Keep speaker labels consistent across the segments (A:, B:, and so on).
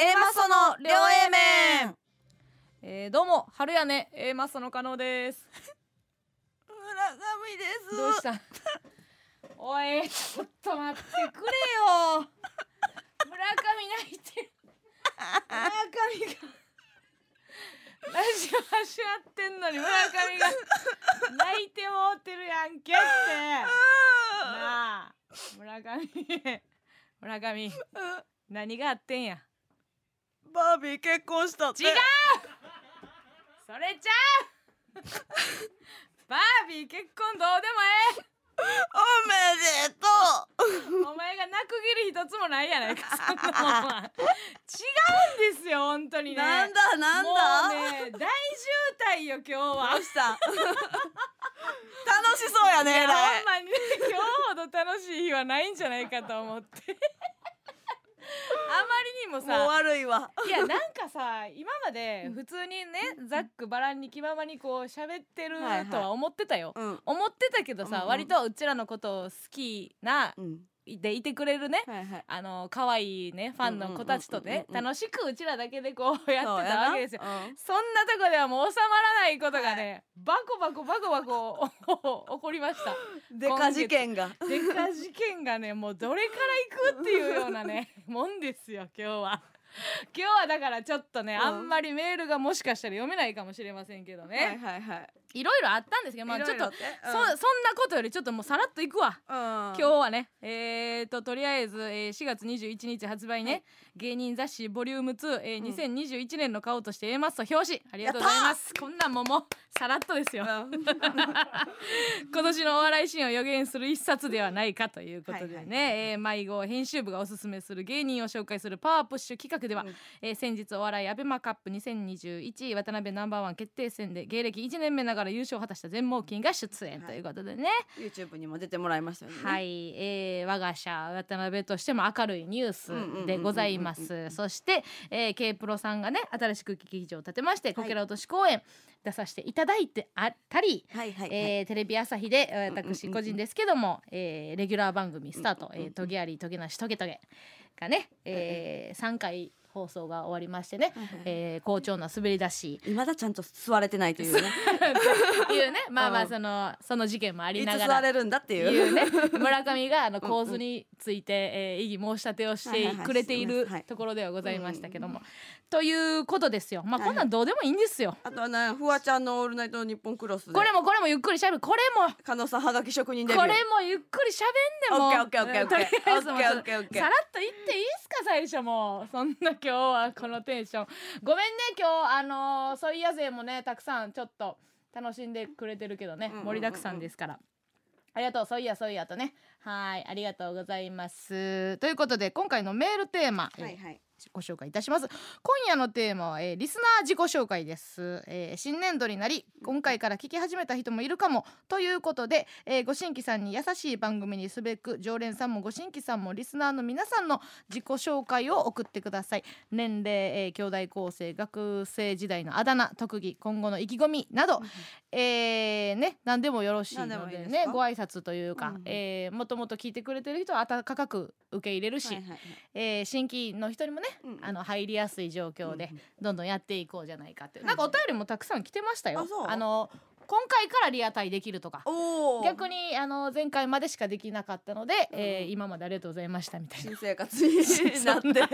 A: A マッソの両 A 面。
B: えー、どうも春やね A マッソの加納です。
A: 村上です。
B: どうした？おいちょっと待ってくれよ。村上泣いてる。村上が。ラジオ始まってんのに村上が泣いてもうてるやんけって。なあ村上。村上何があってんや？
A: バービー結婚したって。
B: 違う。それちゃう。バービー結婚どうでも
A: おめでと
B: ええお前が泣く義理一つもないやないか。違うんですよ本当にね。
A: うなんだなんだ？
B: もうね大渋滞よ今日は。
A: 楽しそうやね
B: ほんまにね今日ほど楽しい日はないんじゃないかと思って。あまりにも
A: もう
B: さ
A: 悪いわ。
B: いやなんかさ今まで普通にねざっくばらんに気ままにこう喋ってる
A: はいはい。
B: とは思ってたよ、
A: うん。
B: 思ってたけどさ、
A: うんうん。
B: 割とうちらのことを好きな
A: うん
B: でいてくれるね
A: はいはい。
B: あの可愛いねファンの子たちとね楽しくうちらだけでこうやってたわけですよ。
A: そうん。
B: そんなとこではもう収まらないことがね、バコバコバコバコ 起こりました。
A: でか事件が。
B: でか事件がねもうどれから行くっていうようなね もんですよ今日は 今日はだからちょっとね、
A: うん。
B: あんまりメールがもしかしたら読めないかもしれませんけどね、
A: はいはいはい。
B: い、ろいろあったんですけどまあちょっとそそんなことよりちょっともうさらっといくわ。
A: うん。
B: 今日はねえー、ととりあえず、えー4月21日発売ね、
A: はい
B: 芸人雑誌ボリューム2、えー
A: うん。
B: 2021年の顔として A マッソ表紙。ありがとうございます。こんなんももうさらっとですよ。
A: うん。
B: 今年のお笑いシーンを予言する一冊ではないかということでね、
A: はいはい
B: えー迷子編集部がおすすめする芸人を紹介するパワープッシュ企画では、
A: うん。
B: えー先日お笑いアベマカップ2021渡辺ナンバーワン決定戦で芸歴1年目ながら優勝を果たした全盲金が出演ということでね、
A: YouTube にも出てもらいましたよね。
B: はい、えー我が社渡辺としても明るいニュースでございま
A: うんうんうんうんうん
B: す。そして、えー、K プロさんがね新しく劇場を建てましてこけら落とし公演出させていただいてあったり、
A: はいはいはい。
B: えーテレビ朝日でえー
A: うんうんうん
B: 私個人ですけども、えーレギュラー番組スタート「
A: うんうんうん
B: えートゲありトゲなしトゲトゲ」がね、えー、3回放送が終わりましてね、
A: はいはい。
B: えー好調な滑り出し。
A: 未だちゃんと座れてないというね。
B: いうね。まあまあ
A: うん。
B: そのその事件もありながら。
A: 座れるんだっていう。
B: いうね。村上があの
A: うん
B: 構図について、えー異議申し立てをしてくれている
A: はいはいはいはい。
B: ところではございましたけども、ということですよ。まあ
A: はいはい。
B: こんなんどうでもいいんですよ、
A: あとはねフワちゃんの「オールナイトニッポンクロス」で。
B: これもこれもゆっくりしゃべる。これも。
A: 加納さんはがき職人デビュー。
B: これもゆっくりしゃべんねんもう
A: オッケーオッケーオッケー。オッケーオッケーオッケー
B: さらっと言っていいですか最初もう。そんな今日はこのテンションごめんね今日あのー、ソイヤ勢もねたくさんちょっと楽しんでくれてるけどね盛りだくさんですから。ありがとう、そういや、そういやとね。はい、ありがとうございます。ということで、今回のメールテーマ、えー
A: はいはい
B: ご紹介いたします。今夜のテーマは、えーリスナー自己紹介です、えー新年度になり今回から聞き始めた人もいるかもということで、えーご新規さんに優しい番組にすべく常連さんもご新規さんもリスナーの皆さんの自己紹介を送ってください。年齢、えー兄弟構成学生時代のあだ名特技今後の意気込みなど、えーね何でもよろしいのでねご挨拶というか、
A: うん。
B: えーもともと聞いてくれてる人は温かく受け入れるし、
A: はいはいはい。
B: えー新規の人にもね、
A: うん
B: あの入りやすい状況で
A: うん
B: どんどんやっていこうじゃないかっていう、
A: はい
B: なんかお便りもたくさん来てましたよ。
A: あ
B: の今回からリアタイできるとか。逆にあの前回までしかできなかったので、えー今までありがとうございましたみたいな。
A: 新生活になって。
B: そんな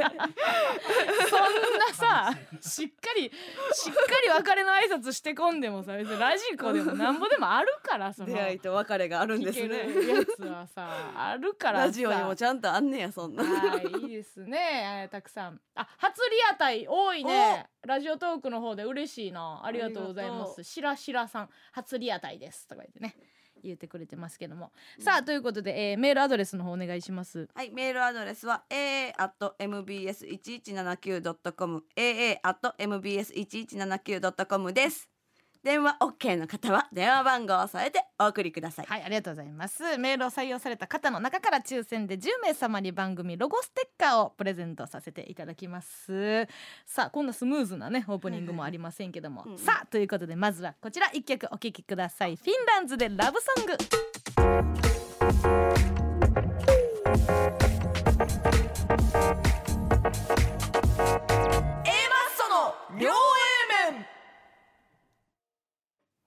B: さしっかりしっかり別れの挨拶してこんでもさ別にラジコでもなんぼでもあるからその。
A: 出会いと別れがあるんですね。
B: るやつはさあるからさ。
A: ラジオにもちゃんとあんねやそんな。
B: はい、いいですね。えーたくさん。あ、初リアタイ多いね。ラジオトークの方で嬉しいな。ありがとうございます。しらしらさん、初リアタイですとか言ってね。言ってくれてますけども。さあ、ということで、えーメールアドレスの方お願いします。
A: はい、メールアドレスは aa.mbs1179.com aa.mbs1179.com です。電話 OK の方は電話番号を添えてお送りください。
B: はい、ありがとうございます。メールを採用された方の中から抽選で10名様に番組ロゴステッカーをプレゼントさせていただきます。さあ、こんなスムーズなね、オープニングもありませんけども。
A: うんうん
B: さあ、ということで、まずはこちら一曲お聴きください。フィンランズでラブソング。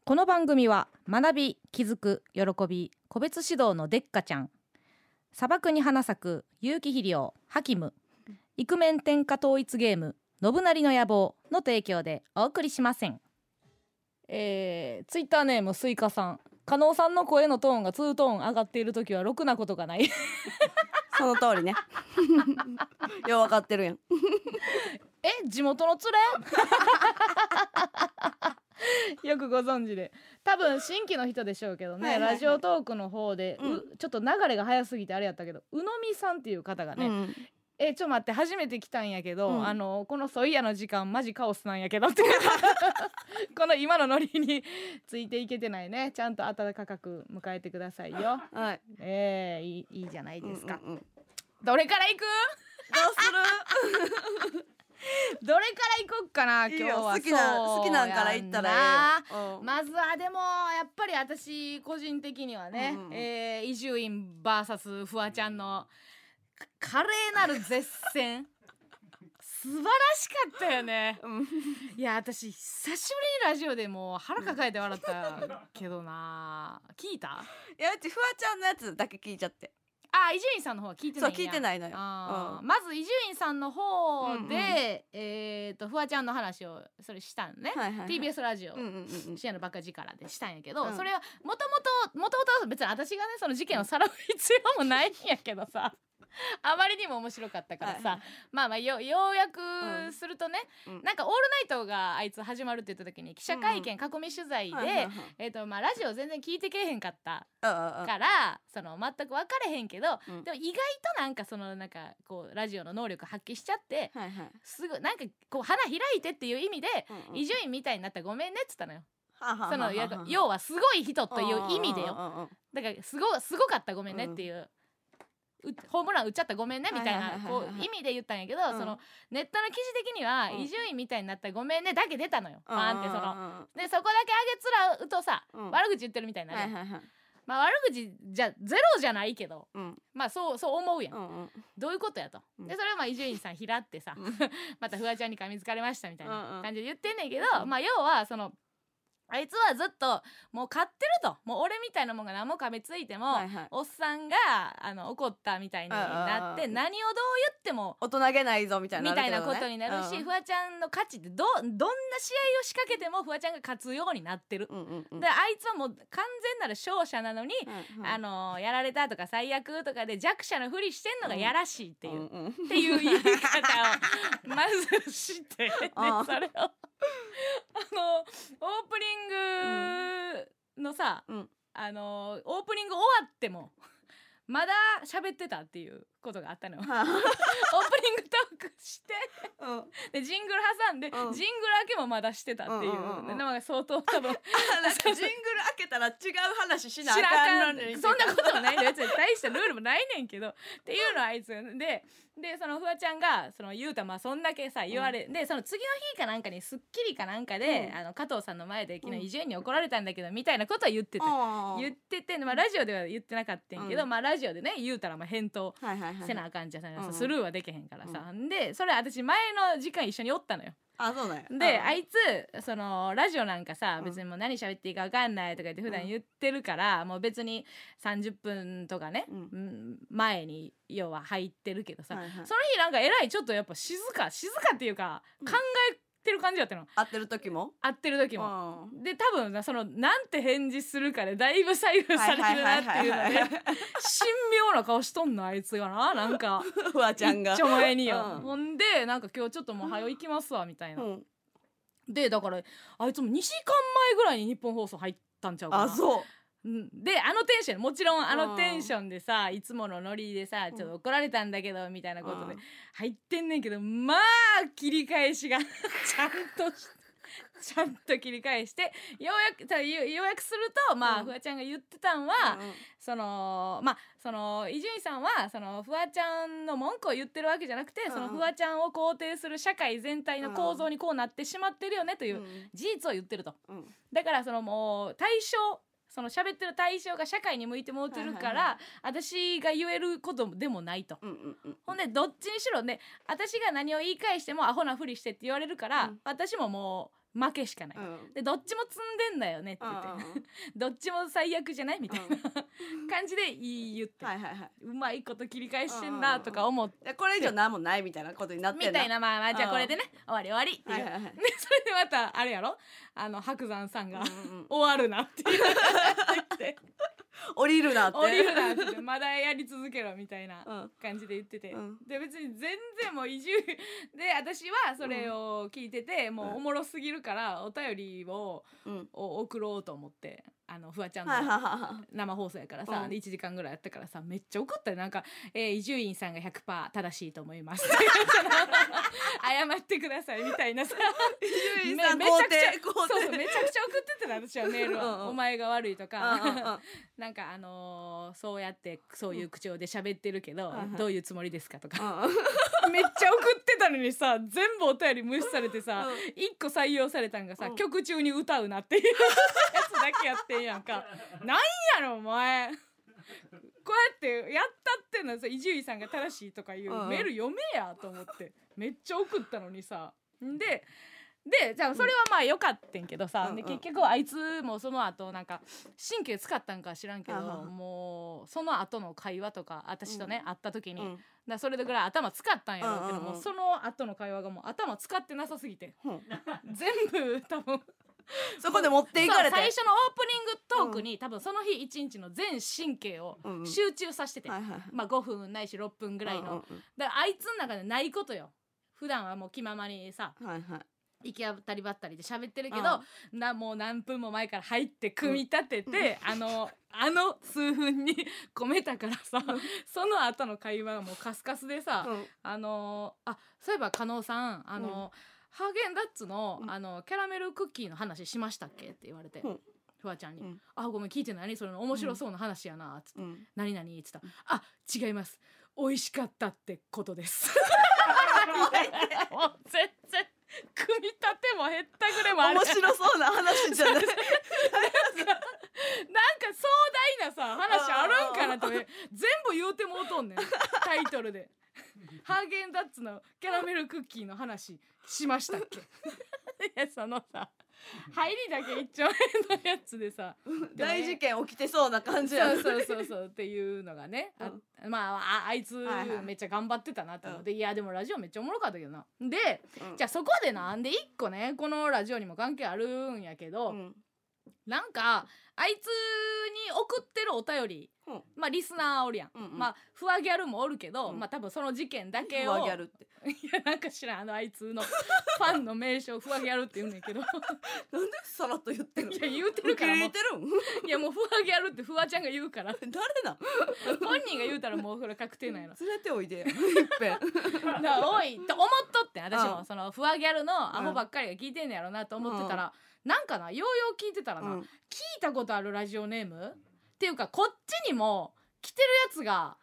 B: この番組は学び気づく喜び個別指導のデッカちゃん。砂漠に花咲く有機肥料ハキム。イクメン天下統一ゲーム信成の野望の提供でお送りしません。えー、ツイッターネームスイカさん。加納さんの声のトーンがツートーン上がっている時はろくなことがない。
A: その通りね。よう分かってるやん
B: え地元の連れ？よくご存知で。多分新規の人でしょうけどね、
A: はいはいはい。
B: ラジオトークの方で、う
A: うん
B: ちょっと流れが早すぎてあれやったけど宇野美さんっていう方がね、
A: うん
B: えちょっと待って初めて来たんやけど、
A: うん。
B: あのこのソイヤの時間マジカオスなんやけどって。この今のノリについていけてないね。ちゃんと温かく迎えてくださいよ。
A: はい。
B: えー、いいいいじゃないですか、
A: うんうんうん。
B: どれから行く？
A: どうする？
B: どれから行こっかな今日は。
A: よ好きな好きなんから言ったら
B: まずはでもやっぱり私個人的にはね、えー伊集院 VS フワちゃんのか華麗なる絶戦。素晴らしかったよね。
A: うん。
B: いや私久しぶりにラジオでもう腹抱えて笑ったけどな。聞いた？
A: いやうちフワちゃんのやつだけ聞いちゃって
B: あ伊集院さんの方は聞いてない
A: そう聞いてないのよ。
B: あー。
A: うん。
B: まず伊集院さんの方で、
A: うんうん
B: えっ、とフワちゃんの話をそれしたんね、
A: はいはいはい。
B: TBS ラジオ、
A: うんうんうんうん。
B: 深夜のバカ力でしたんやけど、
A: うん。
B: それはもともともともと別に私がねその事件をさらう必要もないんやけどさ あまりにも面白かったからさ、
A: はい
B: まあまあよようや
A: う
B: く
A: ん
B: するとね、
A: うん。
B: なんか「オールナイト」があいつ始まるって言った時に記者会見囲み取材で、ラジオ全然聞いてけえへんかったからその全く分かれへんけど、
A: うん。
B: でも意外となんかそのなんかこうラジオの能力発揮しちゃって
A: はいはい。
B: すぐなんかこう花開いてっていう意味で伊集院みたいになったらごめんねっつったのよ。そのや要はすごい人という意味でよ。だからすごすごかったごめんねっていう。うホームラン打っちゃったごめんねみたいなこ
A: う
B: 意味で言ったんやけど、
A: うん。
B: そのネットの記事的には
A: うん。
B: 伊集院みたいになったらごめんねだけ出たのよ、パーンってその。
A: の
B: でそこだけあげつらうとさ、
A: うん。
B: 悪口言ってるみたいになる、
A: はいはいはい。
B: まあ悪口じゃゼロじゃないけど
A: うん。
B: まあそうそう思うやん、
A: うんうん。
B: どういうことやと、
A: うん。
B: でそれをまあ伊集院さん拾ってさ、
A: うん。
B: またフワちゃんに噛みつかれましたみたいなん感じで言ってんねんけど、
A: うん。
B: まあ要はそのあいつはずっともう買ってると。もう俺みたいなもんが何も噛みついても、
A: はいはい。
B: おっさんがあの怒ったみたいになって何をどう言っても
A: 大人げないぞみたいな
B: みたいなことになるし、
A: うん
B: フワちゃんの価値ってどどんな試合を仕掛けてもフワちゃんが勝つようになってる。
A: うんうんうん。
B: であいつはもう完全なる勝者なのに、
A: うんうん
B: あのやられたとか最悪とかで弱者のふりしてんのがやらしいっていう、
A: うんうん
B: っていう言い方をまずして それをあのオープニングのさ、
A: うん。
B: あのオープニング終わっても まだ喋ってたっていうことがあったのよ。オー
A: は
B: プニングトークして。
A: あうん。
B: でジングル挟んで、
A: うん。
B: ジングル明けもまだしてたっていう,、
A: うんうんうん
B: 相当多分
A: ジングル開けたら違う話しなあか
B: ん
A: のに。
B: そんなこともないの別に大したルールもないねんけどっていうのはあいつででそのフワちゃんがその言うたまあそんだけさ言われ、でその次の日かなんかに『スッキリ』かなんかで、
A: うん。
B: あの加藤さんの前で昨
A: うん
B: 日伊集院に怒られたんだけどみたいなことは言ってた。
A: あ
B: 言ってて、まあ、ラジオでは言ってなかったんやけど、
A: うん。
B: まあラジオでね言うたらまあ返答せなあかんじゃ
A: ん。
B: スルーはできへんからさ、でそれ私前の時間一緒におったのよ。
A: あそうなんや。
B: で、
A: うん。
B: あいつそのラジオなんかさ
A: うん。
B: 別にもう何喋っていいか分かんないとか言って普段言ってるから、もう別に30分とかね、前に要は入ってるけどさ、その日なんかえらいちょっとやっぱ静か静かっていうか
A: うん。
B: 考えてる感じだったの、
A: 会ってる時も？
B: 会ってる時も。
A: うん。
B: で多分なそのなんて返事するかでだいぶ左右されるなっていうので神妙な顔しとんのあいつがななんか
A: フワちゃんが。
B: 一丁前によ、
A: うん。
B: ほんでなんか今日ちょっともう早行きますわみたいな、
A: うん。
B: でだからあいつも2時間前ぐらいに日本放送入ったんちゃうかな。
A: あそう
B: うん。であのテンションもちろんあのテンションでさいつものノリでさちょっと怒られたんだけどみたいなことで
A: うん
B: 入ってんねんけどまあ切り返しがちゃんとし ちゃんと切り返してようやくたよようやくするとまあ、
A: うん。
B: フワちゃんが言ってたんは、
A: うん
B: そのまあその伊集院さんはそのフワちゃんの文句を言ってるわけじゃなくて、
A: うん。
B: そのフワちゃんを肯定する社会全体の構造にこうなってしまってるよねという
A: うん。
B: 事実を言ってると。
A: うん。
B: だからそのもう対象その喋ってる対象が社会に向いてもうてるから、私が言えることでもないと。
A: うんうんうん。
B: ほんでどっちにしろね私が何を言い返してもアホなふりしてって言われるから、
A: うん。
B: 私ももう負けしかない、
A: うん。
B: でどっちも積んでんだよねって言って、
A: うん
B: どっちも最悪じゃないみたいな
A: うん。
B: 感じで言って、
A: はいはいは
B: うまいこと切り返してんなとか思って、
A: これ以上何もないみたいなことになってん
B: みたいなまあまあじゃあ
A: うん。
B: これでね終わり終わりっていう、
A: はいはいはい。
B: で それでまたあれやろ？あの白山さんが、
A: うんうん
B: 終わるなって言って
A: 降りるなって。
B: 降りるなってまだやり続けろみたいな
A: うん。
B: 感じで言ってて、
A: うん。
B: で別に全然もう移住。で私はそれを聞いてて、もうおもろすぎるからお便りを
A: うん。
B: を送ろうと思ってあのフワちゃんの生放送やからさ、
A: うん。
B: で1時間ぐらいやったからさめっちゃ怒ったよ。なんか「えー伊集院さんが100%正しいと思います」謝ってくださいみたいなさ。
A: 伊集院
B: め
A: さん肯
B: めちゃくちゃ
A: 定肯
B: そうそう
A: 定
B: めちゃくちゃ送ってたの私は メールを
A: うんうん。
B: お前が悪い」と
A: うん
B: か なんかあのーそうやってそういう口調で喋ってるけど、どういうつもりですかとか、
A: うん。
B: めっちゃ送ってたのにさ全部お便り無視されてさ、
A: うん。
B: 一個採用されたんがさ、
A: うん。
B: 曲中に歌うなっていうだけやってんやんか。なんやろお前。こうやってやったってんのさ伊集院さんが正しいとかいう
A: うん
B: メール読めやと思って。めっちゃ送ったのにさ。ででじゃあそれはまあよかったんけどさ、
A: うんうん。
B: で結局あいつもその後なんか神経使ったんか知らんけど、
A: うんうん。
B: もうその後の会話とか私とね、会った時に、
A: うん。
B: だそれぐらい頭使ったんやろうけども、
A: うんうんうん。
B: その後の会話がもう頭使ってなさすぎて。
A: うん。
B: 全部多分
A: そこで持っていかれて。
B: 最初のオープニングトークに、多分その日一日の全神経を
A: うんうん。
B: 集中させてて、
A: はいはいはい。
B: まあ5分ないし6分ぐらいの、
A: うんうん
B: だからあいつの中でないことよ。普段はもう気ままにさ
A: うんはいはい。
B: 行き当たりばったりで喋ってるけど、なもう何分も前から入って組み立てて、あのあの数分に 込めたからさ、その後の会話がもうカスカスでさ、
A: うん。
B: あのーあそういえば加納さんあのー、ハーゲンダッツの,、
A: うん。
B: あのキャラメルクッキーの話しましたっけ？って言われて、
A: うん。
B: フワちゃんに「
A: うん。
B: あごめん聞いてないそれの面白そうな話やな」つって。
A: うん「
B: 何々?」っつった。ら「あ違います。美味しかったってことです」もう全然組み立てもへったくれもある。
A: 面白そうな話じゃない。
B: なんか壮大なさ話あるんかなって。全部言うてもうとんねん。タイトルで「ハーゲンダッツのキャラメルクッキーの話しましたっけ? 」いやそのさ入りだけ一丁目のやつでさ
A: 大事件起きてそうな感じや。
B: そうそうそうそうっていうのがね、あまあああいつ
A: はいはい。
B: めっちゃ頑張ってたなと思って、いやでもラジオめっちゃおもろかったけどな。で
A: うん。
B: じゃあそこでなんで一個ねこのラジオにも関係あるんやけど、
A: うん
B: なんかあいつに送ってるお便り
A: う。ん
B: まあリスナーおるやん、
A: うんうん。
B: まあフワギャルもおるけど、
A: うん。
B: まあ多分その事件だけ
A: フ
B: を
A: ワギャルって。
B: いやなんか知らんあのあいつの ファンの名称フワギャルって言うねんけど。
A: なんでさらっと言ってるの？
B: いや言うてるからもう。
A: てる？ん
B: いやもうフワギャルってフワちゃんが言うから。
A: 誰なん？
B: 本人が言うたらもうこれ確定なんやろ。
A: 連れておいでよいっぺん。
B: だからおいと思っとって私も。
A: うん。
B: そのフワギャルのアホばっかりが聞いてんねやろなと思ってたら、なんかなようよう聞いてたらな、
A: うん。
B: 聞いたことあるラジオネーム？っていうかこっちにも来てるやつが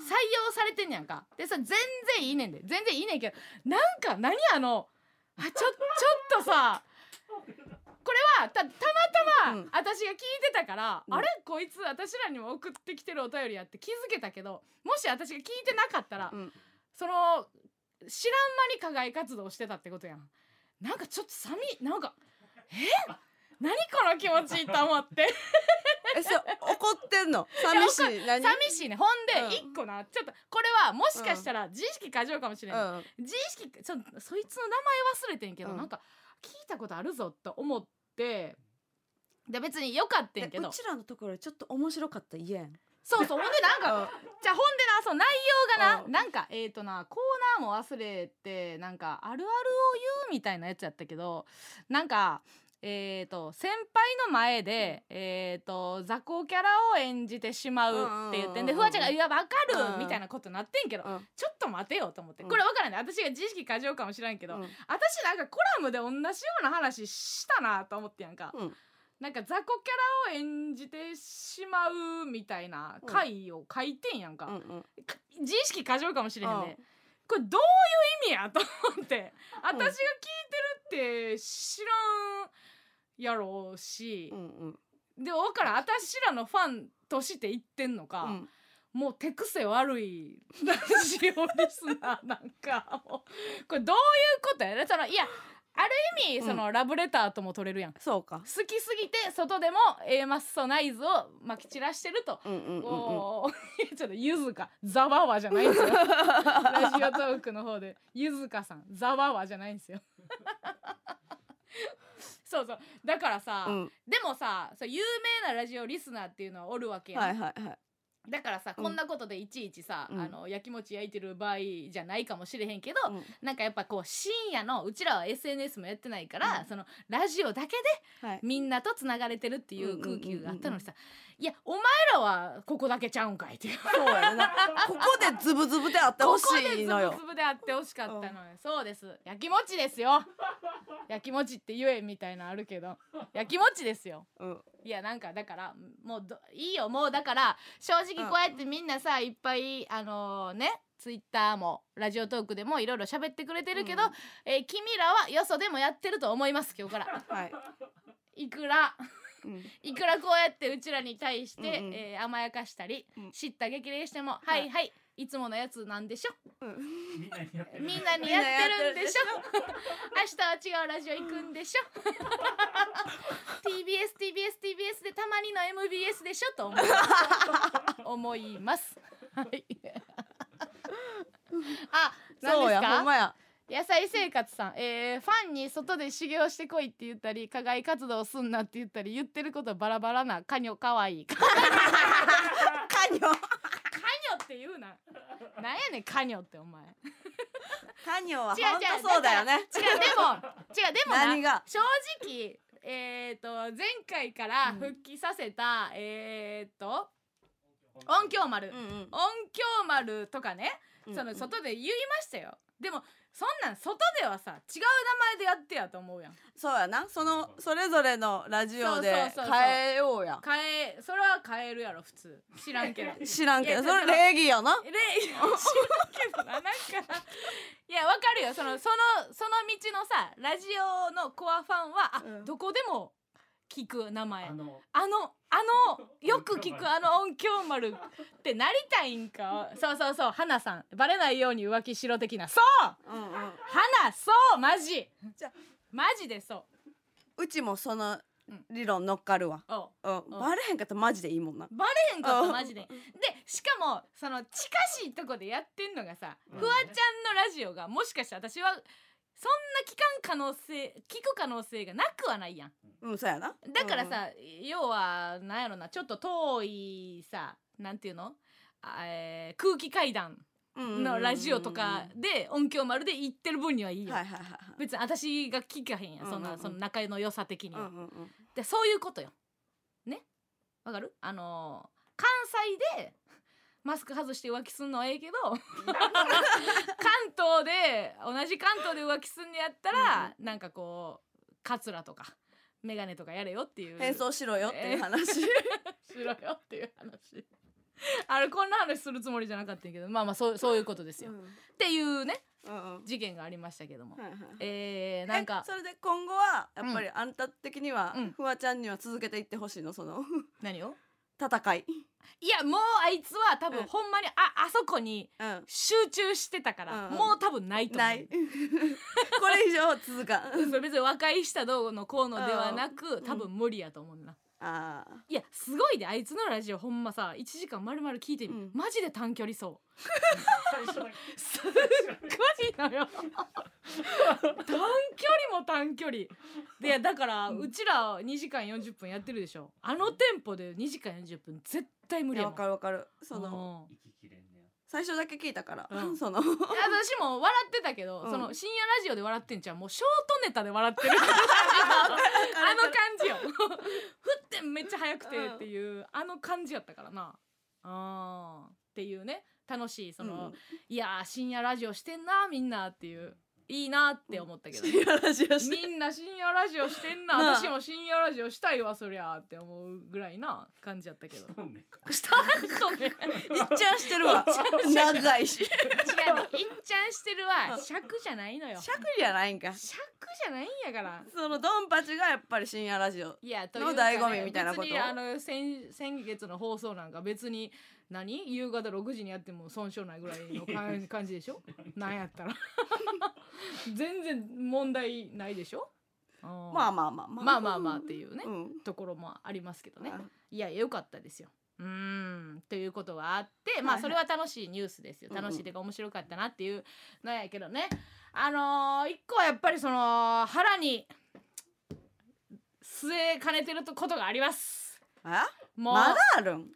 B: 採用されてんねやんか。でさ全然いいねんで。全然いいねんけどなんか何あのあちょちょっとさこれはたたまたま
A: うん。
B: 私が聞いてたから、
A: うん。
B: あれ？こいつ私らにも送ってきてるお便りやって気づけたけどもし私が聞いてなかったら、
A: うん。
B: その知らん間に課外活動してたってことやん。なんかちょっと寂なんかえ？何この気持ちと思って。
A: えそう怒ってんの？寂しい？何？
B: 寂しいね。ほん
A: うん。
B: で一個なちょっとこれはもしかしたら自意識過剰かもしれない、
A: うん。
B: 自意識そそいつの名前忘れてんけど、
A: うん。
B: なんか聞いたことあるぞと思って。で別によかった
A: え
B: んけど。
A: うちらのところちょっと面白かったら嫌やん
B: そうそう。ほんでなんかじゃあほんでなそう内容がな、
A: うん。
B: なんかえっ、ー、となコーナーも忘れてなんかあるあるを言うみたいなやつやったけどなんかえー、と先輩の前で、えー、と雑魚キャラを演じてしまうって言ってんで
A: うん
B: フワちゃんが「いやわかる
A: う」ん。
B: みたいなことなってんけど、
A: うん。
B: ちょっと待てよと思って、
A: うん。
B: これわからんね私が自意識過剰かもしらんけど、
A: うん。
B: 私なんかコラムで同じような話したなと思ってやんか、
A: うん
B: なんか雑魚キャラを演じてしまうみたいな回を書いてんやんか、
A: うんうん。
B: か自意識過剰かもしれへん
A: うん。
B: ね、これどういう意味やと思って。私が聞いてるって知らんやろうし。
A: う、んうん。
B: でも分からん私らのファンとして言ってんのか、
A: うん。
B: もう手癖悪いラジオリスナーなんかこれどういうことやねそのいや意味
A: うん。
B: そのラブレターとも取れるやん、
A: そうか。
B: 好きすぎて外でも A マッソナイズをまき散らしてると、
A: うんうんうんうん。
B: おー。ちょっとゆずか。ざわわじゃないんですよ。ラジオトークの方で。ゆずかさん。ざわわじゃないんですよ。そうそう。だからさ、
A: うん。
B: でもさそう有名なラジオリスナーっていうのはおるわけやん、
A: はいはいはい
B: だからさ、
A: うん。
B: こんなことでいちいちさ、
A: うん。
B: あのやきもち焼いてる場合じゃないかもしれへんけど、
A: うん。
B: なんかやっぱこう深夜のうちらは SNS もやってないから、
A: うん。
B: そのラジオだけで
A: はい。
B: みんなとつながれてるっていう空気があったのにさ、
A: うん
B: いやお前らはここだけちゃうんかいっていう。
A: そうやな。ここでズブズブであってほしいのよ。
B: ここでつぶつぶであってほしかったのよ、そうです。やきもちですよ。やきもちって言えみたいなのあるけど。やきもちですよ。
A: うん。
B: いやなんかだからもうどいいよもうだから正直こうやってみんなさいっぱいあのねツイッターもラジオトークでもいろいろ喋ってくれてるけど、
A: うん。
B: えー君らはよそでもやってると思います今日から。
A: はい。
B: いくら。
A: うん
B: いくらこうやってうちらに対して、
A: うんうん。
B: えー甘やかしたり、
A: うん。
B: 知った激励しても、はい。はいいつものやつなんでしょ？
A: うん。
C: みんなにやってる
B: みんでしょ？明日は違うラジオ行くんでしょ？TBS TBS TBS でたまにの MBS でしょ？と思います思います。はい。あ何
A: そうや
B: ですか
A: ほんまや
B: 野菜生活さん、えーファンに外で修行してこいって言ったり課外活動すんなって言ったり言ってることバラバラな。カニョかわい。いカニ
A: カニョ
B: ョって言うな。なんやねんカニョってお前。
A: カニョは
B: 違う
A: 本当そうだよね。
B: 違うでも違うでもな
A: 何が？
B: 正直えっ、と前回から復帰させた、えっ、と音響。丸、
A: うんうん。
B: 音響丸とかね、
A: うん。
B: その外で言いましたよ。でもそんなん外ではさ違う名前でやってやと思うやん。
A: そうやな。そのそれぞれのラジオで
B: そうそうそうそう。
A: 変えようや。
B: 変えそれは変えるやろ普通。知らんけど。
A: 知らんけど。それ礼儀やな。
B: れ知らんけどななんかいやわかるよ。そのそのその道のさラジオのコアファンはあ、
A: うん。
B: どこでも聞く名前。
C: あの
B: あのあのよく聞くあの音響丸ってなりたいんか？そうそうそう花さん。バレないように浮気しろ的な。そう！
A: うんうん。
B: 花そう！マジ！
A: じゃあ
B: マジでそう。
A: うちもその
B: うん。
A: 理論乗っかるわ。
B: おう。
A: うん。バレへんかったらマジでいいもんな。
B: バレへんかった
A: うん
B: マジででしかもその近しいとこでやってんのがさ、
C: うん。
B: フワちゃんのラジオがもしかして私はそんな聞かん可能性聞く可能性がなくはないやん。
A: うんそうやな。
B: だからさ、要はなんやろなちょっと遠いさなんていうの？あえー空気階段のラジオとかで音響丸で言ってる分にはいいよ、
A: はいはいはい
B: 別に私が聞かへんやんそんな、
A: うんうん。うん
B: その仲の良さ的には、
A: うんうんうん。
B: でそういうことよ。ね？わかる？あのー関西でマスク外して浮気すんのはええけど 関東で同じ関東で浮気すんのやったら、なんかこうカツラとかメガネとかやれよっていう。
A: 変装しろよっていう話。
B: しろよっていう話。あれこんな話するつもりじゃなかったけどまあまあそうそういうことですよ、
A: うん。
B: っていうね
A: うんうん。
B: 事件がありましたけども、
A: はいはい
B: えー、なんか
A: えそれで今後はやっぱりあんた的には
B: うん。
A: フワちゃんには続けていってほしいのその。
B: 何を？
A: 戦い。
B: いやもうあいつは多分
A: うん。
B: ほんまにああそこに
A: うん。
B: 集中してたから、
A: うん
B: もう多分ないと思う。
A: ない。これ以上続かん。
B: 別に和解したどうのこうのではなく、
A: ん。
B: 多分無理やと思うな、
A: ああ
B: いやすごいであいつのラジオほんまさ1時間丸々聞いてみ、
A: うん。
B: マジで短距離走。すっごいのよ短距離も短距離。でだから、うちら2時間40分やってるでしょ。あのテンポで2時間40分絶対無
A: いやわ
B: 理やもん
A: かるわかる。その
B: うん。
C: れ
A: 最初だけ聞いたから、
B: うん。
A: その
B: 私も笑ってたけど、
A: うん。
B: その深夜ラジオで笑ってんじゃん。もうショートネタで笑ってる。あの感じよ。振ってめっちゃ速くてっていう、あの感じやったからな。あー。っていうね。楽しいその、
A: うん。
B: いやー深夜ラジオしてんなみんなっていういいなって思ったけど、
A: 深夜ラジオして。
B: みんな深夜ラジオしてんな。私も深夜ラジオしたいわそりゃって思うぐらいな感じやったけど。した人ね
A: いっちゃんしてるわ。長いし
B: 違うねいっちゃんしてるわ。
A: うん
B: 尺じゃないのよ
A: 尺じゃないんか。
B: 尺じゃないんやから。
A: そのドンパチがやっぱり深夜ラジオ
B: いやと
A: の醍醐味みたいなこと。
B: 別にあの先先月の放送なんか別に何？夕方6時にやっても損傷ないぐらいの感 感じでしょ？なんやったら 全然問題ないでしょ？ま
A: まあまあまあまあ。
B: まあまあまあっていうね、
A: うん。
B: ところもありますけどね。
A: あ
B: いや良かったですよ。うーんということがあってまあそれは楽しいニュースですよ。楽しいというか面白かったなっていうのやけどね。あのー一個はやっぱりその腹に据えかねてることがあります。
A: あ
B: もう、
A: まだあるん？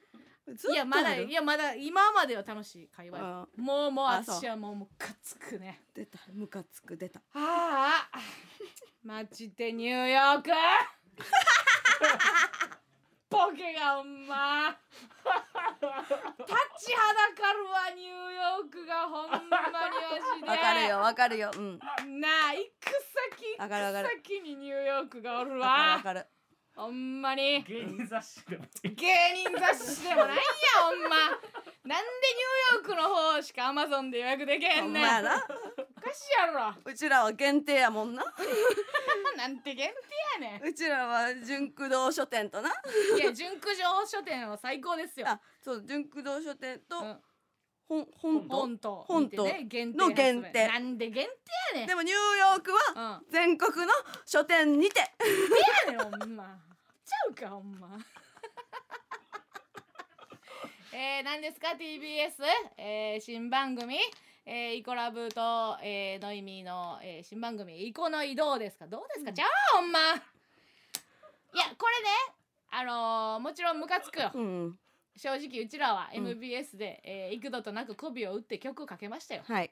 A: ずっと
B: いやまだいやまだ今までは楽しい会話。もうもう
A: あ
B: 私はもうムカつくね。
A: 出た。ムカつく出た。
B: ああ。マジでニューヨーク？ボケがほんま。立ちはだかるわニューヨークがほんまにマジで。
A: わかるよわかるよ。うん。
B: なあ行く先
A: わかるわかる
B: 行く先にニューヨークがおる
A: わ。かる
B: わ
A: わかる
B: ほんまに。
C: 芸人雑誌が
B: 芸人雑誌でもないやほんま。なんでニューヨークの方しかアマゾンで予約できへ
A: ほ
B: んねん。
A: んまやな。
B: おかしいやろ。
A: うちらは限定やもんな。
B: なんて限定やねん。
A: うちらは純駆動書店とな。い
B: や純駆上書店は最高ですよ。
A: あそう純駆動書店と
B: うん
A: 本本と？
B: 本と。
A: 本と。
B: 見てね限定
A: の限定。
B: なんで限定やねん。
A: でもニューヨークは
B: うん。
A: 全国の書店にて。
B: やねんほんま。ちゃうかほんま。えー、何ですか TBS、えー、新番組、えー、イコラブと、えー、ノイミーの、えー、新番組。イコノイどうですか？どうですか、
A: うん。
B: じゃあほんま。いやこれねあのー、もちろんムカつくよ。
A: うん
B: 正直うちらは
A: うん。
B: MBS で、えー幾度となく媚びを打って曲をかけましたよ。
A: はい。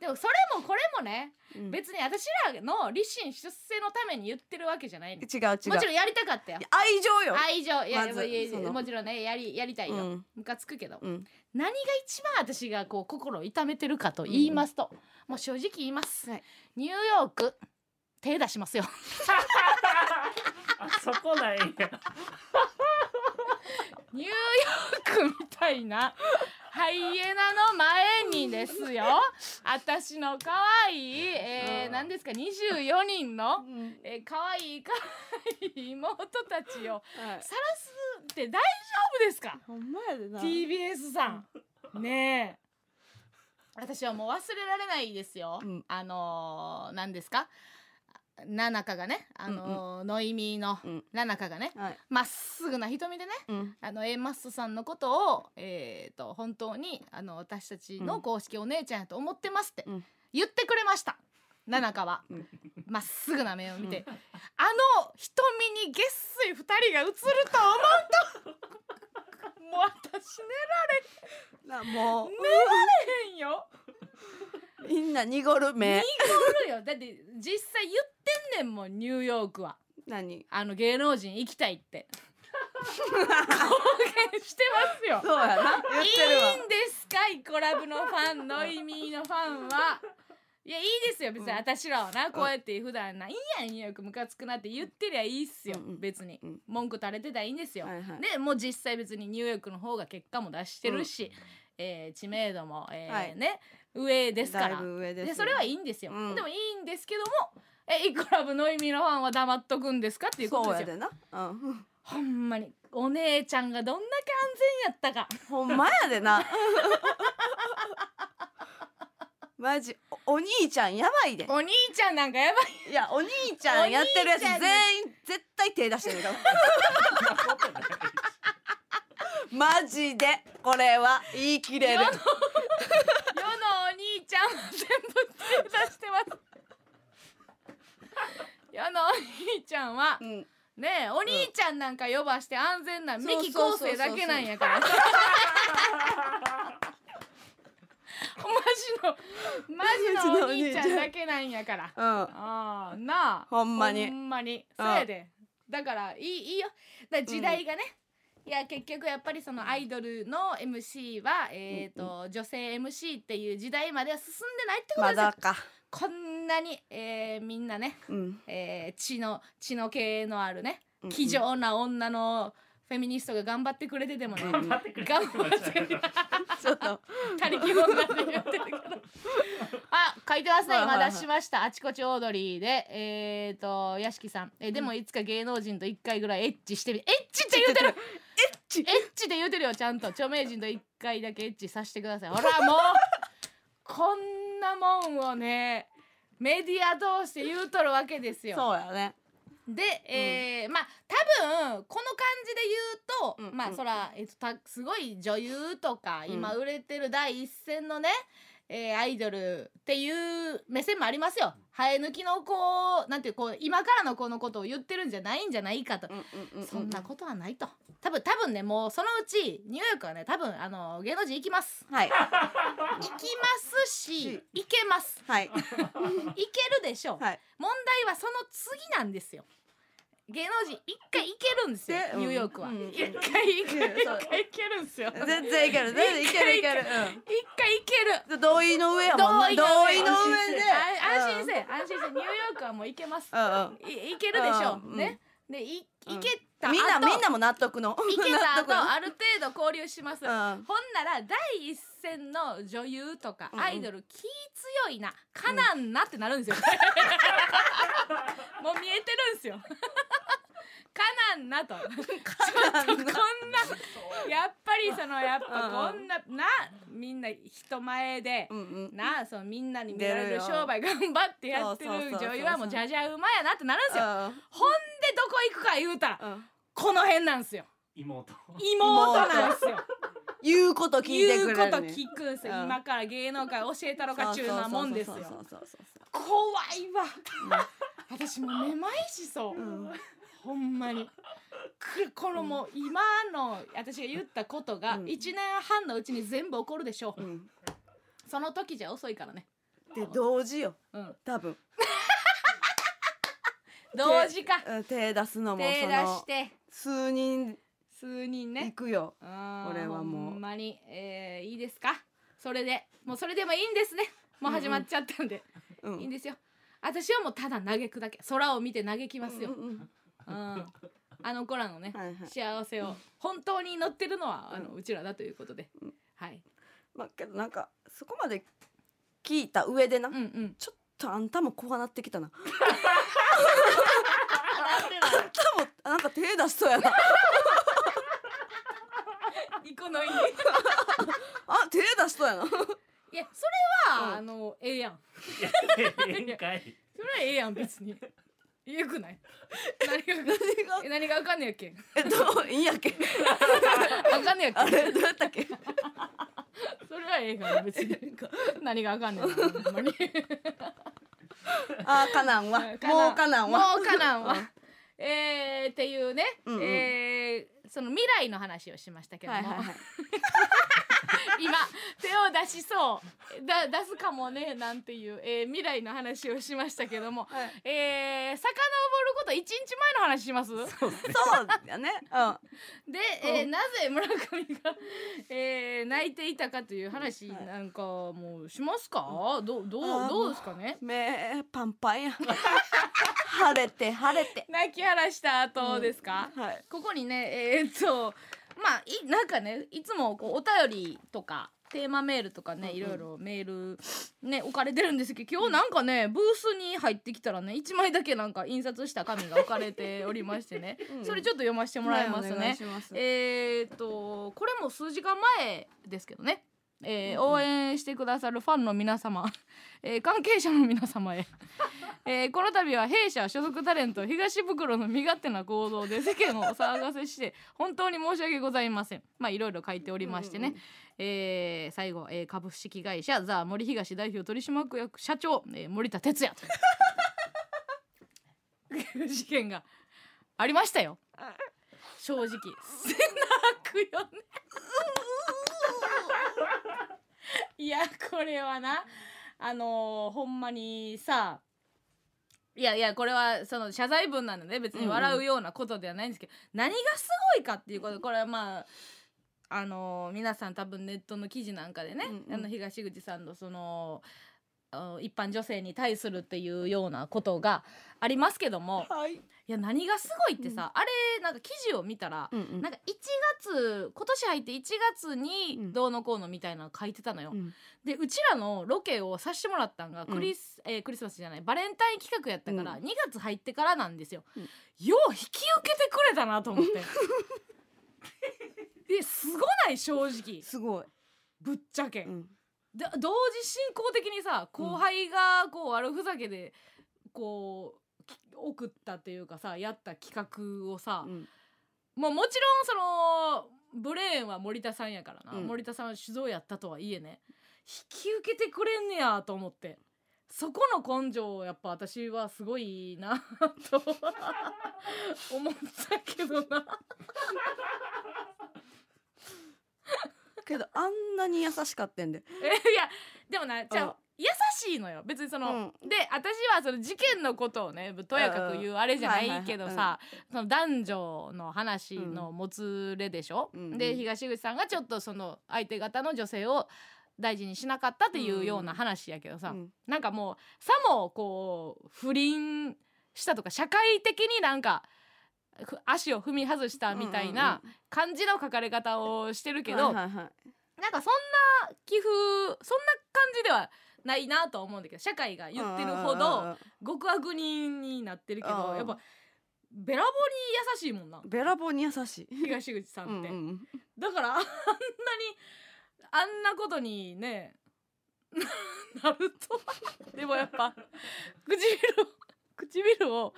B: でもそれもこれもね、
A: うん。
B: 別に私らの立身出世のために言ってるわけじゃないの。
A: 違う違う。
B: もちろんやりたかったよ。
A: 愛情よ。
B: 愛情。いや,、
A: まず
B: いやもちろんねやりやりたいよ、
A: うん。
B: ムカつくけど、
A: うん。
B: 何が一番私がこう心を痛めてるかと言いますと、もう正直言います、
A: はい。
B: ニューヨーク手出しますよ。
C: あそこなんや
B: ニューヨークみたいなハイエナの前にですよ。私の可愛い、えー、
A: うん
B: 何ですか24人の、
A: うん。
B: えー、可愛い可愛い妹たちを
A: はい。
B: さらすって大丈夫ですか？
A: ほんまやでな。
B: TBS さん。ねえ。私はもう忘れられないですよ、
A: うん。
B: あのー、何ですか？ななかがねあのーノイミーの
A: うん。
B: ななかがね
A: はい。
B: まっすぐな瞳でね
A: うん。
B: あの A マッソさんのことを、えー、と本当にあの私たちの公式お姉ちゃんやと思ってますって
A: うん。
B: 言ってくれました。ななかは。
A: うん。
B: まっすぐな目を見て、
A: う
B: あの瞳にげっすい二人が映ると思うと。もう私
A: なもう。
B: 寝られへんよ
A: みんな濁る目。
B: おるよ。だって実際言ってんねんもんニューヨークは。
A: 何？
B: あの芸能人行きたいって。公言してますよ。
A: そうやな。言ってるわ。
B: いいんですか？イコラブのファンノイミーのファンは。いやいいですよ。別に
A: うん。
B: 私らはな、こうやって普段ないいやんニューヨークムカつくなって言ってりゃいいっすよ、
A: うんうん。
B: 別に、
A: うん。
B: 文句垂れてたらいいんですよ、
A: はいはい。
B: でもう実際別にニューヨークの方が結果も出してるし、えー知名度も、えー
A: はい。
B: ね上ですから。
A: ぶ上ですよ。
B: でそれはいいんですよ、
A: うん。
B: でもいいんですけどもえイコラブノイミーのファンは黙っとくんですかっていうことですよ
A: そうやでな。うん。
B: ほんまにお姉ちゃんがどんだけ安全やったか。
A: ほんまやでな。マジおお兄ちゃんやばいで。
B: お兄ちゃんなんかやばい。
A: いやお兄ちゃんやってるやつ全員絶対手出してるから マジでこれは言い切れる
B: 兄ちゃんは全部手出してます。世のお兄ちゃんは
A: うん。
B: ねえお兄ちゃんなんか呼ばして安全な
A: そう
B: ミキ構成だけなんやから。マジのマジのお兄ちゃんだけなんやから。
A: うん。
B: ああなあ。
A: ほんまに。
B: ほんまに。
A: うん
B: そうやで。だからいいいいよ。だ時代がね、いや結局やっぱりそのアイドルの MC は、えーと女性 MC っていう時代までは進んでないってことですよ、
A: まだか。
B: こんなに、えーみんなね、
A: うん。
B: えー血の血の系のあるね
A: うん
B: 気丈な女のフェミニストが頑張ってくれててもね、
A: 頑
C: 張ってくれて
B: 頑張ってくれて
A: ちょっと
B: 他力本願で言ってるけど。あ書いてますね。今出しました。あちこちオードリーで。えっ、ー、と屋敷さん。えでもいつか芸能人と一回ぐらいエッチしてみエッチって言うてる
A: チ。
B: エッチって言うてるよちゃんと。著名人と一回だけエッチさせてください。ほらもうこんなもんをねメディア通して言うとるわけですよ。
A: そうやね。
B: で、えーまあ多分この感じで言うと、
A: うんうん。
B: まあそら、えっと、たすごい女優とか、
A: うん。
B: 今売れてる第一線のね、えーアイドルっていう目線もありますよ。生え抜きの子なんていうこう今からの子のことを言ってるんじゃないんじゃないかと。そんなことはないと。多分多分ねもうそのうちニューヨークはね多分あの芸能人行きます。
A: はい
B: 行きますし
A: し
B: 行けます。
A: はい
B: 行けるでしょう。
A: はい
B: 問題はその次なんですよ芸能人一回行けるんですよ
A: で
B: ニューヨークは、
A: うん。
B: 一回行ける
A: うん。そう。
B: 一回行けるんですよ。
A: 全然いける。全然いけるいける。
B: 一回行ける。
A: うん。同意の上やもんな同意の上で。
B: あ安心せ安心せニューヨークはもう行けます。行けるでしょ。う、
A: うん。
B: ね。でい
A: うん。
B: 行けた後、
A: みんなみんなも納得の。
B: 行けた後 ある程度交流します、
A: うん。
B: ほんなら第一線の女優とか
A: うん
B: アイドル気強いなかなんなってなるんですよ、もう見えてるんですよ。かなんなと。ちょっとこんなやっぱりそのやっぱこんななみんな人前で
A: うんうん。
B: なそのみんなに見られる商売頑張ってやってる女優はもうじゃじゃ馬やなってなるんですよ。
A: うん
B: ほんでどこ行くか言うたら
A: うん。
B: この辺なんですよ。
C: 妹。
B: 妹なんですよ。
A: 言うこと聞いて
B: 言うこと
A: くれるね
B: 聞くんすよ、
A: うん。
B: 今から芸能界教えたろかちゅうなもんですよ。
A: そうそうそうそう
B: 怖いわ私もうめまいしそう、
A: そううん
B: ほんまに。くこのもう今の私が言ったことが
A: うん。
B: 1年半のうちに全部起こるでしょう、
A: うん。
B: その時じゃ遅いからね。
A: で同時よ。
B: うん。
A: 多分。
B: 同時か。
A: うん手出すのも
B: 手出
A: その
B: して
A: 数人。
B: 数人ね。
A: 行くよ。
B: こ
A: れはもう。
B: ほんまに、えーいいですか？それで。もうそれでもいいんですね。もう始まっちゃったんで、
A: うん。
B: いいんですよ。私はもうただ嘆くだけ。空を見て嘆きますよ、
A: うんうん
B: うんあの子らのね、
A: はいはい。
B: 幸せを本当に祈ってるのはあのうちらだということで、
A: うん。
B: はい。
A: まあけどなんかそこまで聞いた上でな
B: うんうん。
A: ちょっとあんたも怖なってきたな。あんたもなんか手出しそうやな。
B: ニコのいい。
A: あ手出しそうやな。い
B: やそれは、
A: うん。
B: あのええやん。
C: いやええんかい。
B: それはええやん別によくない？何が？え何があかんねやっけ？
A: えっといいんやっけ？
B: あかんねやっけ？
A: あれ？どうやったっけ？
B: それはええから別に。何があかんねんなほんまに。
A: あーかなんわ。もうかなんわ。
B: もうかなんわ。えー、っていうね、
A: うんうん。
B: えーその未来の話をしましたけども、
A: はいはいはい
B: 今手を出しそう。だ出すかもねなんていう、えー未来の話をしましたけども、
A: はい。
B: えー、遡ること1日前の話します？
A: そうやね。うん。
B: で、えー
A: うん。
B: なぜ村上が、えー泣いていたかという話
A: はい。
B: なんかもうしますか、どうどうどうですかね？
A: 目パンパンや 晴れて晴れて。
B: 泣き晴らした後ですか、
A: はい。
B: ここにねえーっとまあいなんかねいつもこうお便りとかテーマメールとかね、
A: うんうん。
B: いろいろメールね置かれてるんですけど今日なんかねブースに入ってきたらね1枚だけなんか印刷した紙が置かれておりましてね、
A: うん。
B: それちょっと読ませてもらいますね。えーっとこれも数時間前ですけどね、えー
A: うんうん
B: 応援してくださるファンの皆様、えー関係者の皆様へ、えーこの度は弊社所属タレント東袋の身勝手な行動で世間をお騒がせして本当に申し訳ございません。まあいろいろ書いておりましてね、
A: うんうん
B: えー最後、えー株式会社ザ・森東代表取締役社長、えー森田哲也と 事件がありましたよ。正直。泣くよね。いやこれはなあのーほんまにさいやいやこれはその謝罪文なので別に笑うようなことではないんですけど、何がすごいかっていうこと。これはまああのー皆さん多分ネットの記事なんかでね、
A: うんうん。
B: あの東口さんのそのあ一般女性に対するっていうようなことがありますけども。
A: はい。
B: いや何がすごいってさ、あれなんか記事を見たら、
A: うんうん。
B: なんか1月今年入って1月に
A: うん。
B: どうのこうのみたいなの書いてたのよ。
A: うん。
B: でうちらのロケをさせてもらったんがクリス,、えークリスマスじゃないバレンタイン企画やったから、
A: うん。
B: 2月入ってからなんですよ。
A: うん。
B: よう引き受けてくれたなと思って。ですごない？正直。
A: すごい。
B: ぶっちゃけ、
A: うん
B: だ同時進行的にさ後輩がこう悪ふざけでこうき送ったっていうかさやった企画をさ、
A: うん。
B: もうもちろんそのブレーンは森田さんやからな、
A: うん。
B: 森田さんは酒造やったとはいえね引き受けてくれんねやと思って。そこの根性やっぱ私はすごいな と思ったけどな
A: けどあんなに優しかったんで。
B: え いやでもなじゃあ優しいのよ。別にその、で私はその事件のことをねとやかく言うあれじゃないけどさその男女の話のもつれでしょ、
A: うん。
B: で東口さんがちょっとその相手方の女性を大事にしなかったっていうような話やけどさ、
A: うん。
B: なんかもうさもこう不倫したとか社会的になんかふ足を踏み外したみたいな感じの書かれ方をしてるけど、なんかそんな寄付そんな感じではないなとは思うんだけど社会が言ってるほど
A: うん
B: 極悪人になってるけ
A: うん。
B: どやっぱべらぼうに優しいもんな。
A: べらぼうに優しい。
B: 東口さんって、
A: うんうん
B: だからあんなにあんなことにねなるとでもやっぱ 唇を唇を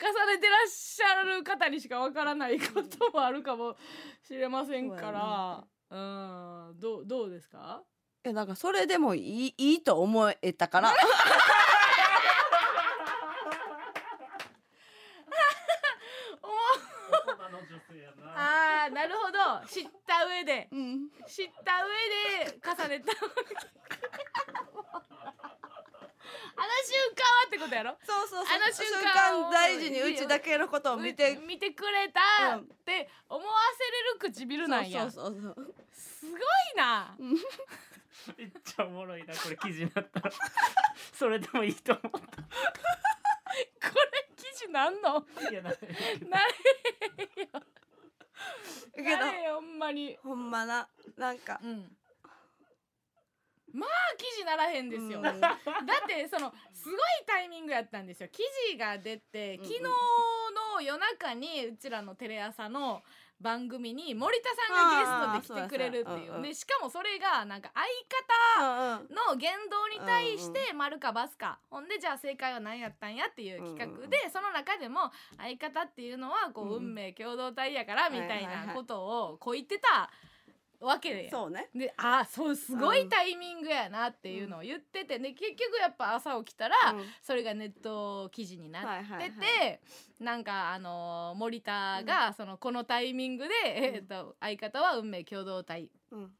B: 重ねてらっしゃる方にしかわからないこともあるかもしれませんから。うん。どうどうですか？
A: えなんかそれでもいいいいと思えたから。
B: あーなるほど。知った上で。
A: うん。
B: 知った上で重ねた はってことやろ？
A: そうそうそう。
B: あの瞬間を
A: 大事にうちだけのことを見て。
B: 見てくれたって思わせれる唇なんや。
A: そうそうそう。そう
B: すごいな。
C: めっちゃおもろいなこれ記事になったら。それでもいいと思っ
B: これ記事なんの？
C: たいやな
B: なれへんよ。
A: け
B: なれへんよほんまに。
A: どほんまななんか。
B: うんまあ記事ならへんですよ、
A: うん。
B: だってそのすごいタイミングやったんですよ。記事が出て
A: うん
B: 昨日の夜中にうちらのテレ朝の番組に森田さんがゲストで来てくれるっていう。でしかもそれがなんか相方の言動に対して丸かバスか。ほんでじゃあ正解は何やったんやっていう企画でその中でも相方っていうのはこう
A: うん
B: 運命共同体やからみたいなことをこう言ってたわけで
A: そうね。
B: であーそうすごいタイミングやなっていうのを言ってて、で結局やっぱ朝起きたら、
A: うん。
B: それがネット記事になってて、なんかあのー森田がそのこのタイミングで、えー、と相方は運命共同体。
A: うん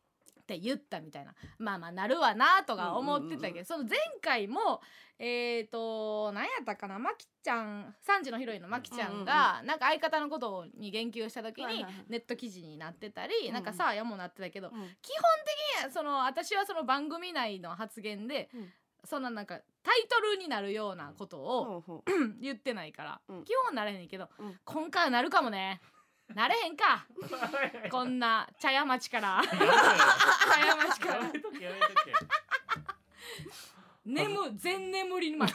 B: って言ったみたいな。まあまあなるわなとか思ってたけど、
A: うんうんうん
B: その前回もえっ、と何やったかなまきちゃん3時のヒロインのまきちゃんが、なんか相方のことに言及した時に、ネット記事になってたり、
A: うん。
B: なんかさあやもなってたけど、
A: うん。
B: 基本的にその私はその番組内の発言で、
A: うん。
B: そんななんかタイトルになるようなことを 言ってないから、
A: うん。
B: 基本なれへんけど、
A: うん。
B: 今回はなるかもねなれへんか。こんな茶屋町から。茶屋町から眠全眠り町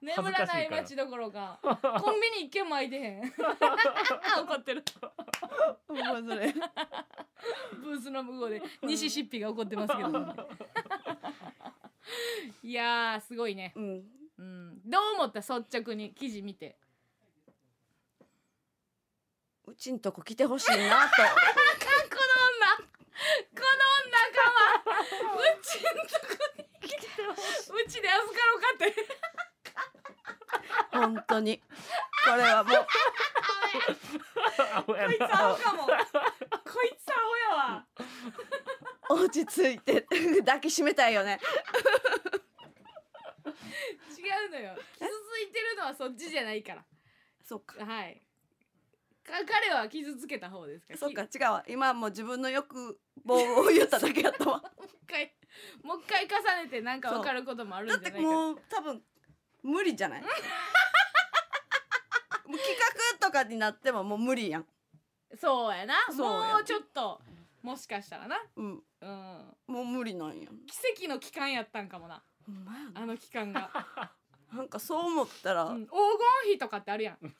B: 眠らない町どころか。コンビニ一軒も開いてへん。怒ってる。
A: ほんまそれ
B: ブースの向こうで西シッピが怒ってますけど、ね、いやーすごいね、
A: うん。
B: うん、どう思った？率直に。記事見て
A: うちんとこ来てほしいなと。
B: この女。この女かわ。うちんとこに来てうちで預かろうかって。
A: 本当に。これはもう。
B: こいつア
C: な
B: ホかも。こいつアホやわ。
A: 落ち着いて抱きしめたいよね。
B: 違うのよ。傷ついてるのはそっちじゃないから。
A: そっか。
B: はい。か彼は傷つけた方ですか？ら
A: そっか
B: き
A: 違うわ。今もう自分の欲望を言っただけやったわ。
B: もう一回もう一回重ねてなんか分かることもあるん
A: だって
B: じゃないか
A: もう多分無理じゃない？もう企画とかになってももう無理やん。
B: そうやな。
A: そうや
B: もうちょっともしかしたらな。
A: うん。
B: うん。
A: もう無理なんや。ん
B: 奇跡の期間やったんかもな。あの期間が、
A: なんかそう思ったら、
B: うん、黄金比とかってあるやん。黄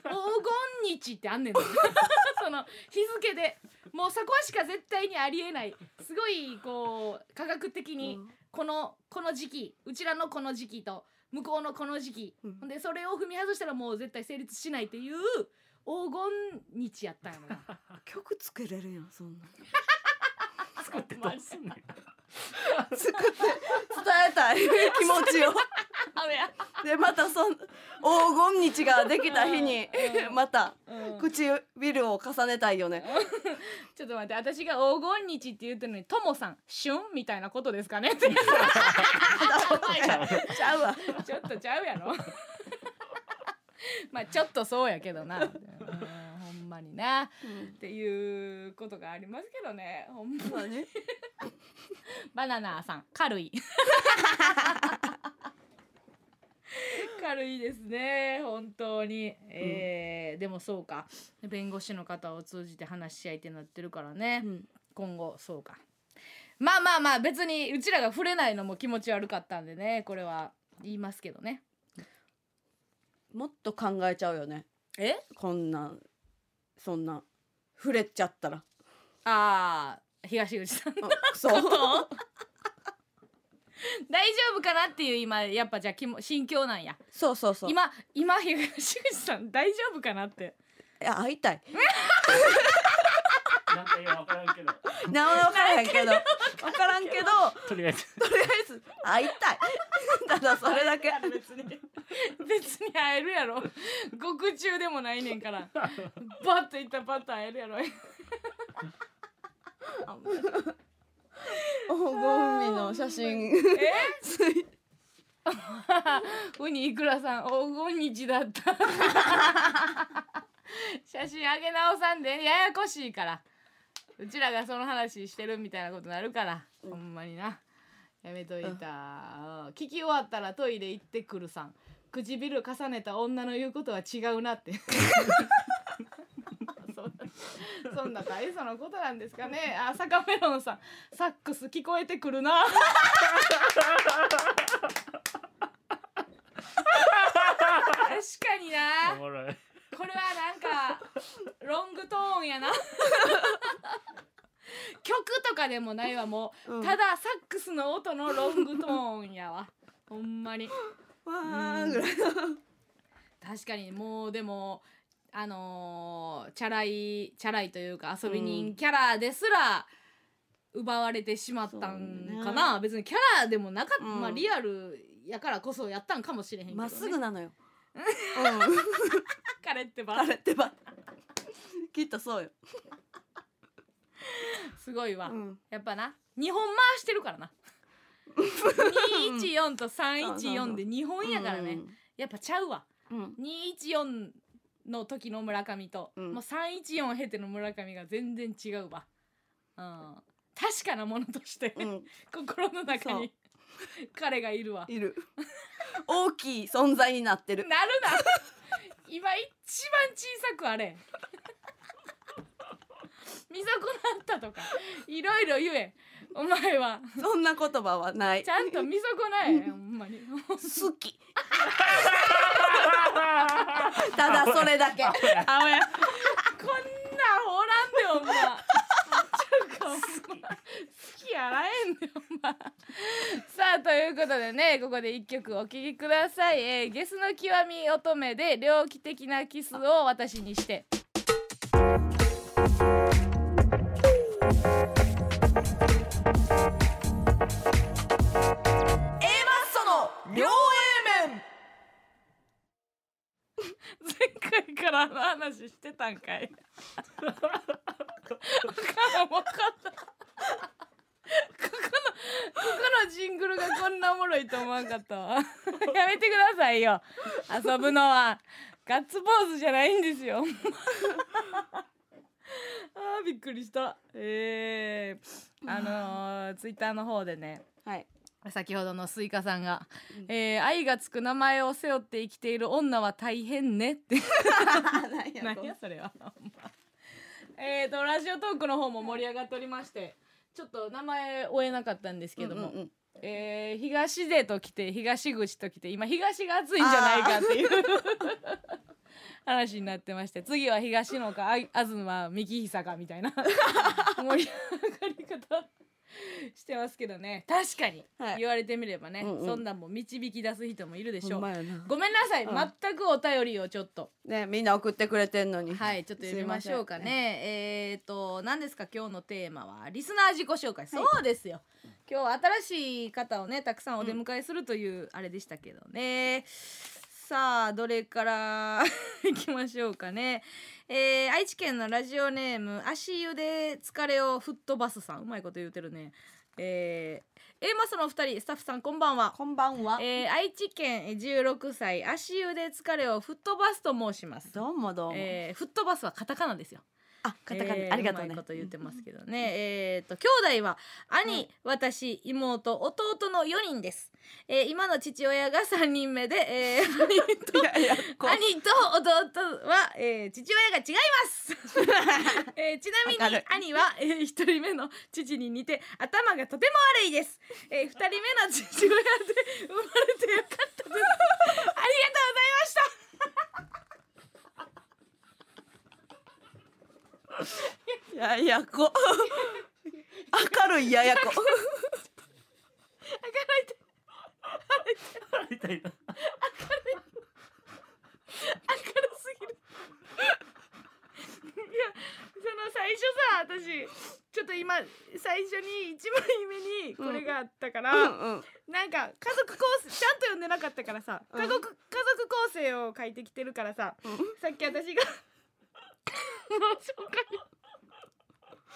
B: 金日ってあんねんな その日付で。もうそこしか絶対にありえない。すごいこう科学的にこのこの時期うちらのこの時期と向こうのこの時期、
A: うん。
B: でそれを踏み外したらもう絶対成立しないっていう黄金日やったんやろな。
A: 曲作れるやんそんな
C: 作ってどうすんねん
A: 作って伝えたい気持ちを。でまたそん黄金日ができた日に
B: うん。
A: また
B: うん。
A: 唇を重ねたいよね。
B: ちょっと待って私が黄金日って言ってるのにともさん旬みたいなことですかねって。
A: ちゃうわ。
B: ちょっとちゃうやろ。まあちょっとそうやけどな、うん、ほんまになっていうことがありますけどねほんま
A: 何
B: バナナさん軽い。軽いですね本当に、えーでもそうか弁護士の方を通じて話し合いってなってるからね、
A: うん。
B: 今後そうか。まあまあまあ別にうちらが触れないのも気持ち悪かったんでねこれは言いますけどね。
A: もっと考えちゃうよね。
B: え？
A: こんなんそんな触れちゃったら。
B: ああ東口さんの
A: あそう。
B: こと？大丈夫かなっていう今やっぱじゃあ気も心境なんや。
A: そうそうそう。
B: 今今東口さん大丈夫かなって。
A: いや会いたい
C: なんかよくわからんけど。
A: 名前分からへんけど。分からんけど
C: とりあえず。
A: とりあえず会いたい。ただそれだけ。
B: 別に。別に会えるやろ。獄中でもないねんから。バッといったらパッと会えるやろ。
A: 黄金海の写真。
B: え？
A: つい。
B: ウニイクラさん黄金日だった。写真あげ直さんでややこしいからうちらがその話してるみたいなことになるから、ほんまにな。やめといた、うん。聞き終わったらトイレ行ってくるさん。唇重ねた女の言うことは違うなって。そんな大層のことなんですかね。あ坂メロンさん。サックス聞こえてくるな。確かにな。
C: い
B: これはなんかロングトーンやな。曲とかでもないわもう、
A: うん。
B: ただサックスの音のロングトーンやわ。ほんまに。
A: わーぐらい
B: 確かにもうでもあのーチャラいチャラいというか遊び人キャラですら奪われてしまったんかな、別にキャラでもなかった、
A: うん。
B: まあリアルやからこそやったんかもしれへんけど、ね、
A: まっすぐなのよ。うん
B: 彼ってば。
A: あれってば。きっとそうよ。
B: すごいわ、
A: うん。
B: やっぱな。2本回してるからな。214と314で2本やからね、やっぱちゃうわ。
A: うん。うん
B: 214の時の村上と、
A: うん。
B: もう314経ての村上が全然違うわ、うん、確かなものとして、
A: うん。
B: 心の中に彼がいるわ。
A: いる。大きい存在になってる。
B: なるな今一番小さくあれ 見損なったとかいろいろ言えお前は。
A: そんな言葉はない。
B: ちゃんと見損なえほんまに。
A: 好き。ただそれだけ。
B: こんなんおらんでほんま好きやらえんでほんまさあということでねここで一曲お聴きください、えーゲスの極み乙女で猟奇的なキスを私にして。
A: 両 A 面。
B: 前 回からあの話してたんかい。分からん分かった。ここのここのジングルがこんなおもろいと思わんかったわ。やめてくださいよ。遊ぶのは。ガッツポーズじゃないんですよ。あーびっくりした。えー、あのー、ツイッターの方でね。
A: はい。
B: 先ほどのスイカさんが、えー愛がつく名前を背負って生きている女は大変ねって。
A: 何や
B: それは。えーとラジオトークの方も盛り上がっておりましてちょっと名前追えなかったんですけども、
A: うんうんうん。
B: えー東出と来て東口と来て今東が暑いんじゃないかっていう 話になってまして次は東野かあい東幹久かみたいな。盛り上がり方してますけどね。確かに。
A: はい。
B: 言われてみればね、
A: うんうん。
B: そんなんも導き出す人もいるでしょう。
A: ほんまやな。
B: ごめんなさい、
A: うん。
B: 全くお便りをちょっと。
A: ねみんな送ってくれてんのに。
B: はいちょっと読みましょうか
A: すい
B: ねえっ、と何ですか今日のテーマは？リスナー自己紹介、そうですよ。今日は新しい方をねたくさんお出迎えするというあれでしたけどね、さあどれから？いきましょうかね、えー愛知県のラジオネーム足湯で疲れを吹っ飛ばすさん。うまいこと言うてるね。えー、A マスのお二人スタッフさんこんばんは。
A: こんばんは、
B: えー愛知県えー16歳足湯で疲れを吹っ飛ばすと申します。
A: どうもどうも、
B: えー、吹っ飛ばすはカタカナですよ。
A: あカタカナ、
B: えー
A: ありがとうね
B: まいこと言ってますけどね。えっと兄弟は兄、私、妹、弟の4人です。えー今の父親が3人目で、えー 兄と兄と弟は、えー父親が違います。えーちなみに兄は、えー、1人目の父に似て頭がとても悪いです。えー、2人目の父親で生まれてよかったです。ありがとうございました。
A: いやいやこ。明るいややこ。
C: みたい。な。
B: 明るすぎる。いやその最初さ私ちょっと今最初に一枚目にこれがあったから、
A: うんうん。
B: なんか家族構成ちゃんと読んでなかったからさ
A: うん。
B: 家族、家族構成を書いてきてるからささっき私が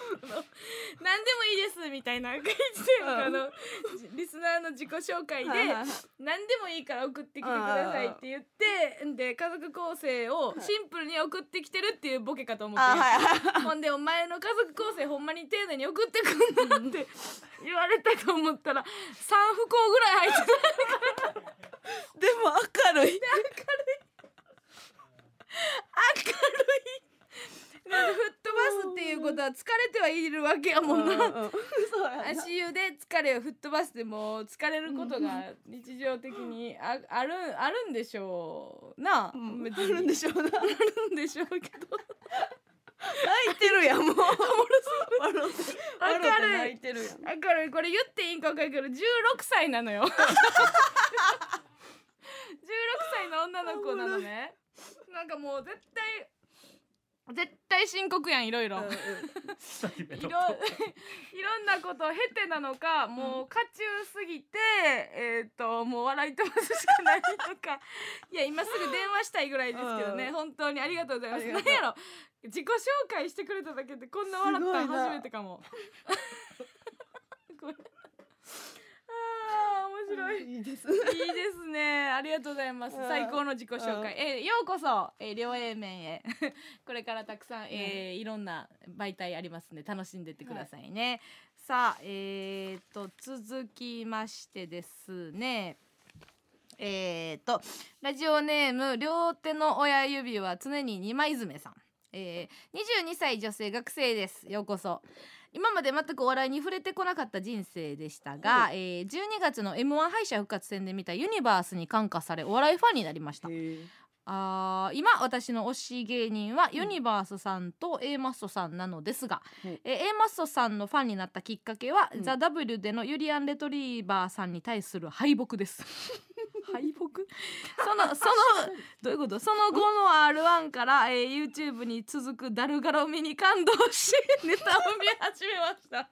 B: 何でもいいですみたいな書いてて、
A: うん。
B: あのリスナーの自己紹介で何でもいいから送ってきてくださいって言ってで家族構成をシンプルに送ってきてるっていうボケかと思って、ほんでお前の家族構成ほんまに丁寧に送ってくんなって 言われたと思ったら3不幸ぐらい入って
A: でも明るい。
B: た明るい。なんか 吹っ飛ばすっていうことは疲れてはいるわけやもんな、足湯で疲れを吹っ飛ばしても疲れることが日常的にああるあるんでしょうな、
A: うん。
B: 別
A: あるんでしょうな。
B: あるんでしょうけど。
A: 泣いてるやんもう。
B: 明る。い明るいこれ言っていいんか分かるけど16歳なのよ。16歳の女の子なのね。なんかもう絶対絶対深刻やんいろいろ、
A: うんうん。
B: いろ いろんなことを経てなのかもう渦中すぎてえっ、ともう笑い飛ばすしかないのか。いや今すぐ電話したいぐらいですけどね、
A: うん。
B: 本当にありがとうございます。何やろ自己紹介してくれただけでこんな笑ったの初めてかも 面白い
A: いいです
B: いいですね。ありがとうございます。
A: うん
B: 最高の自己紹
A: うん
B: 介。えーようこそ、えー両 A 面へ。これからたくさん、えーいろんな媒体ありますんで、楽しんでってくださいね。さあ、えー、と、続きましてですね。えー、と、ラジオネーム、両手の親指は常に二枚爪さん。えー、22歳女性学生です。ようこそ。今まで全くお笑いに触れてこなかった人生でしたが、えー12月の m 1敗者復活戦で見たユニバースに感化されお笑いファンになりましたあー今私の推し芸人はユニバースさんと A マッソさんなのですが、
A: うん
B: えー A マッソさんのファンになったきっかけは、
A: うん。
B: ザ・ W でのユリアン・レトリーバーさんに対する敗北です。敗北？そのそのどういうこと？その後の R1 から、えー YouTube に続くダルガラミに感動しネタを見始めました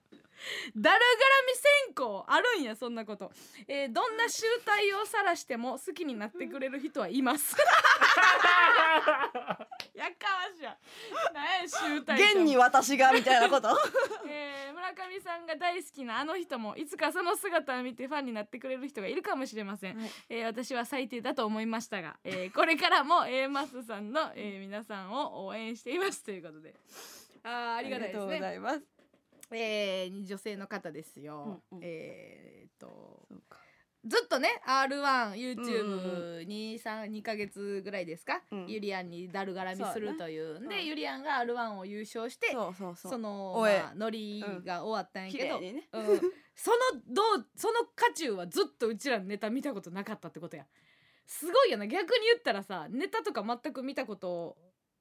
B: ダルガラミ選考あるんやそんなこと、えーどんな集体を晒しても好きになってくれる人はいます。やかましや何や集体
A: 現に私がみたいなこと？
B: えー村上さんが大好きなあの人もいつかその姿を見てファンになってくれる人がいるかもしれません、
A: はい。
B: えー私は最低だと思いましたが、えーこれからも A マスさんの、えー皆さんを応援していますということで。あーありがたいです
A: ありがとうご
B: ね
A: ざいます
B: えー女性の方ですよ、
A: うんうん。
B: えーっとずっとね R1YouTube に32ヶ月ぐらいですか、
A: うん。
B: ユリアンにだるがらみするというんで、
A: うん
B: ユリアンが R1 を優勝して
A: そ
B: の、まあ、ノリが終わったんやけど、うん、そのどうその渦中はずっとうちらのネタ見たことなかったってことや。すごいよな。逆に言ったらさネタとか全く見たこと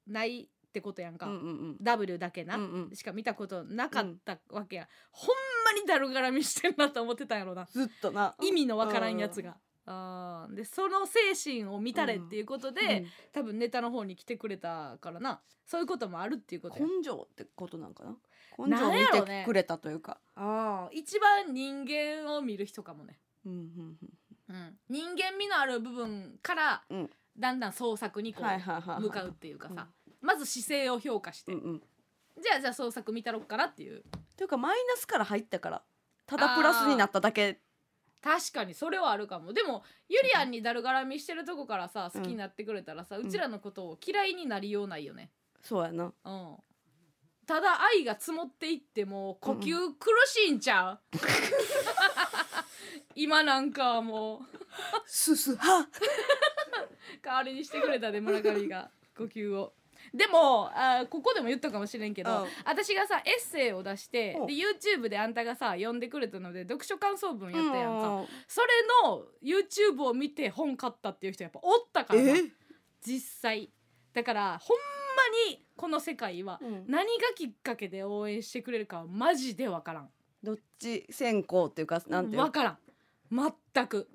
B: ないってことやんか、
A: うんうん
B: W だけな、
A: うんうん。
B: しか見たことなかったわけや、ほんまにだるがらみしてんなと思ってたんやろな。
A: ずっとな。
B: 意味のわからんやつが。あー。でその精神を見たれっていうことで、多分ネタの方に来てくれたからな。そういうこともあるっていうことや。
A: 根性ってことなんかな？根性
B: なん
A: を見
B: やろね。
A: てくれたというか。
B: あー。一番人間を見る人かもね、
A: うんうん
B: うん、人間味のある部分から、
A: うん。
B: だんだん創作にこ
A: うんはいはいうはいはい。
B: 向かうっていうかさ、まず姿勢を評価して、
A: うんうん。
B: じゃあじゃあ創作見たろっかなっていう。
A: というかマイナスから入ったからただプラスになっただけ。
B: 確かにそれはあるかも。でもゆりやんにだるがらみしてるとこからさ好きになってくれたらさ、うちらのことを嫌いになりようないよね。
A: そうやな。
B: うん。ただ愛が積もっていっても呼吸苦しいんちゃう、今なんかもう。
A: すすは
B: 代わりにしてくれたで村上が。呼吸を。でもあーここでも言ったかもしれんけど、
A: うん。
B: 私がさエッセイを出して
A: うん。
B: で YouTube であんたがさ読んでくれたので読書感想文やったやんか、
A: うん
B: それの YouTube を見て本買ったっていう人やっぱおったからな。
A: え？
B: 実際。だからほんまにこの世界は
A: うん。
B: 何がきっかけで応援してくれるかはマジでわからん。
A: どっち先行っていうかなんていう
B: わからん。全く。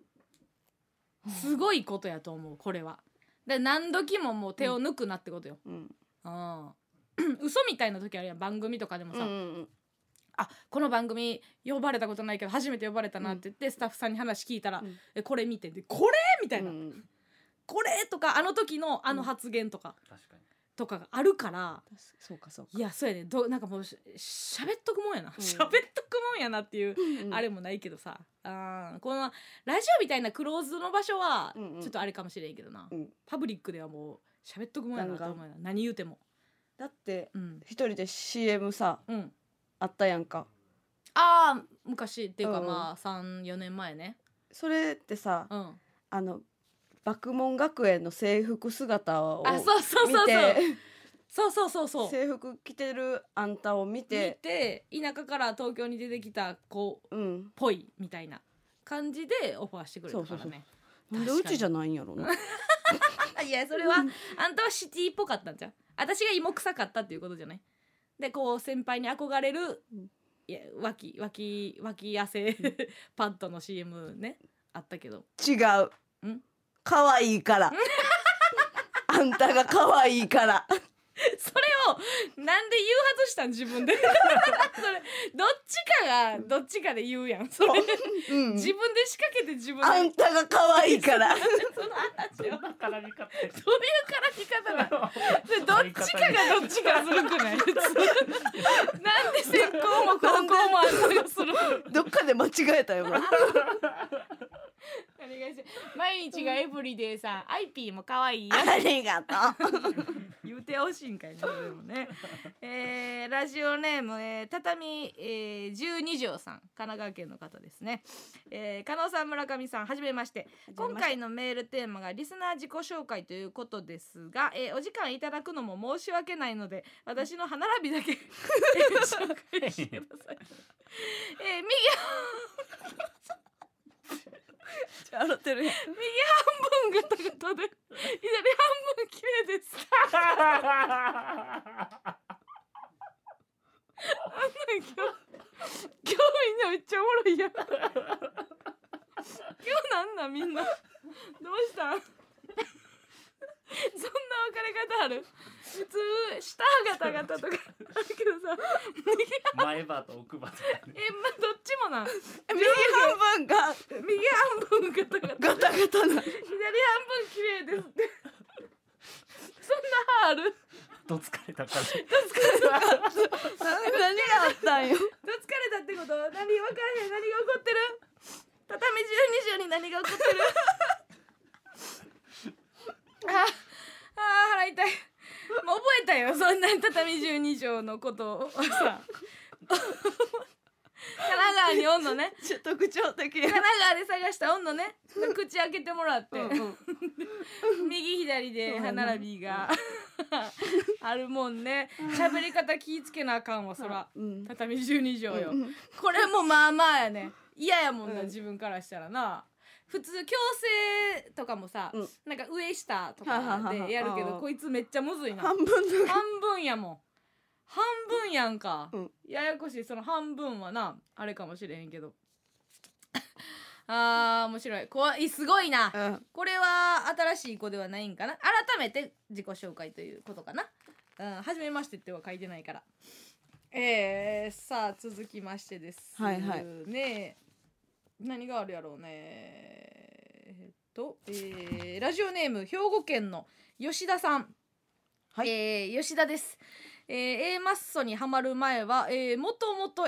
B: すごいことやと思うこれはで何時ももう手を抜くなってことよ、
A: うん。
B: うん、嘘みたいな時あるやん。番組とかでもさ、
A: うんうん
B: あこの番組呼ばれたことないけど初めて呼ばれたなって言って、スタッフさんに話聞いたら「
A: うん。
B: えこれ見て」で「これ?」みたいな、
A: うん
B: これとかあの時のあの発言とか、
C: 確かに。
B: とかがあるから
A: そうかそうか。
B: いやそうやね。どなんかもうし喋っとくもんやな。
A: うん。
B: 喋、っとくもんやなっていう、
A: うん。
B: あれもないけどさあーこのラジオみたいなクローズの場所は
A: うんうん。
B: ちょっとあれかもしれんけどな、
A: うん。
B: パブリックではもう喋っとくもんやなと思うな。何言うても。
A: だって
B: うん、
A: 一人で CM さ
B: うん、
A: あったやんか。
B: ああ昔っていうか
A: うん
B: まあ34年前ね。
A: それってさ
B: うん。
A: あの爆問学園の制服姿を
B: あそうそう
A: 見
B: そうそう。
A: て
B: そうそうそうそう。
A: 制服着てるあんたを見
B: 見
A: て
B: て田舎から東京に出てきた子っ
A: うん。
B: ぽいみたいな感じでオファーしてくれたからね。
A: そうそうなんでうちじゃないんやろな
B: あ いやそれはあんたはシティっぽかったんじゃん私が芋臭かったっていうことじゃない？でこう先輩に憧れる、
A: うん。
B: いや脇脇脇汗パッドの CM ねあったけど。
A: 違うん？可愛いから。あんたが可愛いから
B: それをなんで言う外したん自分で？それどっちかがどっちかで言うやん。それ
A: うん。
B: 自分で仕掛けて自分で。
A: あんたが可愛いから。
B: その話を
C: ど
B: ういう絡み方なのでどっちかがどっちかするくない？なんで先行も後攻もあんたがするの
A: どっかで間違えたよな
B: お願いし毎日がエブリデイさん。アイピーも可愛いよ。
A: ありがとう。
B: 言うてほしいんかいねね、えー、ラジオネーム、えー、畳、えー、12条さん。神奈川県の方ですね、えー、加納さん村上さんはじめまして。今回のメールテーマがリスナー自己紹介ということですが、えーお時間いただくのも申し訳ないので私の歯並びだけえ ー 紹介してください、えー、右
A: 笑ってる
B: 右半分ガタガタで左半分綺麗ですあんなん今日今日みんなめっちゃおもろいやん。今日なんなんみんな。どうしたん？そんな別れ方ある？普通下ガタガタとか。あるけどさ右
C: 前歯と奥歯とかね。
B: えまどっちもな。
A: 右半分が。
B: 右半分ガタガタ。
A: ガタガタな。
B: 左半分綺麗ですって。そんな歯ある？
C: どつかれたから
A: 何があったんよ。
B: どつかれたってこと？何？分からへん。何が起こってる？畳12条に何が起こってる？ああ腹痛いもう覚えたよそんな畳12条のことを。さ神奈川におんのね。
A: ちょ特徴的。
B: 神奈川で探したおんのね。口開けてもらって、
A: うんうん。
B: 右左で歯並びが あるもんね。喋り方気ぃつけなあかんわそら。
A: うん。
B: 畳12畳よ、
A: うん。
B: これもまあまあやね。嫌やもんな、
A: うん。
B: 自分からしたらな普通矯正とかもさ、
A: うん。
B: なんか上下とかでやるけどこいつめっちゃむずいな。
A: 半分の
B: 半分やもん。半分やんか、
A: うん。
B: ややこしい。その半分はなあれかもしれへんけど。あー面白い。怖い。すごいな、
A: うん。
B: これは新しい子ではないんかな。改めて自己紹介ということかな。うん初めましてっては書いてないから。えー、さあ続きましてです
A: はいはい。
B: ね何があるやろうねえーっと、えーラジオネーム兵庫県の吉田さん
A: はい
B: えー吉田です。えー、A マッソにハマる前は、えー、もともと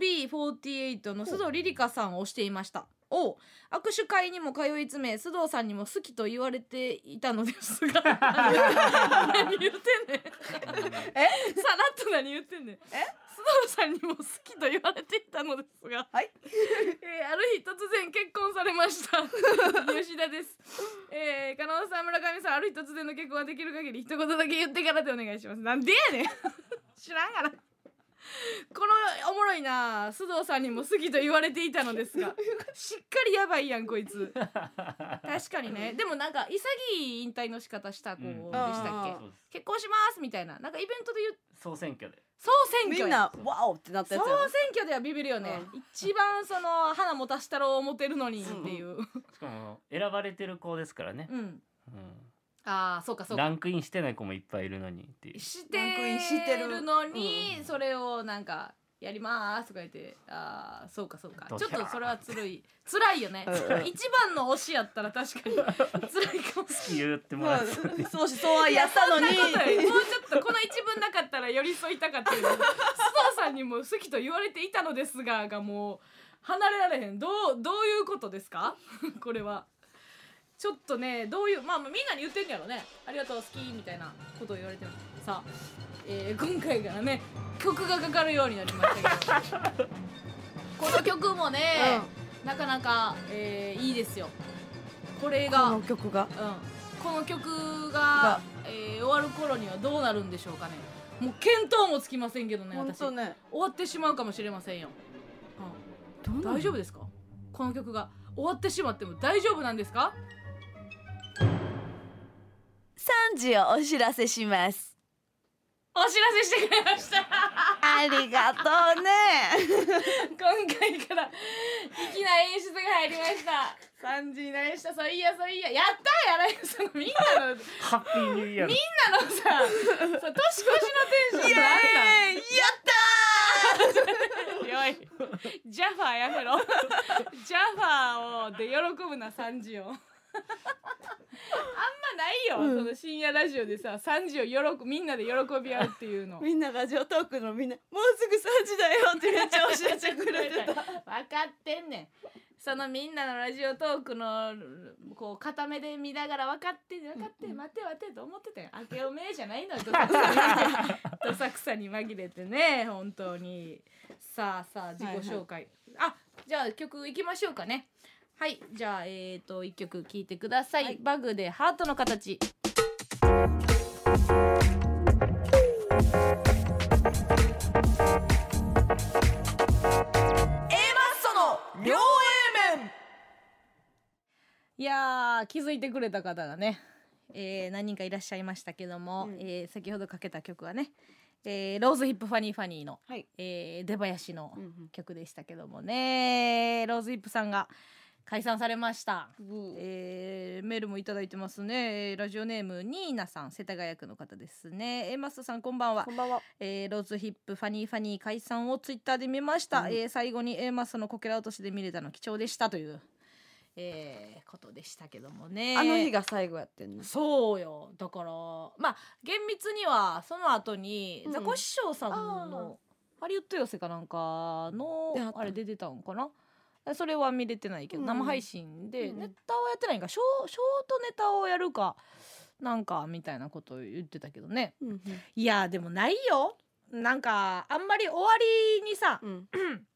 B: NMB48 の須藤リリカさんをしていました。を握手会にも通い詰め須藤さんにも好きと言われていたのですが 何言ってんねん。え？さらっと何言ってんねん。
A: え？
B: 須藤さんにも好きと言われていたのですが
A: はい。
B: えーある日突然結婚されました。吉田です、えー、加納さん村上さんある日突然の結婚ができる限り一言だけ言ってからでお願いします。なんでやねん。知らんがな。こ のおもろいな須藤さんにも好きと言われていたのですが しっかりやばいやんこいつ。確かにね。でもなんか潔い引退の仕方した子でしたっけ、
C: うです
B: 結婚しますみたいな。なんかイベントで言う。
C: 総選挙で。
B: 総選挙や。
A: みんなワオってなった
B: 総
A: やつや
B: 選挙ではビビるよね、一番その花持たしたろう持てるのにっていう、
C: しかも選ばれてる子ですからね、
B: うん、
C: うん
B: ああそうかそうか。
C: ランクインしてない子もいっぱいいるのにっていう。
B: して
A: ランクインしてる
B: るのに、
A: うん。
B: それをなんかやりますとか言ってああそうかそうか。ちょっとそれはつるい辛いよね、一番の推しやったら確かに 辛いかもしれない。
C: 言っても
A: まあ
C: らうと
A: そうしそうはやったのに。
B: もうちょっとこの一文なかったら寄り添いたかったけど須藤さんにも好きと言われていたのですががもう離れられへん。どうどういうことですか？これはちょっとねどういうまあまあみんなに言ってんやろね。ありがとう好きみたいなことを言われてるさあ、えー今回からね曲がかかるようになりましたけど。この曲もね、なかなか、えーいいですよ。これが
A: この曲が。
B: うん、この曲が
A: が、
B: えー終わる頃にはどうなるんでしょうかね。もう見当もつきませんけどね
A: 本
B: 私
A: ね。
B: わってしまうかもしれませんよ、うん、大丈夫ですか？この曲が。終わってしまっても大丈夫なんですか？
A: 3時をお知らせします。
B: お知らせしてくれました。
A: ありがとうね。
B: 今回から粋な演出が入りました。3時になりました。そういやそういややったやらいそのみんなの。みん
C: ハッピーニューイヤー。の
B: なのさそう年越しのテンションなん
A: やった
B: よい。ジャファーやめろ。ジャファーをで喜ぶな3時をあんまないよ、
A: うん。
B: その深夜ラジオでさ3時を喜ぶみんなで喜び合うっていうの。
A: みんなラジオトークのみんなもうすぐ3時だよってめっちゃ教えてくれてた。
B: 分かってんねん。そのみんなのラジオトークのこう片目で見ながら分かって分かってん待て待てと思ってたよ明けおめじゃないのよどさくさに。どさくさに紛れてね本当に。さあさあ自己紹介、あじゃあ曲いきましょうかねはいじゃあえっ、ー、と一曲聴いてください、
A: はい。
B: バグでハートの形。
A: A マッソの両 A 面。
B: いやー気づいてくれた方がね、えー何人かいらっしゃいましたけども、
A: うん。
B: えー先ほどかけた曲はね、えーローズヒップファニーファニーの、
A: はい。
B: えー出囃子の
A: うんうん。
B: 曲でしたけどもね。ローズヒップさんが解散されました、
A: うん。
B: えーメールもいただいてますね。えーラジオネームニーナさん世田谷区の方ですね。えーマスさんこんばんは。
A: こんばんは。
B: えーローズヒップファニーファニー解散をツイッターで見ました、
A: うん。
B: えー最後に A マスのこけら落としで見れたの貴重でしたという、えーことでしたけどもね。
A: あの日が最後やってんの？
B: そうよ。だからまあ厳密にはその後に、
A: うん。
B: ザコシショウさんのハリウッド寄せかなんかの
A: であ
B: れで出たんかな？それは見れてないけど、
A: うん。
B: 生配信で
A: うん。
B: ネタをやってないんかショーショートネタをやるかなんかみたいなことを言ってたけどね。
A: うん
B: いやでもないよ。なんかあんまり終わりにさ
A: うん。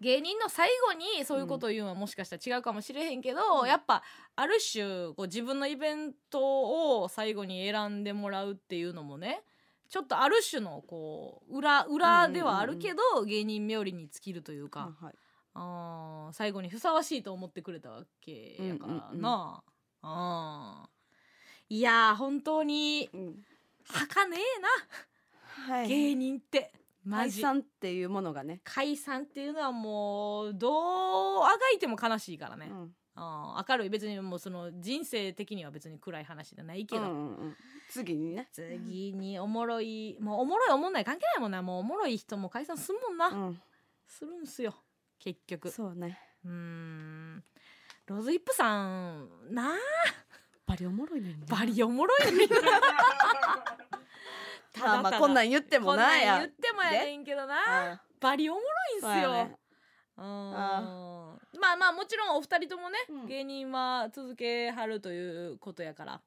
B: 芸人の最後にそういうことを言うのはもしかしたら違うかもしれへんけど、
A: うん。
B: やっぱある種こう自分のイベントを最後に選んでもらうっていうのもねちょっとある種のこう裏裏ではあるけど、芸人冥利に尽きるというか、
A: はい
B: あー最後にふさわしいと思ってくれたわけやからな、
A: うんうんうん。
B: あー。いやー本当に
A: うん。
B: はかねえな、
A: はい。
B: 芸人って。マ
A: 解
B: ジ
A: 散っていうものがね。
B: 解散っていうのはもうどうあがいても悲しいからね、
A: うん。
B: あー明るい別にもうその人生的には別に暗い話じゃないけど、
A: うんうんうん。次にね。
B: 次におもろいもうおもろいおもんない関係ないもんな。もうおもろい人も解散すんもんな、
A: うん。
B: するんすよ結局。
A: そうね。
B: うーん。ローズヒップさんなあ。
A: バリおもろいのにな
B: バリおもろいのに。
A: まあまあこんなん言っても
B: な
A: や
B: 言ってもやねんけどな。
A: あ
B: バリおもろいんすよ、
A: そう
B: ん。まあまあもちろんお二人ともね、
A: うん。
B: 芸人は続けはるということやから。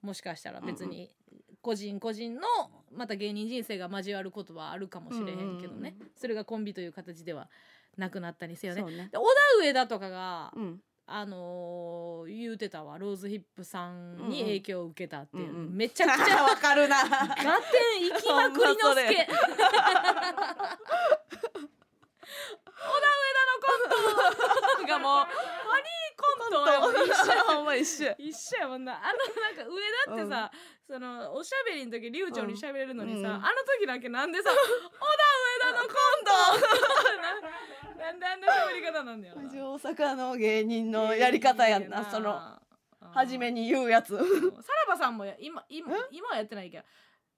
B: もしかしたら別に個人個人のまた芸人人生が交わることはあるかもしれへんけどね、
A: うん。
B: それがコンビという形ではなくなったにせよね。
A: そうね。
B: で小田上田とかが、
A: うん。
B: あのー言うてたわ。ローズヒップさんに影響を受けたっていう、
A: うんうん。
B: めちゃくちゃ
A: わかるな。
B: ガテン行きまくりの すけ小田上田のコントがもうファ ニーコントやもん一緒
A: ほんま一緒
B: 一緒やもんな。あのなんか上田ってさ、そのおしゃべりの時流暢にしゃべれるのにさ、
A: うん。
B: あの時だけなんでさ「小田上田のコント」ななんであんな喋り方なんだよ。な
A: 大阪の芸人のやり方やんなその初め
B: に
A: に言うやつ。
B: さらばさんもや今今今はやってないけど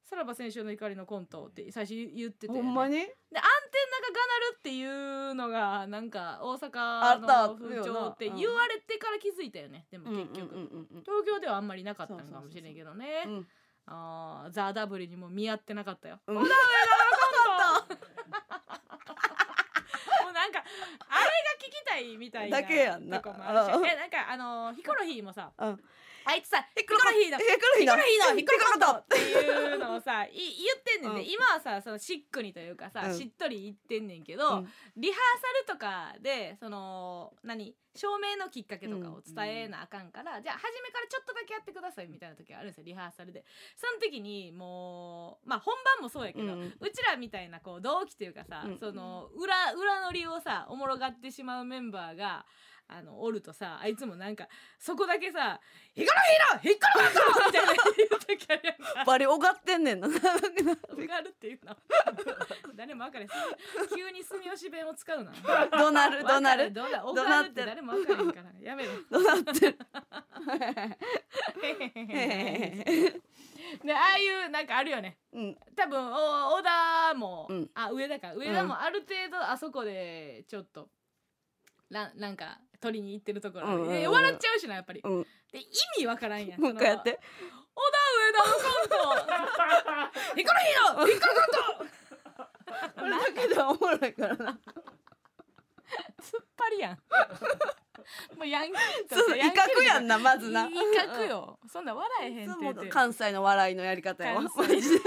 B: さらば選手の怒りのコントって最初言ってて、
A: ほんまに？
B: でアンテナががなるっていうのがなんか大
A: あ
B: 阪
A: った
B: の風潮って言われてから気づいたよね。でも結局、
A: うんうんうん
B: 東京ではあんまりなかったのかもしれんけどね、
A: うん
B: あーザ・ダブルにも見合ってなかったよ、
A: うん。
B: 小田上田のコントもうなんかあれが聞きたいみたいな
A: だけやんな。
B: えなんかあのヒコロヒーもさ
A: うん
B: あいつさヒコロヒーの
A: ヒコロヒーの
B: ヒコロト
A: ヒ
B: っていうのをさい言ってんねんね、
A: うん。
B: 今はさそのシックにというかさ、
A: うん。
B: しっとり言ってんねんけど、
A: うん。
B: リハーサルとかでその何証明のきっかけとかを伝えなあかんから、じゃあ初めからちょっとだけやってくださいみたいな時があるんですよリハーサルで。その時にもうまあ本番もそうやけど、
A: う
B: うん。ちらみたいなこう同期というかさ、
A: うん。
B: その裏裏乗りをさおもろがってしまうメンバーがあのおるとさあいつもなんかそこだけさ「ヒコロヒーのヒコロコント!」みたいな言う時あるやんか。
A: バリおがってんねんな。
B: うがるっていうの。誰も分かれへん。急に住吉弁を使うな。
A: どなるどなる。
B: どなお
A: ど
B: がるって誰も分からへんから。やめろ。
A: どなってる。
B: でああいうなんかあるよね。
A: うん。
B: 多分お小田も、
A: うん。
B: あ上田か。上田もある程度あそこでちょっとななんか取りに行ってるところ
A: うんうんうん。
B: で笑っちゃうしなやっぱり、
A: うん。
B: で意味わからんやん。
A: もう一回やって。
B: 小田上田のコントヒコロヒーのヒコロコント
A: これだけでおもろいからな
B: 突っ張りやんもう。ヤンキーと
A: そう威嚇やんなまずな。
B: 威嚇よ。そんな笑えへんって言って。
A: 関西の笑いのやり方やマジで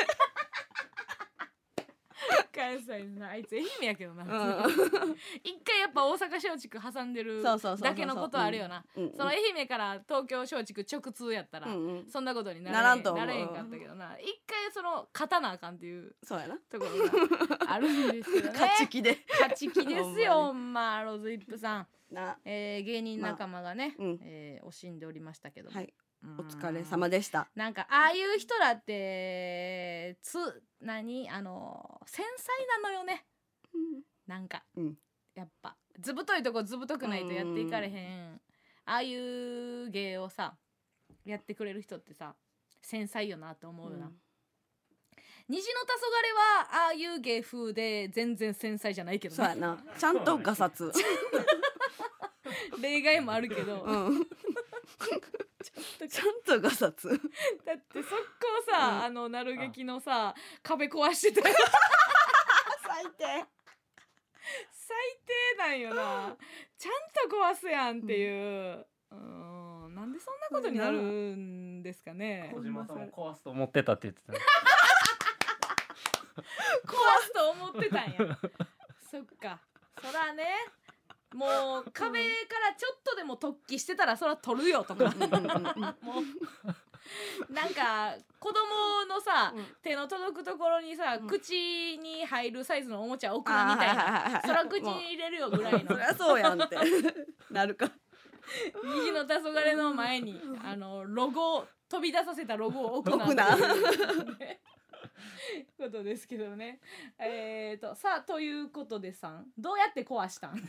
B: 関西のあいつ愛媛やけどな、
A: うん。
B: 一回やっぱ大阪松竹挟んでる
A: そうそうそうそう
B: だけのことあるよな。
A: うん
B: その愛媛から東京松竹直通やったら、
A: うんうん。
B: そんなことにな
A: ならんと思う。
B: なれへんかったけどな。一回その勝たなあかんっていう
A: そうやな。
B: ところがあるんですけどね。
A: 勝ち気で。
B: 勝ち気ですよほんまローズイップさん、
A: な。
B: えー芸人仲間がね、
A: まあうん。
B: えー惜しんでおりましたけども、
A: はい。
B: うん
A: お疲れ様でした。
B: なんかああいう人らってつ何？あの繊細なのよね。なんか、
A: うん。
B: やっぱ。ずぶといとこずぶとくないとやっていかれへん。ああいう芸をさやってくれる人ってさ繊細よなと思うよな、虹の黄昏はああいう芸風で全然繊細じゃないけどな
A: そうやな。ちゃんとガサツ。
B: 例外もあるけど、
A: うんちゃんとガサツ。
B: だって速攻さ、
A: うん。
B: あのなる劇のさ壁壊してたよ。
A: 最低。
B: 最低なんよな。ちゃんと壊すやんっていう、うん、なんでそんなことになるんですかね。
C: 小島さんも壊すと思ってたって言ってた。ね
B: 壊すと思ってたんや。そっか。そらねもう壁からちょっとでも突起してたらそら取るよとか。もうなんか子供のさ、
A: うん。
B: 手の届くところにさ、
A: うん。
B: 口に入るサイズのおもちゃ置くなみたいな、そら口に入れるよぐらいの。
A: そりゃそうやんって。なるか。
B: 右の黄昏の前にあのロゴを飛び出させたロゴを置くな ことですけどね。えー、とさあということでさんどうやって壊したん？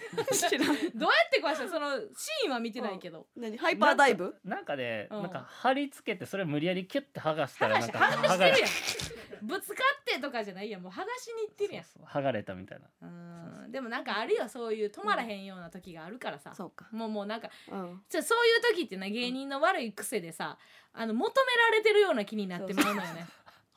B: どうやって壊した？んそのシーンは見てないけど、
A: 何？ハイパーダイブ？
C: なんかで、
B: うん。
C: なんか貼り付けてそれ無理やりキュッて剥がした
B: 剥がし
C: らなんか
B: 剥がしてるや
C: れ
B: ん。ぶつかってとかじゃないやん。もう剥がしに行ってるやん。
C: そうそう剥がれたみたいな。
B: うん。でもなんかあるよそういう止まらへんような時があるからさ、
A: そうか。
B: もうもうなんか
A: うん。
B: じゃそういう時ってな芸人の悪い癖でさあの求められてるような気になってまうのよね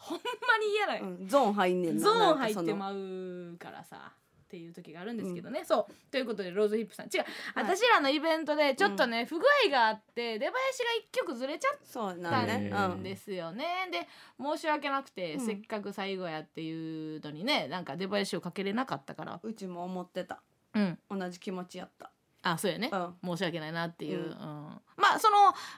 B: ほんまに嫌なよ、
A: うんゾーン入んねんな
B: ゾーン入ってまうからさっていう時があるんですけどね、そう。ということでローズヒップさん。違う、私らのイベントでちょっとね、不具合があって出囃子が一曲ずれちゃった
A: ん
B: ですよね、で申し訳なくて、
A: うん。
B: せっかく最後やっていうのにねなんか出囃子をかけれなかったから。
A: うちも思ってた。
B: うん。
A: 同じ気持ちやった
B: あそうやね、
A: うん。
B: 申し訳ないなっていう、
A: う
B: うん。んまあその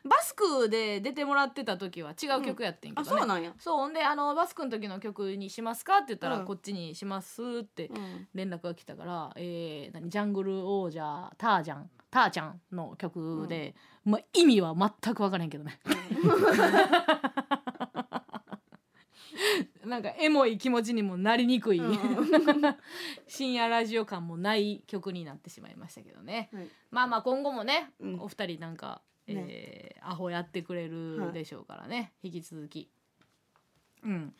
B: バスクで出てもらってた時は違う曲やってんけ
A: あ
B: どね、
A: そうなんや。
B: そうほんであのバスクの時の曲にしますかって言ったら、
A: うん。
B: こっちにしますって
A: うん。
B: 連絡が来たから、えー、何？ジャングル王者タージャンターちゃんの曲で、まあ、意味は全く分からへんけどね なんかエモい気持ちにもなりにくい、
A: うん。
B: 深夜ラジオ感もない曲になってしまいましたけどね。
A: はい。
B: まあまあ今後もね、
A: うん。
B: お二人なんか、えーアホやってくれるでしょうからね、引き続き。うん。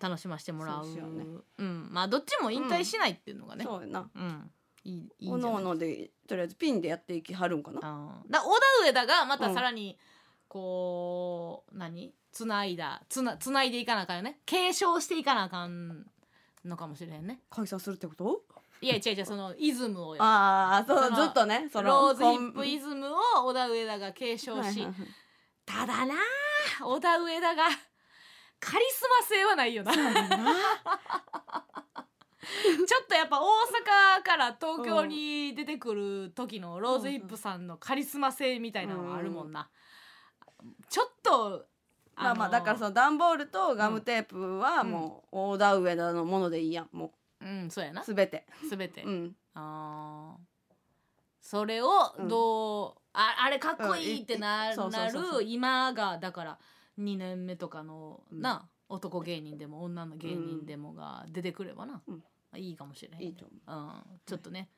B: 楽しませてもらう。
A: そうね。
B: うん。まあどっちも引退しないっていうのがね、
A: そうやな。
B: うん。いいいい
A: おのおのでとりあえずピンでやっていきはるんかな。
B: だ小田上田がまたさらにこう、何？つないだつなつないでいかなあかんよね。継承していかなあかんのかもしれへんね。
A: 解散するってこと？
B: いや違う違うそのイズムをよ。
A: ああそうずっとねその
B: ローズヒップイズムを小田上田が継承し、
A: はいはいはい
B: ただなあ小田上田がカリスマ性はないよな。ちょっとやっぱ大阪から東京に出てくる時のローズヒップさんのカリスマ性みたいなのがあるもんな、ちょっと
A: まあまあ
B: の
A: だからその段ボールとガムテープはもう大田上田のものでいいやんも
B: う。んそうやな。
A: うすべて。
B: すべて、
A: うん。
B: あー。それをどう、ああれかっこいいってな,、
A: うんそうそう
B: な
A: そうそう。
B: る今がだから2年目とかの、な男芸人でも女の芸人でもが出てくればな、
A: うん。
B: いいかもしれへん。
A: いいと思
B: う。ん、ちょっとね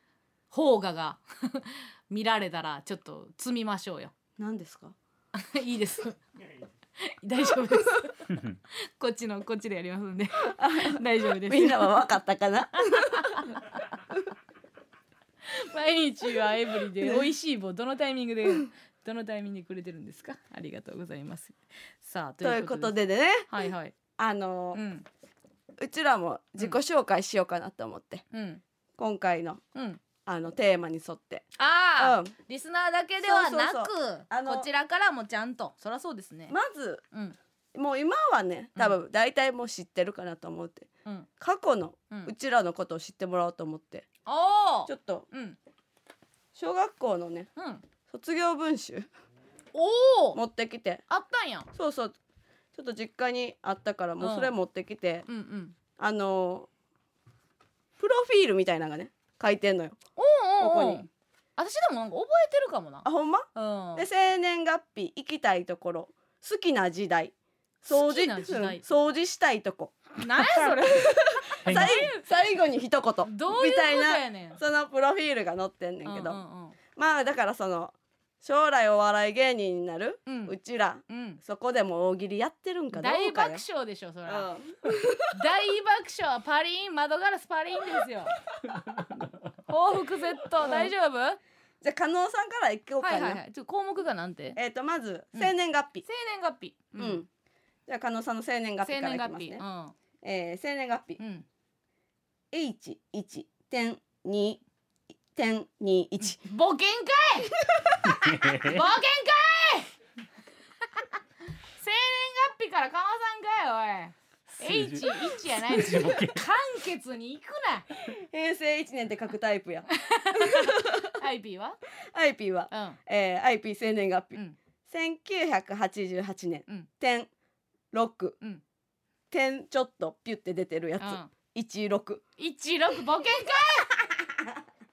B: 邦画が 見られたらちょっと積みましょうよ。
A: う何ですか？
B: いいです。大丈夫です。こっちのこっちでやりますんで。大丈夫です。
A: みんなは分かったかな？
B: 毎日はエブリで美味しい棒どのタイミングでどのタイミングでくれてるんですか？ありがとうございます。さあ
A: ということで。ね。
B: はいはい。
A: あの
B: う
A: うんちらも自己紹介しようかなと思って。
B: うん。
A: 今回の。
B: うん
A: あのテーマに沿って。
B: ああ、
A: うん。
B: リスナーだけではなく
A: あの
B: こちらからもちゃんと。そりゃそうですね、
A: まず
B: うん。
A: もう今はね多分大体もう知ってるかなと思って。
B: うん。
A: 過去の
B: うん。
A: うちらのことを知ってもらおうと思って。
B: おお
A: ちょっと
B: うん。
A: 小学校のね
B: うん。
A: 卒業文集。
B: おお
A: 持ってきて。
B: あったんや。
A: そうそう。ちょっと実家にあったからもうそれ持ってきて、
B: うんうん。
A: あのプロフィールみたいなのがね書いてんのよ。ここに。
B: 私でもなんか覚えてるかもな。
A: あほんま？
B: うん。
A: で生年月日行きたいところ。好きな時代。掃除掃除したいとこ。
B: 何やそれ？
C: 変
A: 最最後に一言。みたいなそのプロフィールが載ってんねんけど、
B: うんうん。
A: まあだからその将来お笑い芸人になる、
B: う
A: うんちら。
B: うん。
A: そこでも大喜利やってるんかど
B: 大
A: うかよ。
B: 爆笑でしょそれ、
A: うん。
B: 大爆笑。パリン窓ガラスパリンですよ。報復 Z 大丈夫？は
A: じゃあ加納さんからいこうかな、
B: いはいはい。ちょ項目がなんて？
A: えっ、とまず
B: うん。
A: 生年月日、
B: 生年月日。
A: うん。じゃあ加納さんの生年月日
B: 生
A: からいきます
B: 年月日。
A: ね、えー生年月日。
B: うん、うん、
A: H 一点二一。
B: ボケんかいボケんかい生年月日からかまさんかいおい。H 1やない
C: 数字。ボケ
B: 簡潔にいく
A: 平成一年って書くタイプや。
B: な IP は
A: ？IP は、
B: うん。
A: えー、IP 生年月日、
B: うん。
A: 1988年、
B: うん。
A: 点6、
B: うん。
A: 点ちょっとピュって出てるやつ、
B: うん。
A: 16
B: 一六。ボケんかい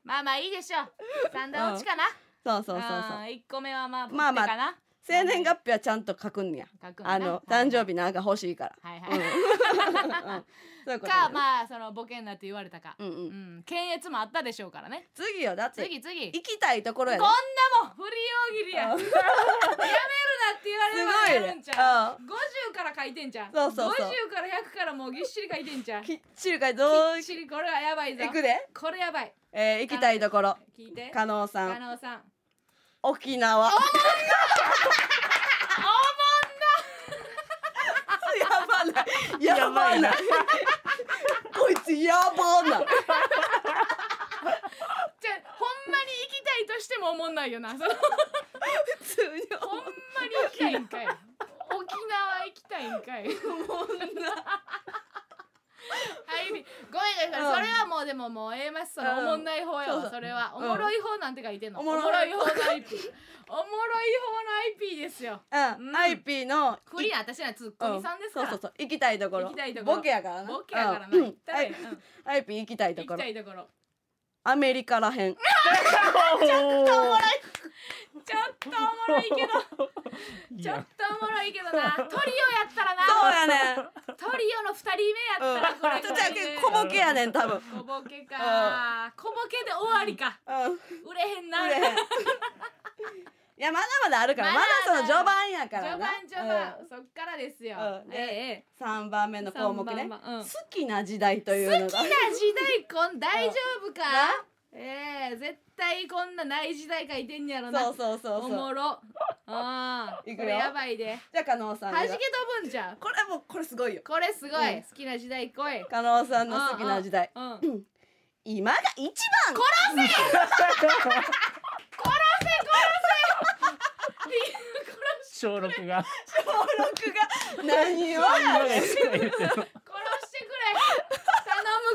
B: まあまあいいでしょう。三段落ちかな。
A: そうそうそうそう。
B: 一個目はまあ
A: まあまあ生年月日はちゃんと書くんや
B: 書
A: あの誕生日なんか欲しいから、
B: はいは
A: うん。
B: い、
A: うん
B: かまあそのボケんなって言われたか。
A: うんう
B: うんん検閲もあったでしょうからね。
A: 次よだって。
B: 次次。
A: 行きたいところや
B: こん
A: で
B: なもん振り大喜利や。や
A: うん。
B: めるなって言われればやるんちゃう？
A: す
B: 50から書いてんじゃん
A: そうそうそう。
B: 50から100からもうぎっしり書いてんじゃんき
A: きっちりかいどう
B: っちりこれはやばいぞ。
A: 行くで、
B: これやばい。
A: えー、行きたいところ。
B: 聞いて。
A: 加納さ
B: 加
A: ん
B: 納さん。
A: 沖縄。やばな。いやばな。いこいつやばな。い
B: じゃあほんまに行きたいとしても思んないよな。その
A: 普通に
B: ほんまに行きたいんかい。沖縄行きたいんかい。はい、ごめんなさい、
A: うん。
B: それはもうでももうええますその
A: うん。
B: おもんない方やわ、
A: そ
B: れは。お
A: うん。
B: もろい方なんて書いてんの、
A: おもろい。
B: 方の IP おもろい方の IP ですよ。
A: うん、
B: うん。
A: IP の
B: フリーな私らツッコミさんですから、
A: そうそうそう。行きたいところ。
B: 行きたいところ。
A: ボケやからな。
B: ボケやからな、
A: うん。
B: 行ったらええ。
A: はい
B: うん
A: IP 行きたいと
B: 行
A: ころ。
B: きたいところ
A: アメリカらへん。
C: ちょっとおもろい。
B: ちょっとおもろいけど。ちょっとおもろいけどな。トリオやったらな。
A: そうやね。ん
B: トリオの二人目やったらこれ
A: ちょっとだけ小ボケやねん多分。
B: 小ボケか。小ボケで終わりか。
A: うん。
B: 売れへんな。
A: 売れへんいやまだまだあるからまだその序盤やから
B: 序
A: な
B: 盤序盤、そっからですよ、
A: うん。で
B: えええ。え
A: 3番目の項目ね。
B: うん。
A: 好きな時代というのが。
B: 好きな時代こん大丈夫か？
A: な
B: ええ絶対こんなない時代書いてんやろな。
A: そうそうそう
B: お
A: そう。
B: もろ。ああ
A: いくよ。
B: これやばいで。
A: じゃあ加納さんが
B: は。じけ飛ぶんじゃ。ん
A: これもうこれすごいよ。
B: これすごい、
A: うん。
B: 好きな時代来い。
A: 加納さんの好きな時代。
B: うんうん。
A: 今が一番
C: 小六が。
A: 小六が何を？やねん
B: 殺してくれ。頼む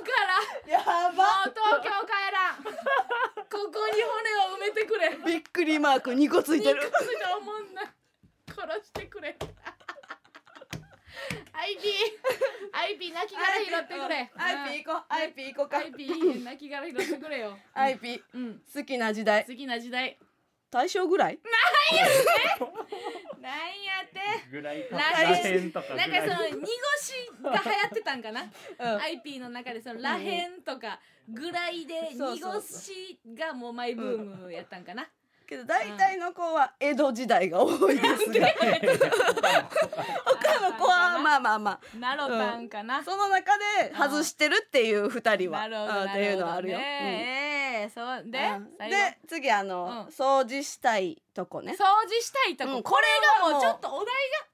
B: から。
A: や
B: も
A: ば
B: う東京帰らん。ここに骨を埋めてくれ。
A: びっくりマーク2個ついてる。
B: 肉つがおもんな。い殺してくれ。IP IP 泣き殻拾ってくれ。
A: IP 行こう。IP 行こうか。
B: IP いいね泣き殻拾ってくれよ。
A: IP
B: うん。
A: 好きな時代。
B: 好きな時代。
A: 大正ぐらい？
B: なんやって。
C: ぐらいか。
B: ら
C: らへん。とかぐ
B: なんかその濁しが流行ってたんかな。
A: うん。
B: IP の中でそのらへんとかぐらいで濁しがもうマイブームやったんかな。
A: けど大体の子は江戸時代が多いですが他の子はまあまあま
B: なろたんかな。
A: あその中で外してるっていう二人は。
B: なるほど
A: うんっていうのはあ
B: なるほど
A: るよ。
B: そう
A: うん。
B: で
A: うんで次あの、
B: うん。
A: 掃除したいとこね。
B: 掃除したいとこ、
A: うん
B: これがもうちょっとお題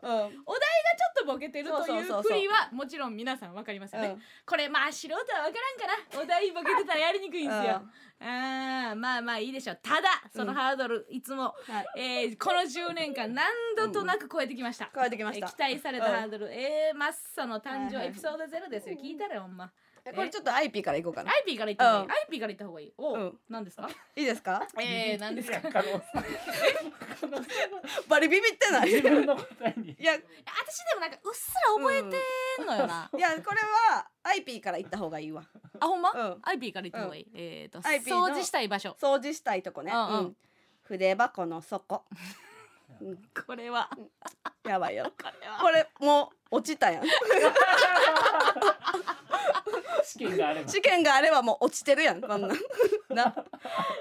B: が
A: うん。
B: お題がちょっとボケてるとい
A: そうそうそうそう。
B: う振りはもちろん皆さんわかりますよね、
A: うん。
B: これまあ素人はわからんかなお題ボケてたらやりにくいんですよ、あーまあまあいいでしょう。ただそのハードルいつも、
A: はい。
B: えーこの10年間何度となく超えてきました、
A: 超えてきました。
B: えー期待されたハードル、えー、マッサの誕生エピソードゼロですよ。聞いたらほんま
A: これちょっと IP からいこうかな。
B: IP から言った方がいい、
A: うん。
B: IP から言った方がいい？おう、
A: うん。
B: 何ですか？
A: いいですか？
B: えー、何ですか？
C: 可能
A: バリビビってない。
C: 自分の答えに。
A: いや。い
B: 私でもなんかうっすら覚えてんのよな、
A: やこれは IP から行った方がいいわ。
B: あほんま、
A: うん。
B: IP から言った方がいい、えっ、ー、と
A: IP の
B: 掃除したい場所。
A: 掃除したいとこね。
B: うん。
A: 筆箱の底。
B: これは
A: やばいよ。
B: これは
A: これもう落ちたやん。
C: 試験があれば
A: 試験があればもう落ちてるやんこんなん。な。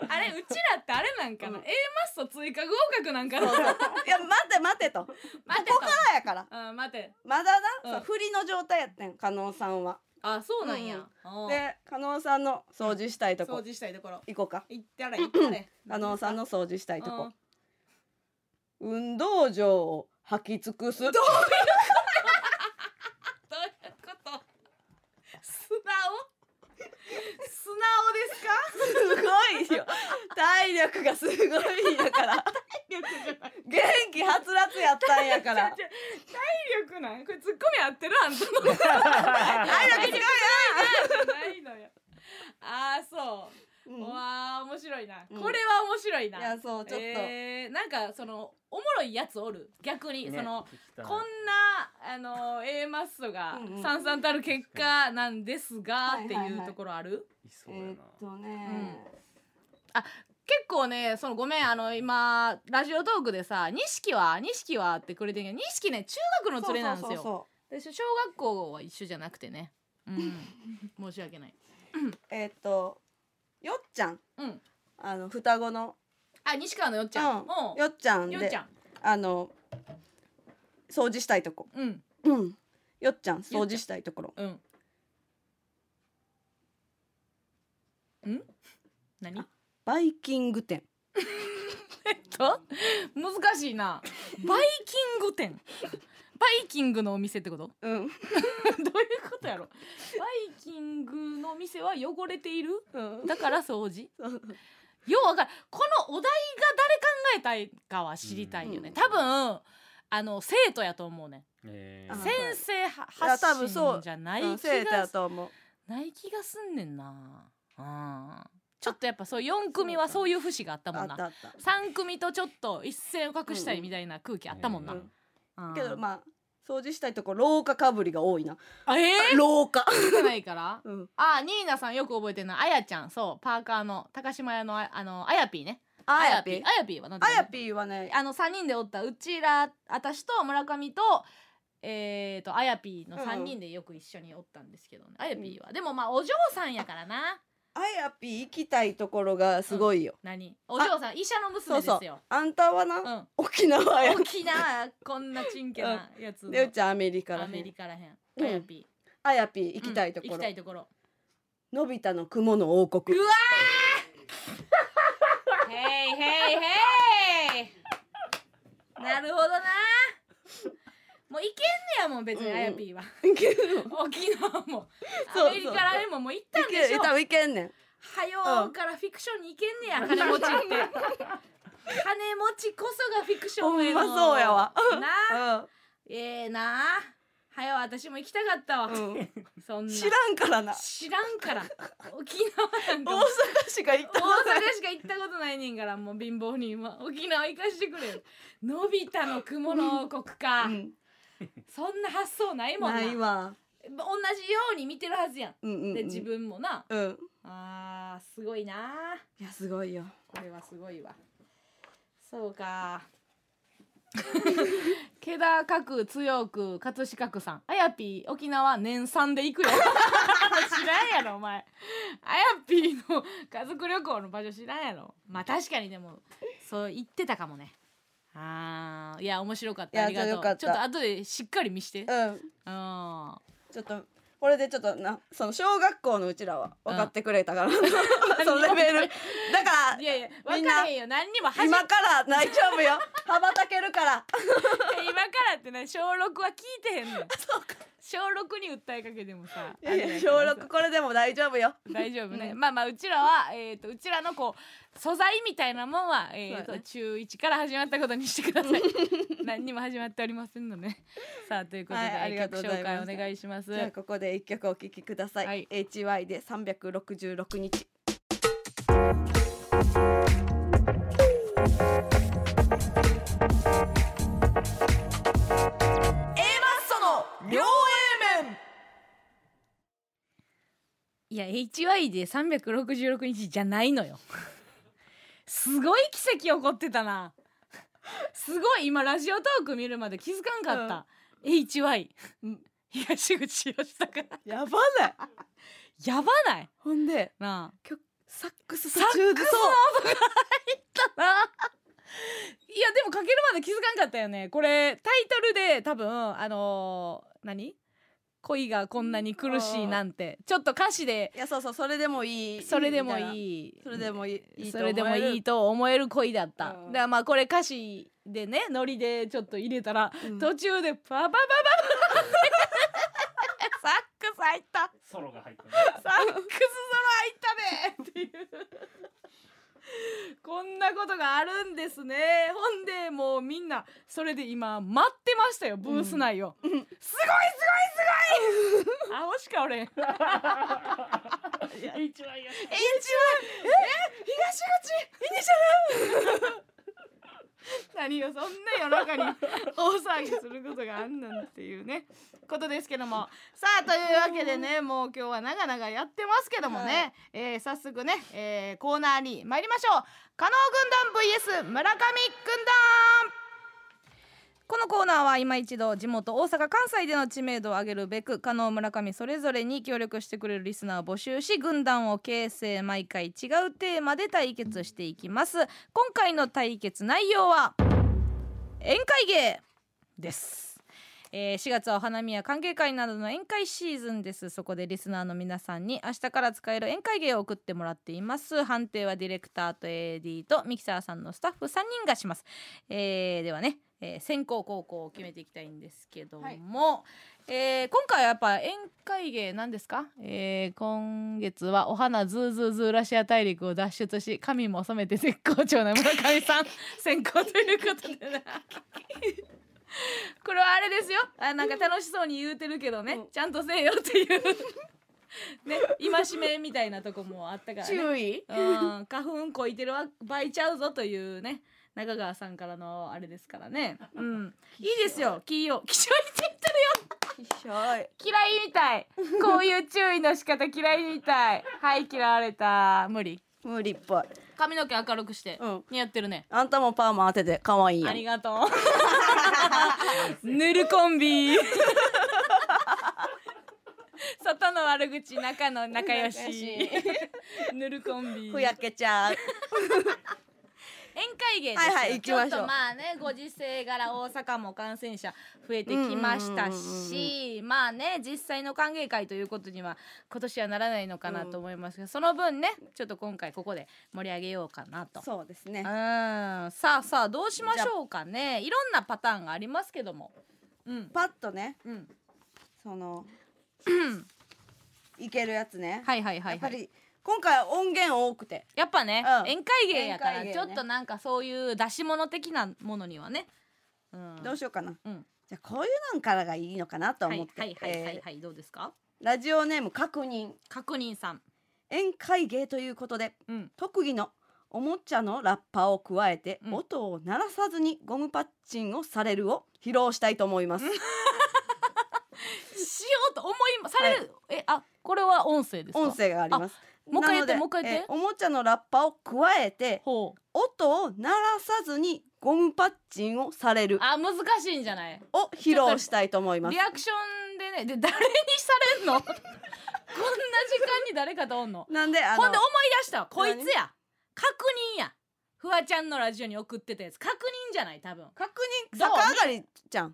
B: あれうちらってあれなんかな、
A: うん
B: A マッソ追加合格なんかな
A: そうそういや待て待てと。こ
B: 待て
A: こからやから。
B: とうん待て
A: まだな、
B: うん
A: そう振りの状態やってん加納さんは。
B: あそうなんや、うん
A: で加納さんの掃除したいと
B: 掃
A: こ
B: 除したいところ
A: 行こうか。
B: 行ったら行ったれ
A: 加納さんの掃除したいとこ
B: うん。
A: 運動場を履き尽くす。
B: どういうこと？素直？素直ですか？
A: すごいよ。体力がすごいんやから。元気はつらつやったんやから。
B: 体力なんこれツッコミ合ってるあんたの
A: 体力すごい
B: ないのよああそう
A: うん。
B: わあ面白いな、
A: うん。
B: これは面白いな。い
A: やそうちょっと、
B: えーなんかそのおもろいやつおる？逆に、
C: ね
B: そのこんなあの A マッソがさんさん。たる結果なんですがって
A: はいはい。はい
B: いうところある、
C: いそうやな
A: えーっとね、
B: 結構ねそのごめんあの今ラジオトークでさ「錦は錦は?」ってくれてんけど錦ね中学の連れなんですよ。
A: そうそ
B: で小学校は一緒じゃなくてね。うん。申し訳ない。
A: えーっとよっちゃん。
B: うん。
A: あの双子の。
B: あ西川のよっちゃん、
A: うん。
B: も
A: よっちゃんで
B: よっちゃん。
A: あの掃除したいとこ。
B: うん。
A: うん。よっちゃん掃除したいところ。
B: うん。ん？何？
A: バイキング店。
B: と？難しいな。バイキング店バイキングのお店ってこと？
A: うん。
B: どういうことやろ？バイキングの店は汚れている？
A: うん。
B: だから掃除？ようわかる。このお題が誰考えたいかは知りたいよね、
A: うん。
B: 多分あの生徒やと思うね。
C: えー。
A: あ
B: 先生発
A: 多分そう
B: 信じゃない気
A: う。ん生徒や
B: が
A: と思う。
B: ない気がすんねんな。あちょっとやっぱそう4組はそういう節があったもんな。
A: あったあった。
B: 3組とちょっと一線を隠したいみたいな空気あったもんな、
C: うん
B: うん
A: けどまあ掃除したいとこ廊下かぶりが多いな。
B: あえー、
A: 廊下。
B: 少ないから？
A: うん。
B: あニーナさんよく覚えてるなあやちゃん。そうパーカーの高島屋のああのあやぴーね。
A: あやぴ
B: あやぴー。はなんていうの
A: あやぴーはね
B: あの3人でおったうちら私と村上とえー、とあやぴーの3人でよく一緒におったんですけどね、あやぴーは。でもまあお嬢さんやからな
A: あやぴー行きたいところがすごいよ、
B: 何？お嬢さん医者の娘
A: そうそう。
B: ですよ
A: あんたはな、
B: うん。
A: 沖縄や。
B: 沖縄こんなちんけなやつの
A: でうちはアメリカら
B: アメリカらへん。
A: うん。
B: あやぴ。
A: あやぴ行きたいとこ
B: うん行
A: ろ、
B: きたいところ。
A: のび太の雲の王国。
B: うわー！へいへいへいなるほどなもう行けんねやもん別に
A: うん
B: あやぴーは。沖縄も。
A: そう
B: アメリカらへんももう行ったんでしょ。
A: 多分行けんねん。
B: はようからフィクションに行けんねや。金持ちって。金持ちこそがフィクションへの。
A: ほんまそうやわ。
B: な。
A: う
B: ええな。はよ私も行きたかったわ、
A: ん、うん、
B: そんな。
A: 知らんからな。
B: 知らんから。沖縄なんか
A: 大阪しか行った
B: 大阪しか行ったことないねんからもう貧乏に今沖縄行かしてくれよ。のび太の雲の王国か、
A: うん
B: そんな発想ないもんな。
A: ないわ。
B: 同じように見てるはずやん、
A: うんうん、うん、
B: で自分もな。
A: うん。
B: あーすごいな。い
A: やすごいよ。
B: これはすごいわ。そうか。気高く強く葛飾区さん。あやぴー沖縄年3で行くよ。知らんやろお前。あやぴーの家族旅行の場所知らんやろ。まあ確かにでもそう言ってたかもねあーいや面白かった。ありがとう。ちょっと後でしっかり見して。
A: うん。
B: うん
A: ちょっとこれでちょっとなその小学校のうちらは分かってくれたから、そのレベル。だから
B: いやいや
A: み
B: 分
A: んな
B: からへんよ。何にも
A: 今から大丈夫よ。羽ばたけるから。
B: 今からってね小6は聞いてへんのよ 小6に訴えかけてもさ
A: いやいや
B: あれ
A: 小
B: やからさ
A: 6これでも大丈夫よ。
B: 大丈夫ね、
A: うん。
B: まあまあうちらは、えー、とうちらのこう素材みたいなもんは、えーと中1から始まったことにしてください。何にも始まっておりませんので。さあということで、
A: はいありがとうございます
B: 曲紹介お願いします。
A: じゃあここで一曲お聴きください、
B: はい。
A: HY で366日 A マッソの両 A 面
B: いや HY で366日じゃないのよ。すごい奇跡起こってたな。すごい今ラジオトーク見るまで気づかんかった、HY
A: うん。
B: 東口義孝
A: やばない。
B: やばない。
A: ほんで
B: なあ。
A: 曲サックス
B: サックスの音が入ったな。いやでもかけるまで気づかんかったよね。これタイトルで多分あのー何？恋がこんなに苦しいなんてちょっと歌詞で
A: いやそうそうそれでもいい
B: それでもいい。
A: それでもいい
B: それでもいい
A: と
B: と思える恋だった、
A: うん。
B: だからまあこれ歌詞でねノリでちょっと入れたら、
A: 思える、
B: 途中でパパパパパサックス入った
C: ソロが入ったね
B: サックスソロ入ったねっていう こんなことがあるんですね。ほんでもうみんなそれで今待ってましたよブース内を、すごいすごいすごい。アホしかおれん。
C: 一番嫌
A: え一番。え？東口？イニシャル？何よそんな夜中に大騒ぎすることがあんなんっていうねことですけども。さあというわけでねもう今日は長々やってますけどもね、えー早速ね、えーコーナーに参りましょう。加納軍団 VS 村上軍団
B: このコーナーは今一度地元大阪関西での知名度を上げるべく加納村上それぞれに協力してくれるリスナーを募集し軍団を形成毎回違うテーマで対決していきます。今回の対決内容は宴会芸です。えー4月はお花見や歓迎会などの宴会シーズンです。そこでリスナーの皆さんに明日から使える宴会芸を送ってもらっています。判定はディレクターと AD とミキサーさんのスタッフ3人がします、えーではね、えー先行後攻を決めていきたいんですけども、えー今回はやっぱ宴会芸なんですか、えー今月はお花ズーズーズーラシア大陸を脱出し髪も染めて絶好調な村上さん 先行ということでなこれはあれですよ。あなんか楽しそうに言うてるけどね、
A: うん。
B: ちゃんとせえよっていう。ね戒めみたいなとこもあったからね。
A: 注意？
B: うん。花粉こいてるわ場合ちゃうぞというね中川さんからのあれですからね。うん。い。いですよ。気を気象いって言ってるよ。
A: しょい。
B: 嫌いみたい。こういう注意の仕方嫌いみたい。はい嫌われた。無理。
A: 無理っぽい。
B: 髪の毛明るくして、
A: うん。
B: 似合ってるね。
A: あんたもパーマ当てて可愛い
B: ありがとう。ぬるコンビ。外の悪口中の仲良し。ぬるコンビ。
A: ふやけちゃう
B: 宴会芸です。よ、
A: はいはい
B: ちょっとまあねご時世柄大阪も感染者増えてきました
A: うんうんうんうん
B: しまあね実際の歓迎会ということには今年はならないのかなと思いますが、その分ねちょっと今回ここで盛り上げようかなと。
A: そうですね。
B: うん。さあさあどうしましょうかね。いろんなパターンがありますけども。うん。
A: パッとね
B: うん。
A: そのいけるやつね、
B: はいはいはいはい。
A: やっぱり今回は音源多くて。
B: やっぱね、
A: うん。
B: 宴会芸やから、
A: 宴会芸ね。
B: ちょっとなんかそういう出し物的なものにはね、うん、
A: どうしようかな、
B: うん。
A: じゃあこういうのからがいいのかなと
B: はい
A: 思って、
B: はいはいはい
A: え
B: はい。どうですか？
A: ーラジオネーム確認。
B: 確認さん。
A: 宴会芸ということで
B: うん。
A: 特技のおもちゃのラッパを加えて、
B: うん。
A: 音を鳴らさずにゴムパッチンをされるを披露したいと思います。
B: しようと思いまされる、えあこれは音声ですか？
A: 音声があります。
B: もう一回言ってもう一回言って。
A: えーおもちゃのラッパを加えて音を鳴らさずにゴムパッチンをされる。
B: あ難しいんじゃない？
A: を披露したいと思います。
B: リ。アクションでねで誰にされんの？こんな時間に誰かとおんの？
A: なんで
B: ほんで思い出したわ。こいつや。確認や。フワちゃんのラジオに送ってたやつ。確認じゃない多分。
A: 確認逆上がりじゃん。
B: 違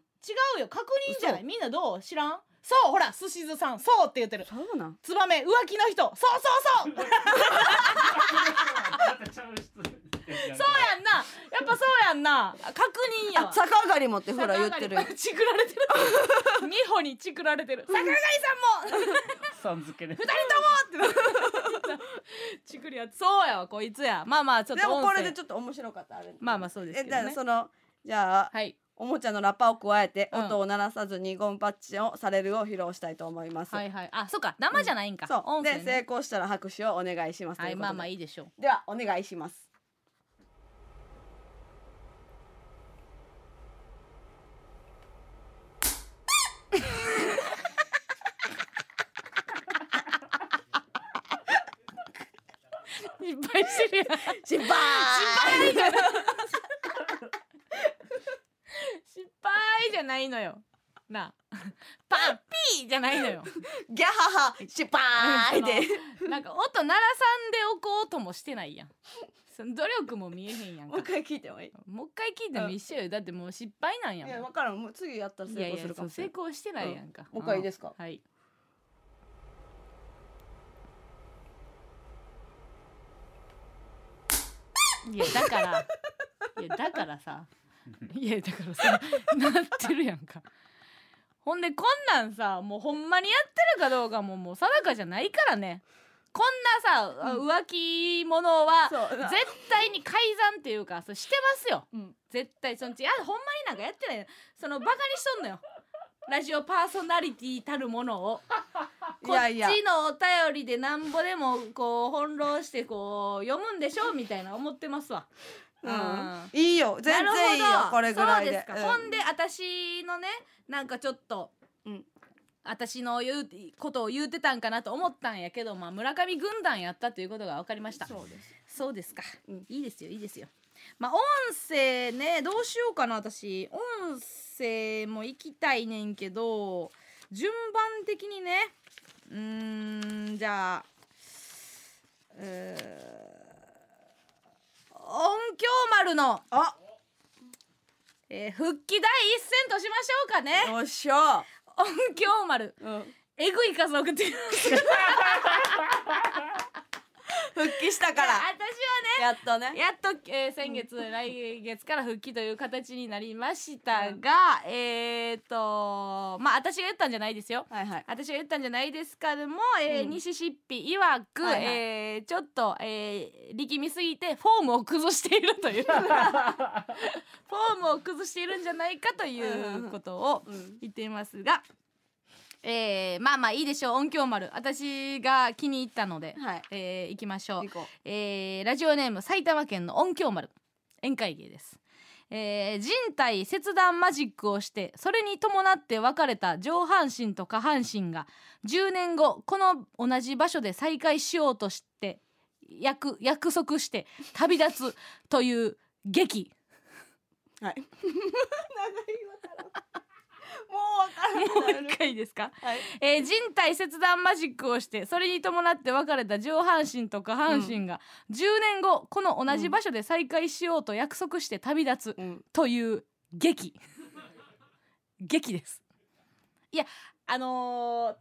B: うよ。確認じゃない。
A: 嘘。
B: みんなどう？知らん？そうほらすしずさんそうって言ってる。
A: そうなん？
B: ツバメ浮気の人。そうそうそう。そうやんな。やっぱそうやんな。確認や
A: 逆上がりもってほら言ってる。
B: 逆上がりチクられてる。美穂にチクられてる。逆上がりさんも
C: さん付けで。
B: 二人ともって。チクるやつ。そうやわこいつや。まあまあちょっ
A: で
B: と音声。
A: もこれでちょっと面白かったあれ。
B: まあまあそうですけどね。
A: えだからそのじゃあ
B: はい
A: おもちゃのラッパを加えて
B: うん
A: 音を鳴らさずにゴムパッチンをされるを披露したいと思います。
B: はいはいあそうか生じゃないんか、
A: そうで
B: 音声ね
A: 成功したら拍手をお願いします。
B: はいまあまあ
A: い。
B: いいでしょう
A: ではお願いします。
B: 失敗してるやん
A: 失敗。
B: 失敗じゃないのよ。なあ。パンピーじゃないのよ。
A: ギャハハ失敗で。
B: そのなんか音鳴らさんでおこうともしてないやん。その努力も見えへんやんか。
A: もう一回聞いてもいい？
B: もう一回聞いても一緒よ。だってもう失敗なんや
A: いや
B: もん
A: 分からん。もう次やったら成功するかもしれない。
B: 成功してないやんか、
A: もう一回いいですか？
B: はい。いやだからいやだからさ いやだからさなってるやんか。ほんでこんなんさもうほんまにやってるかどうかももう定かじゃないからね。こんなさ、
A: うん。
B: 浮気者は
A: そう
B: 絶対に改ざんっていうかそうしてますよ。
A: うん。
B: 絶対そのいやほんまになんかやってないそのバカにしとんのよ。ラジオパーソナリティたるものを こっちのお便りでなんぼでもこう翻弄してこう読むんでしょうみたいな思ってますわ。
A: うん。いいよ。全然いいよ。これぐらいで。
B: そうですか、ほんで私のねなんかちょっと、
A: うん。
B: 私の言うことを言うてたんかなと思ったんやけど、まあ、村上軍団やったということが分かりました。
A: そうです。
B: そうですか、
A: うん。
B: いいですよいいですよ。まあ音声ねどうしようかな私。音声も行きたいねんけど順番的にねうーんじゃあうー音響丸の
A: あ。
B: えー復帰第一戦としましょうかね。
A: よっしゃ。
B: 音響丸。
A: うん。
B: えぐい数送ってきます
A: 復帰したから。
B: 私はね
A: やっとね。
B: やっと、えー先月、来月から復帰という形になりましたが、えっ、とまあ私が言ったんじゃないですよ。
A: はいはい。
B: 私が言ったんじゃないですかでも、えー
A: うん。
B: 西シッピ曰く、
A: はいはい。
B: えーちょっと、えー力みすぎてフォームを崩しているという。フォームを崩しているんじゃないかということを
A: うん。
B: 言っていますが、えーまあまあいいでしょう。音響丸。私が気に入ったので、
A: はい。
B: えー行きましょう。
A: 行こ
B: えーラジオネーム埼玉県の音響丸。宴会芸です、えー人体切断マジックをしてそれに伴って分かれた上半身と下半身が10年後この同じ場所で再会しようとして約約束して旅立つという劇。
A: うはい。長いわ。からんもうわからん
B: もう一回いいですか、
A: はい。
B: えー人体切断マジックをしてそれに伴って別れた上半身と下半身が10年後この同じ場所で再会しようと約束して旅立つ
A: うん。
B: という劇。劇です。いやあの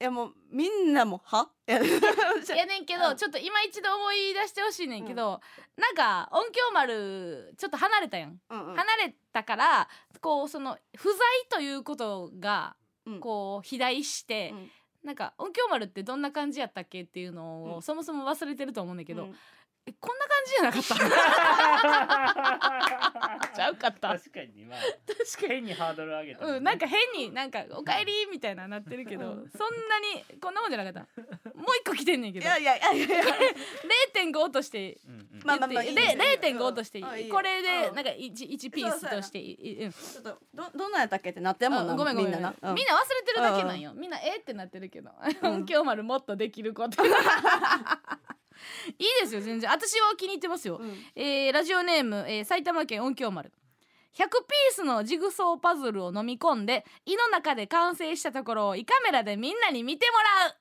A: いやもうみんなもは？や
B: ー、やねんけ
A: うん。
B: どちょっと今一度思い出してほしいねんけど、なんか音響丸ちょっと離れたやん、
A: うんうん。
B: 離れたからこうその不在ということが
A: うん。
B: こう肥大して、
A: うん。
B: なんか音響丸ってどんな感じやったっけっていうのを、
A: うん。
B: そもそも忘れてると思うんだけど、
A: うん
B: えこんな感じじゃなかった？ちゃうかった。
C: 確かにまあ。
B: 確かに。
C: 変にハードル上げた
B: うん、なんか変になんか「おかえり」みたいななってるけど、
A: うん。
B: そんなにこんなもんじゃなかった。もう一個来てんねんけど。
A: いやいやいやいや。いや
B: 0.5落として
C: うんうん。
A: まあまあまあいいです
B: てで0.5落としていい。これで
A: うん
B: なんか 1, 1ピースとしていい。うん。
A: ちょっとどどんなんやったっけってなってんもんな
B: ごめんごめん。
A: みんなな。うん。
B: みんな忘れてるだけなんよ。みんなえーってなってるけど。
A: うん。
B: 音響丸もっとできること いいですよ全然。私は気に入ってますよ。
A: うん。
B: えーラジオネーム、えー埼玉県音響丸。100ピースのジグソーパズルを飲み込んで胃の中で完成したところを胃カメラでみんなに見てもらう。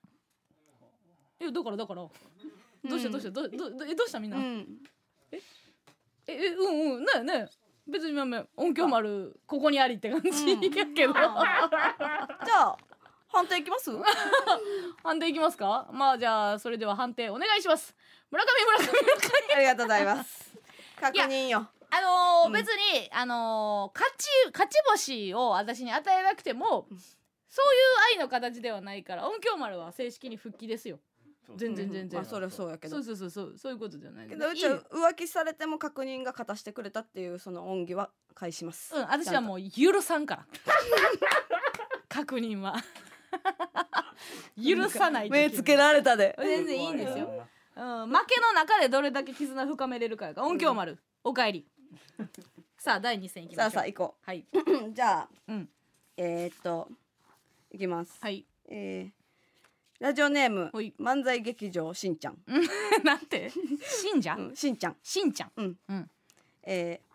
B: えだからだから。どうしたどうしたどどどえどうしたみんな、
A: うん。
B: ええうんうん。ねえねえ。別にまあまあ音響丸ここにありって感じ
A: うん。
B: やけど、
A: じゃあ判定いきます？
B: 判定いきますか？まあじゃあそれでは判定お願いします。村上村上村上。
A: ありがとうございます。確認よ。
B: あのー
A: うん。
B: 別にあのー勝ち勝ち星を私に与えなくても、
A: うん。
B: そういう愛の形ではないから音響丸は正式に復帰ですよ。全然全然。
A: まあそれはそうやけど。
B: そうそうそうそうそういうことじゃない
A: けどうちは浮気されても確認が勝たしてくれたっていうその恩義は返します。
B: うん私はもう許さんから。確認は 許さない
A: 目つけられたで。
B: 全然いいんですよ、うん、負けの中でどれだけ絆深めれるかやから音響丸、おかえり。さあ第2戦いきましょう。
A: さあさあ行こ
B: はい、
A: う じゃあ
B: うん、
A: えー、っといきます。
B: はい。
A: えーラジオネーム漫才劇場しんちゃん、
B: なんて？信者、
A: うん、しんちゃん。
B: しんちゃん。
A: うん。
B: うん。
A: えー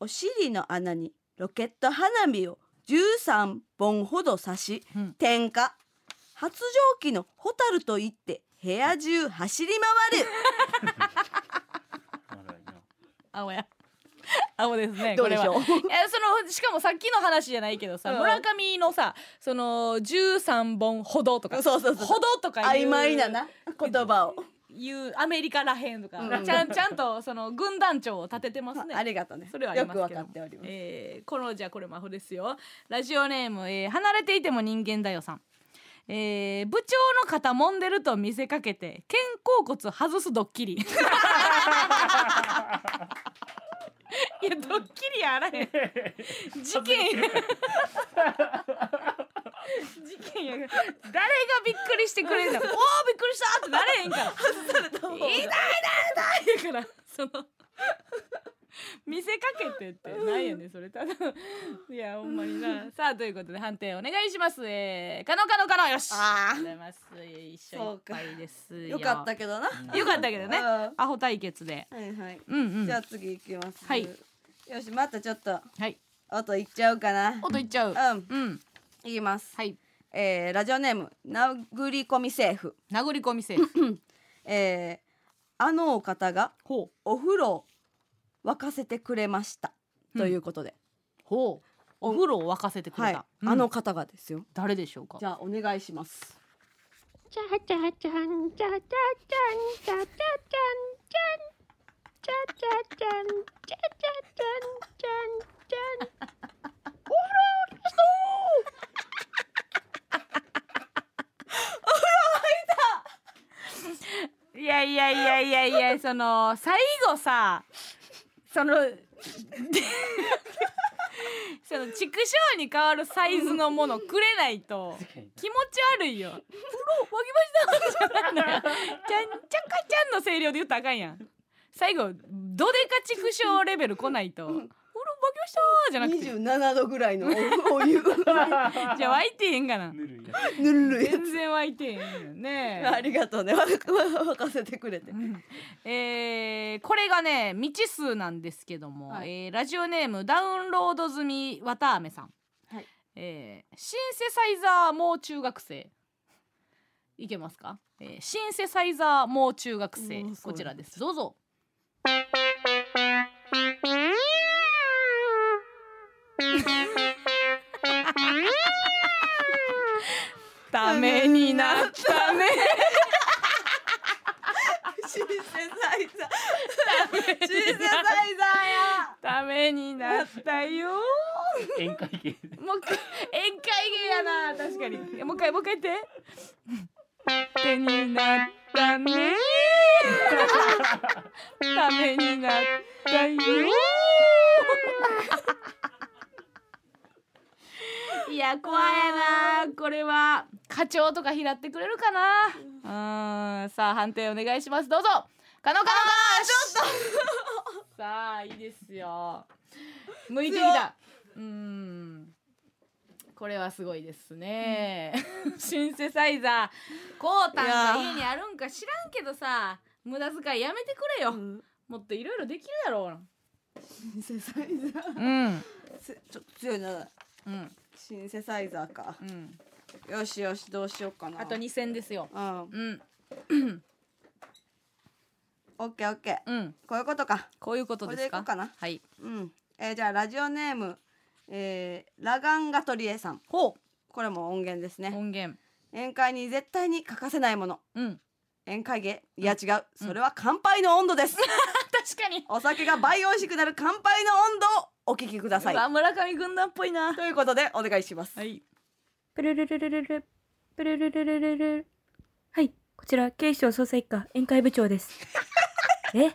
A: お尻の穴にロケット花火を13本ほど刺し、
B: うん。
A: 点火。発情期のホタルと言って部屋中走り回る。
B: 青や。青ですね
A: どうでしょう？
B: これは。いやそのしかもさっきの話じゃないけどさ、
A: うん。
B: 村上のさその13本ほどとか
A: そうそうそう。
B: ほどとか
A: 曖昧なな言葉を
B: いうアメリカらへんとか、
A: うん
B: ちゃんちゃんとその軍団長を立ててますね。
A: ありがとうね。
B: それはありますけど。
A: わかっております、
B: えーこのじゃあこれ魔法ですよ。ラジオネーム、えー離れていても人間だよさん。えー部長の肩揉んでると見せかけて肩甲骨外すドッキリ。いやドッキリやあらへん。事件 事件んや誰がびっくりしてくれんのおーびっくりしたってなれへんから。痛い痛い痛いやからその見せかけてってなんやねんそれ。ただいやほんまにな。さあということで判定お願いします。えー、かのかのかのよし。
A: あ
B: りがとうございます。一緒いっぱいですよ。
A: よかったけどな。
B: よかったけどね。
A: うん。
B: アホ対決で。
A: はいはい。
B: うんうん。
A: じゃあ次行きます。
B: はい。
A: よし、またちょっと。
B: はい。
A: 音いっちゃうかな。
B: 音いっちゃう。
A: うん、
B: うん
A: いきます。
B: はい
A: えー、ラジオネーム殴り込み政府。
B: 殴り込みセーフ
A: えー、あのお方が
B: ほう
A: お風呂を沸かせてくれました。
B: うん
A: ということで、
B: ほうお風呂を沸かせてく
A: はい
B: れた、、うん
A: あの方がですよ。
B: 誰でしょうか？
A: じゃあお願いします。
D: チャチャチャンチャチャチャンチャチャチャンチャンチャチャチャンチャチャチャンチャンチャン
B: いやいやいやいやいやその最後さその その畜生に変わるサイズのものくれないと気持ち悪いよ。風呂沸きました。ちゃんちゃかちゃんの声量で言ったらあかんやん。最後どでか畜生レベル来ないと。風呂沸きましたじゃなく
A: 二
B: て
A: 十七度ぐらいのお お湯。
B: じゃあ沸いてへんかな。
C: ぬるいや
A: ぬるいや
B: 全然沸いてへんよね
A: つ。。ありがとうね。わ 沸かせてくれて。
B: えーこれがね未知数なんですけども、
A: はい
B: えーラジオネームダウンロード済みわたあめさん、
A: はい
B: えーシンセサイザーもう中学生いけますか、えーシンセサイザーもう中学生こちらですどうぞためになったね。
A: シンセサイザー。シンセサイザーや。
B: ためになったよ。
C: 宴会芸
B: もう一回宴会芸やな。確かに。えもう一回もう一回言って。手になったね。ためになったよいや怖いなこれは課長とか拾ってくれるかな？うんさあ判定お願いしますどうぞかのかのかちょっとさあいいですよ向いてきたうんこれはすごいですね、シンセサイザーこうたんが家にあるんか知らんけどさ無駄遣いやめてくれよ、もっといろいろできるやろう
A: シンセサイザー。
B: うん
A: ちょっと強いな。
B: うん
A: シンセサイザーか。
B: うん
A: よしよしどうしようかな。
B: あと2戦ですよ
A: うん。
B: うん
A: オッケーオッケー。
B: うん
A: こういうことか。
B: こういうことですか？
A: でいこうかな。
B: はい
A: うん。えー、じゃあラジオネーム、えー、ラガンガトリエさん。
B: ほ
A: これも音源です
B: う
A: ね。
B: 音源
A: 宴会に絶対に欠かせないもの。
B: うん
A: 宴会芸いや違う。それは乾杯の温度です。
B: 確かに
A: お酒が倍美味しくなる乾杯の温度をお聞きください。
B: うわ村上軍団っぽいな。
A: ということでお願いします。
B: はい。
E: プルルルルルルプルルルルルル。はいこちら警視庁捜査一課宴会部長です。え？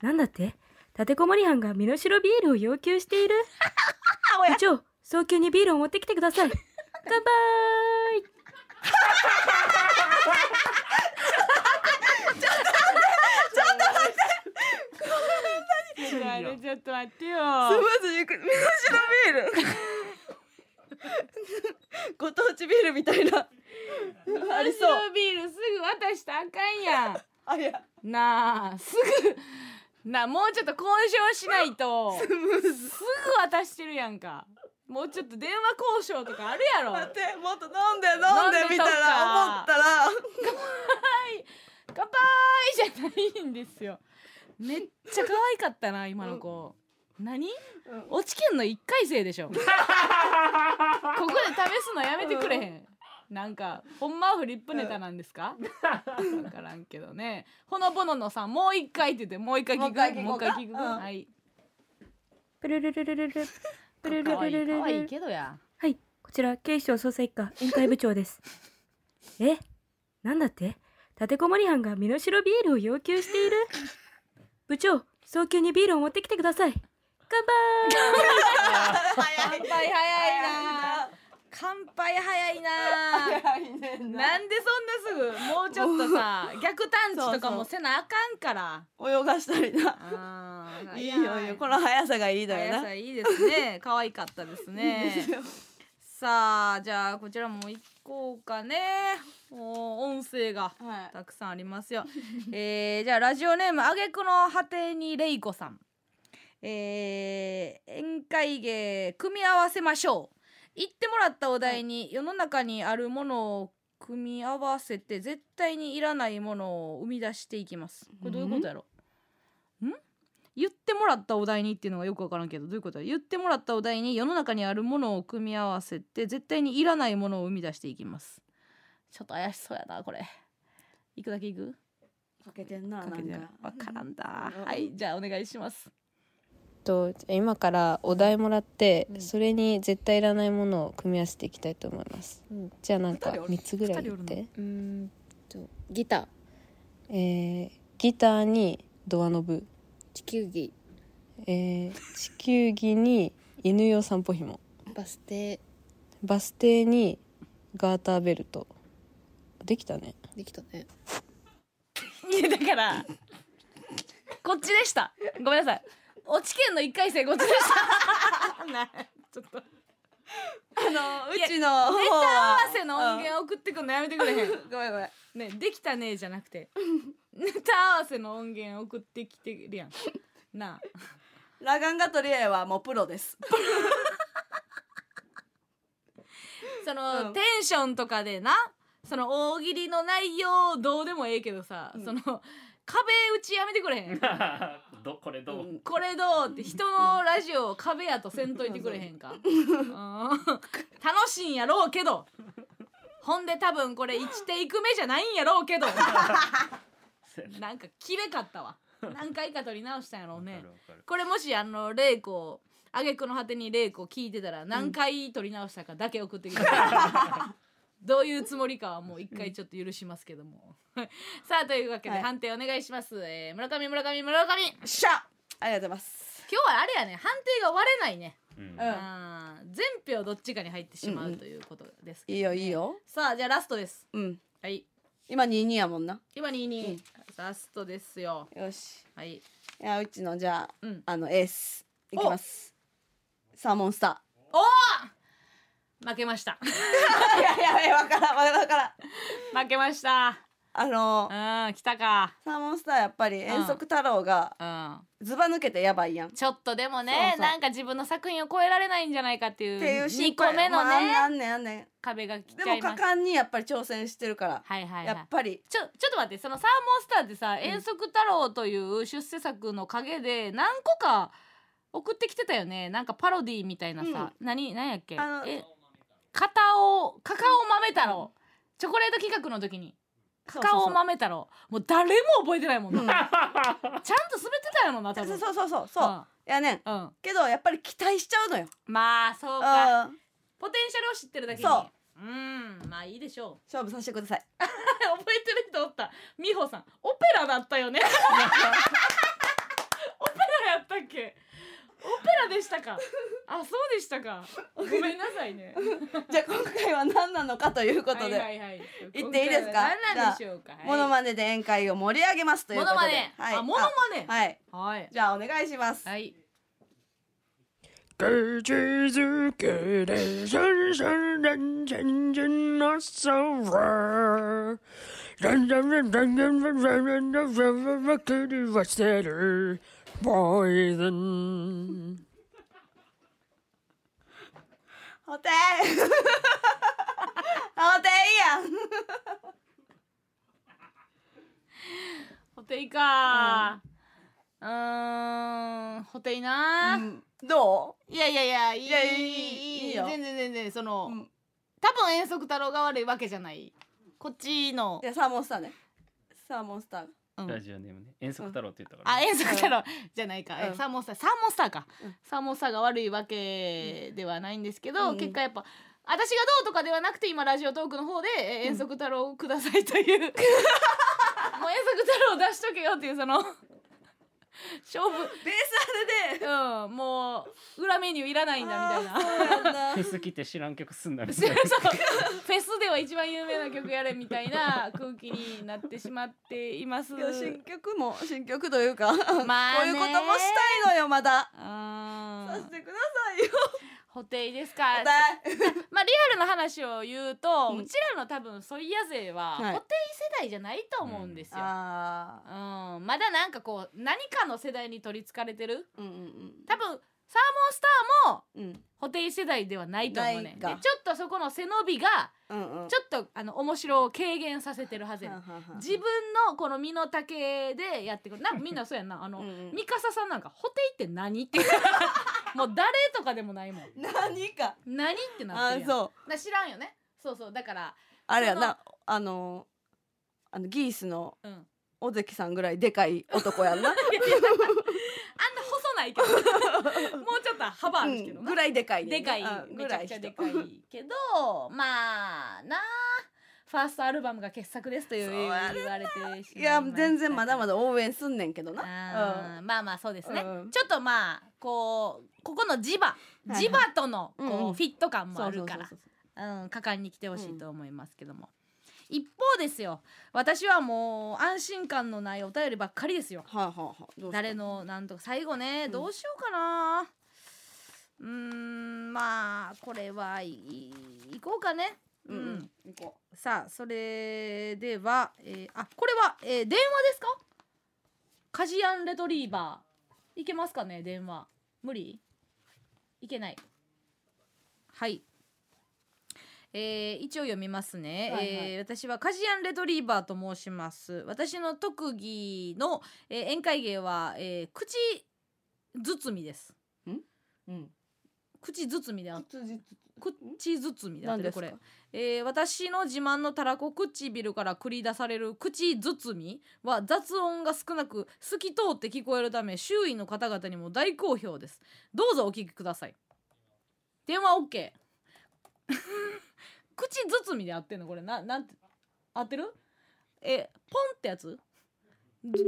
E: なんだって？立てこもり犯が身代ビールを要求している？部長早急にビールを持ってきてください。乾杯
B: あれちょっと待ってよ。
A: スムーズにいく。味噌汁ビール。ご当地ビールみたいな。ありそう。
B: 白ビールすぐ渡したらあかんやん。
A: あいや。
B: なあすぐ。なあもうちょっと交渉しないと。すぐ渡してるやんか。もうちょっと電話交渉とかあるやろ。
A: 待ってもっと飲んで飲んでみた
B: ら
A: 思ったら。
B: 乾杯じゃないんですよめっちゃ可愛かったな今の子。何？
A: うん。
B: 落ち券の一回生でしょ。ここで試すのやめてくれへん。なんかほんまはフリップネタなんですか？分からんけどね。ほのぼののさんもう一回って言ってもう一回聞く？
A: もう一回聞
B: く？
A: うん。
B: はい。
E: プルルルルルルプルルルルル
B: 可愛い
E: ル
B: けどや
E: はいこちら警視庁捜査一課宴会部長ですえなんだって立てこもり犯が身代ビールを要求している部長早急にビールを持ってきてください。乾杯。
B: 乾杯早いな。乾杯早いな。
A: 早いねんな。
B: なんでそんなすぐ？もうちょっとさ 逆探知とかもせなあかんから。
A: 泳がしたりな。いいよいいよ。この速さがいいだよ
B: 速
A: な
B: さいいですね。可愛かったですね。さあじゃあこちらも行こうかねもう音声が
A: はい。
B: たくさんありますよ。えー、じゃあラジオネームあげくの果てにれいこさん。えー、宴会芸組み合わせましょう。言ってもらったお題に世の中にあるものを組み合わせて絶対にいらないものを生み出していきます。これどういうことやろ？ん？言ってもらったお題にっていうのがよくわからんけどどういうことや？言ってもらったお題に世の中にあるものを組み合わせて絶対にいらないものを生み出していきますちょっと怪しそうやなこれ。行くだけ行く？
A: かけてんななんか。
B: わからんだ。
A: うん。
B: はいじゃあお願いします。
F: と今からお題もらって、それに絶対いらないものを組み合わせていきたいと思います、じゃあなんか
B: 二人おる
F: 3つぐらい言って。
G: うーんとギター。
F: えー、ギターにドアノブ、
G: 地球儀。
F: えー、地球儀に犬用散歩紐。
G: バス停。
F: バス停にガーターベルトできたね。
G: できたね。
B: いやだからこっちでした。ごめんなさい。落ち券の一回生こっちでした。なちょっと。
A: あのうちの方
B: ネタ合
A: は
B: わせの音源送ってくんのやめてくれへん。
A: ごめんごめん。
B: ねできたねじゃなくて。ネタ合わせの音源送ってきてるやん。なあ。
A: ラガンガトリエはもうプロです。
B: その、
A: うん。
B: テンションとかでなその大喜利の内容どうでもええけどさ、その壁打ちやめてくれへん。
C: どこれどう、
A: うん
B: これどうって人のラジオを壁やとせんといてくれへんか、うん。楽しいんやろうけど。ほんで多分これ1テイク目じゃないんやろうけど。なんかきれかったわ。何回か撮り直したんやろうね。
C: わかるわかる。
B: これもしあの玲子挙句の果てに玲子聞いてたら何回撮り直したかだけ送ってきて、どういうつもりかはもう一回ちょっと許しますけども、さあというわけで
A: はい。
B: 判定お願いします、えー村上村上村上。今
A: しゃありがとうございます。
B: 日はあれやね。判定が割れないね、
C: うん。
A: うん。
B: あー全票どっちかに入ってしま
A: うんう
B: うんということですけど
A: いいよいいよ。
B: さあじゃあラストです。
A: うん。
B: はい。
A: 今22やもんな。
B: 今にに、ラストですよ。
A: よし。
B: はい。
A: いやうちのじゃあ、
B: うん。
A: あのエース。いきます。サーモンスタ
B: 負けました。
A: ー いやいやいやわからんわからんわからん。
B: 負けました。
A: あの
B: うん来たか。
A: サーモンスターやっぱり遠足太郎が
B: うん。
A: ずば抜けてやばいやん。っ
B: ちょっとでもね
A: そうそう。
B: なんか自分の作品を超えられないんじゃないかっていう
A: ていう
B: 2
A: 心配。
B: 個目の
A: まああん
B: ね、
A: ねんあんねん。
B: 壁が来
A: んでも果
B: ちゃいます
A: 敢にやっぱり挑戦してるから、
B: はいはいはい。
A: やっぱり。
B: ちょちょっと待ってそのサーモンスターってさ「遠足太郎」という出世作の陰で何個か送ってきてたよね。なんかパロディーみたいなさ、何何やっけ？
A: あの
B: え？カカオカカオ豆太郎。チョコレート企画の時に。カカオ豆太郎。もう誰も覚えてないもんな、
A: うん。
B: ちゃんと滑ってたよな多分。
A: そうそうそうそう。そう、いやね。ん
B: うん、うん、
A: けどやっぱり期待しちゃうのよ。
B: まあそうか。
A: うん。
B: ポテンシャルを知ってるだけに。
A: そう。
B: うんまあいいでしょう。
A: 勝負させてください。
B: 覚えてる人おった。美穂さん。オペラだったよね。オペラやったっけ？オペラでしたか？あそうでしたか。ごめんなさいね。
A: じゃあ今回は何なのかということで、
B: はいはいはい、
A: 言っていいですか？
B: 何なんでしょうか？
A: モノマネで宴会を盛り上げますという
B: モ
A: ことで。
B: ノマネ、
A: はい、
B: あモノマネ。
A: あはい。
B: はい。
A: じゃあお願いします、
B: はい。
H: 口づけでシャンシャンランチャンチャンの空ランランランランランランランランランランランラン狂わせるポイズン
A: おてんおてんやん
B: ホテイかうーんホテイな、
A: うんど
B: いやいやいやいい
A: いやいい
B: い
A: いいいいよ
B: 全然全然その、
A: うん
B: 多分遠足太郎が悪いわけじゃないこっちの
A: ういやサーモンスターねサーモンスター
B: うん。
C: ラジオネームね。遠足太郎って言ったから、
B: あ遠足太郎。じゃないか、え
A: うん。
B: サーモンスターサーモンスターか、
A: うん。
B: サーモンスターが悪いわけではないんですけど、
A: うん。
B: 結果やっぱ私がどうとかではなくて今ラジオトークの方でえ遠足太郎をくださいという、もう遠足太郎を出しとけよっていうその勝負。
A: ベースあれで。
B: うんもう裏メニューいらないんだみたいな。
A: な
C: フェス来て知らん曲すんだみた
B: そう
C: いな
B: フェスでは一番有名な曲やれみたいな 空気になってしまっています。
A: けど新曲も新曲というか、
B: まあね。
A: こういうこともしたいのよまだ。
B: あー
A: させてくださいよ
B: 補填ですか
A: だ
B: まあリアルな話を言うと、
A: う
B: うんちらの多分ソイヤ勢は
A: はい。
B: 補填世代じゃないと思うんですよ、
A: あ
B: うん、まだなんかこう何かの世代に取りつかれてる？
A: ーうんうん
B: 多分サーモンスターも
A: うん。うん
B: 補填世代ではないと思うね。でちょっとそこの背伸びが
A: うんうん。
B: ちょっとあの面白を軽減させてるはずや自分のこの身の丈でやってくる。なんかみんなそうやんな。あの、
A: うんうん。
B: ミカサさんなんか「補填って何?」ってもう誰とかでもないもん。
A: 何か。
B: 何ってなってるやん。
A: あそう。
B: だ知らんよね。そうそう。だから
A: あれやなあのあのギースの
B: うん。
A: 尾関さんぐらいでかい男やんな。
B: あんな細ないけど。もうちょっと幅あるけど
A: んぐらいでかいね
B: でかい
A: うん
B: めちゃくちゃでかいけどまあなあファーストアルバムが傑作ですという
A: そう
B: 言われてしまい
A: や全然まだま
B: だ
A: だ応援すんねんけどな。
B: あーまあまあそうですね、
A: うん。
B: ちょっとまあこうここの地場。
A: いはい。
B: 地場とのこう、
A: うん。うん
B: フィット感
A: うん
B: もあるから。果敢に来てほしいと思いますけども、一方ですよ。私はもう安心感のないお便りばっかりですよ。誰のなんとか。最後ね、
A: うん。
B: どうしようかな。うーんまあこれはいいいこうかね。う、
A: うん。ん。うこ
B: さあそれでは、えーあこれは、えー電話ですか？カジアンレトリーバー。いけますかね電話。無理？いけない。はい。えー一応読みますね、
A: はいはい。
B: えー私はカジアンレトリーバーと申します。私の特技の、えー宴会芸は、えー口包みです。
A: ううん。
B: 口包みで口包み。であってるこれえー私の自慢のたらこ唇から繰り出される口包みは雑音が少なく透き通って聞こえるため周囲の方々にも大好評です。どうぞお聞きください。電話 OK 口包みで合ってんのこれ。ななんて合ってる？えポンってやつ？ず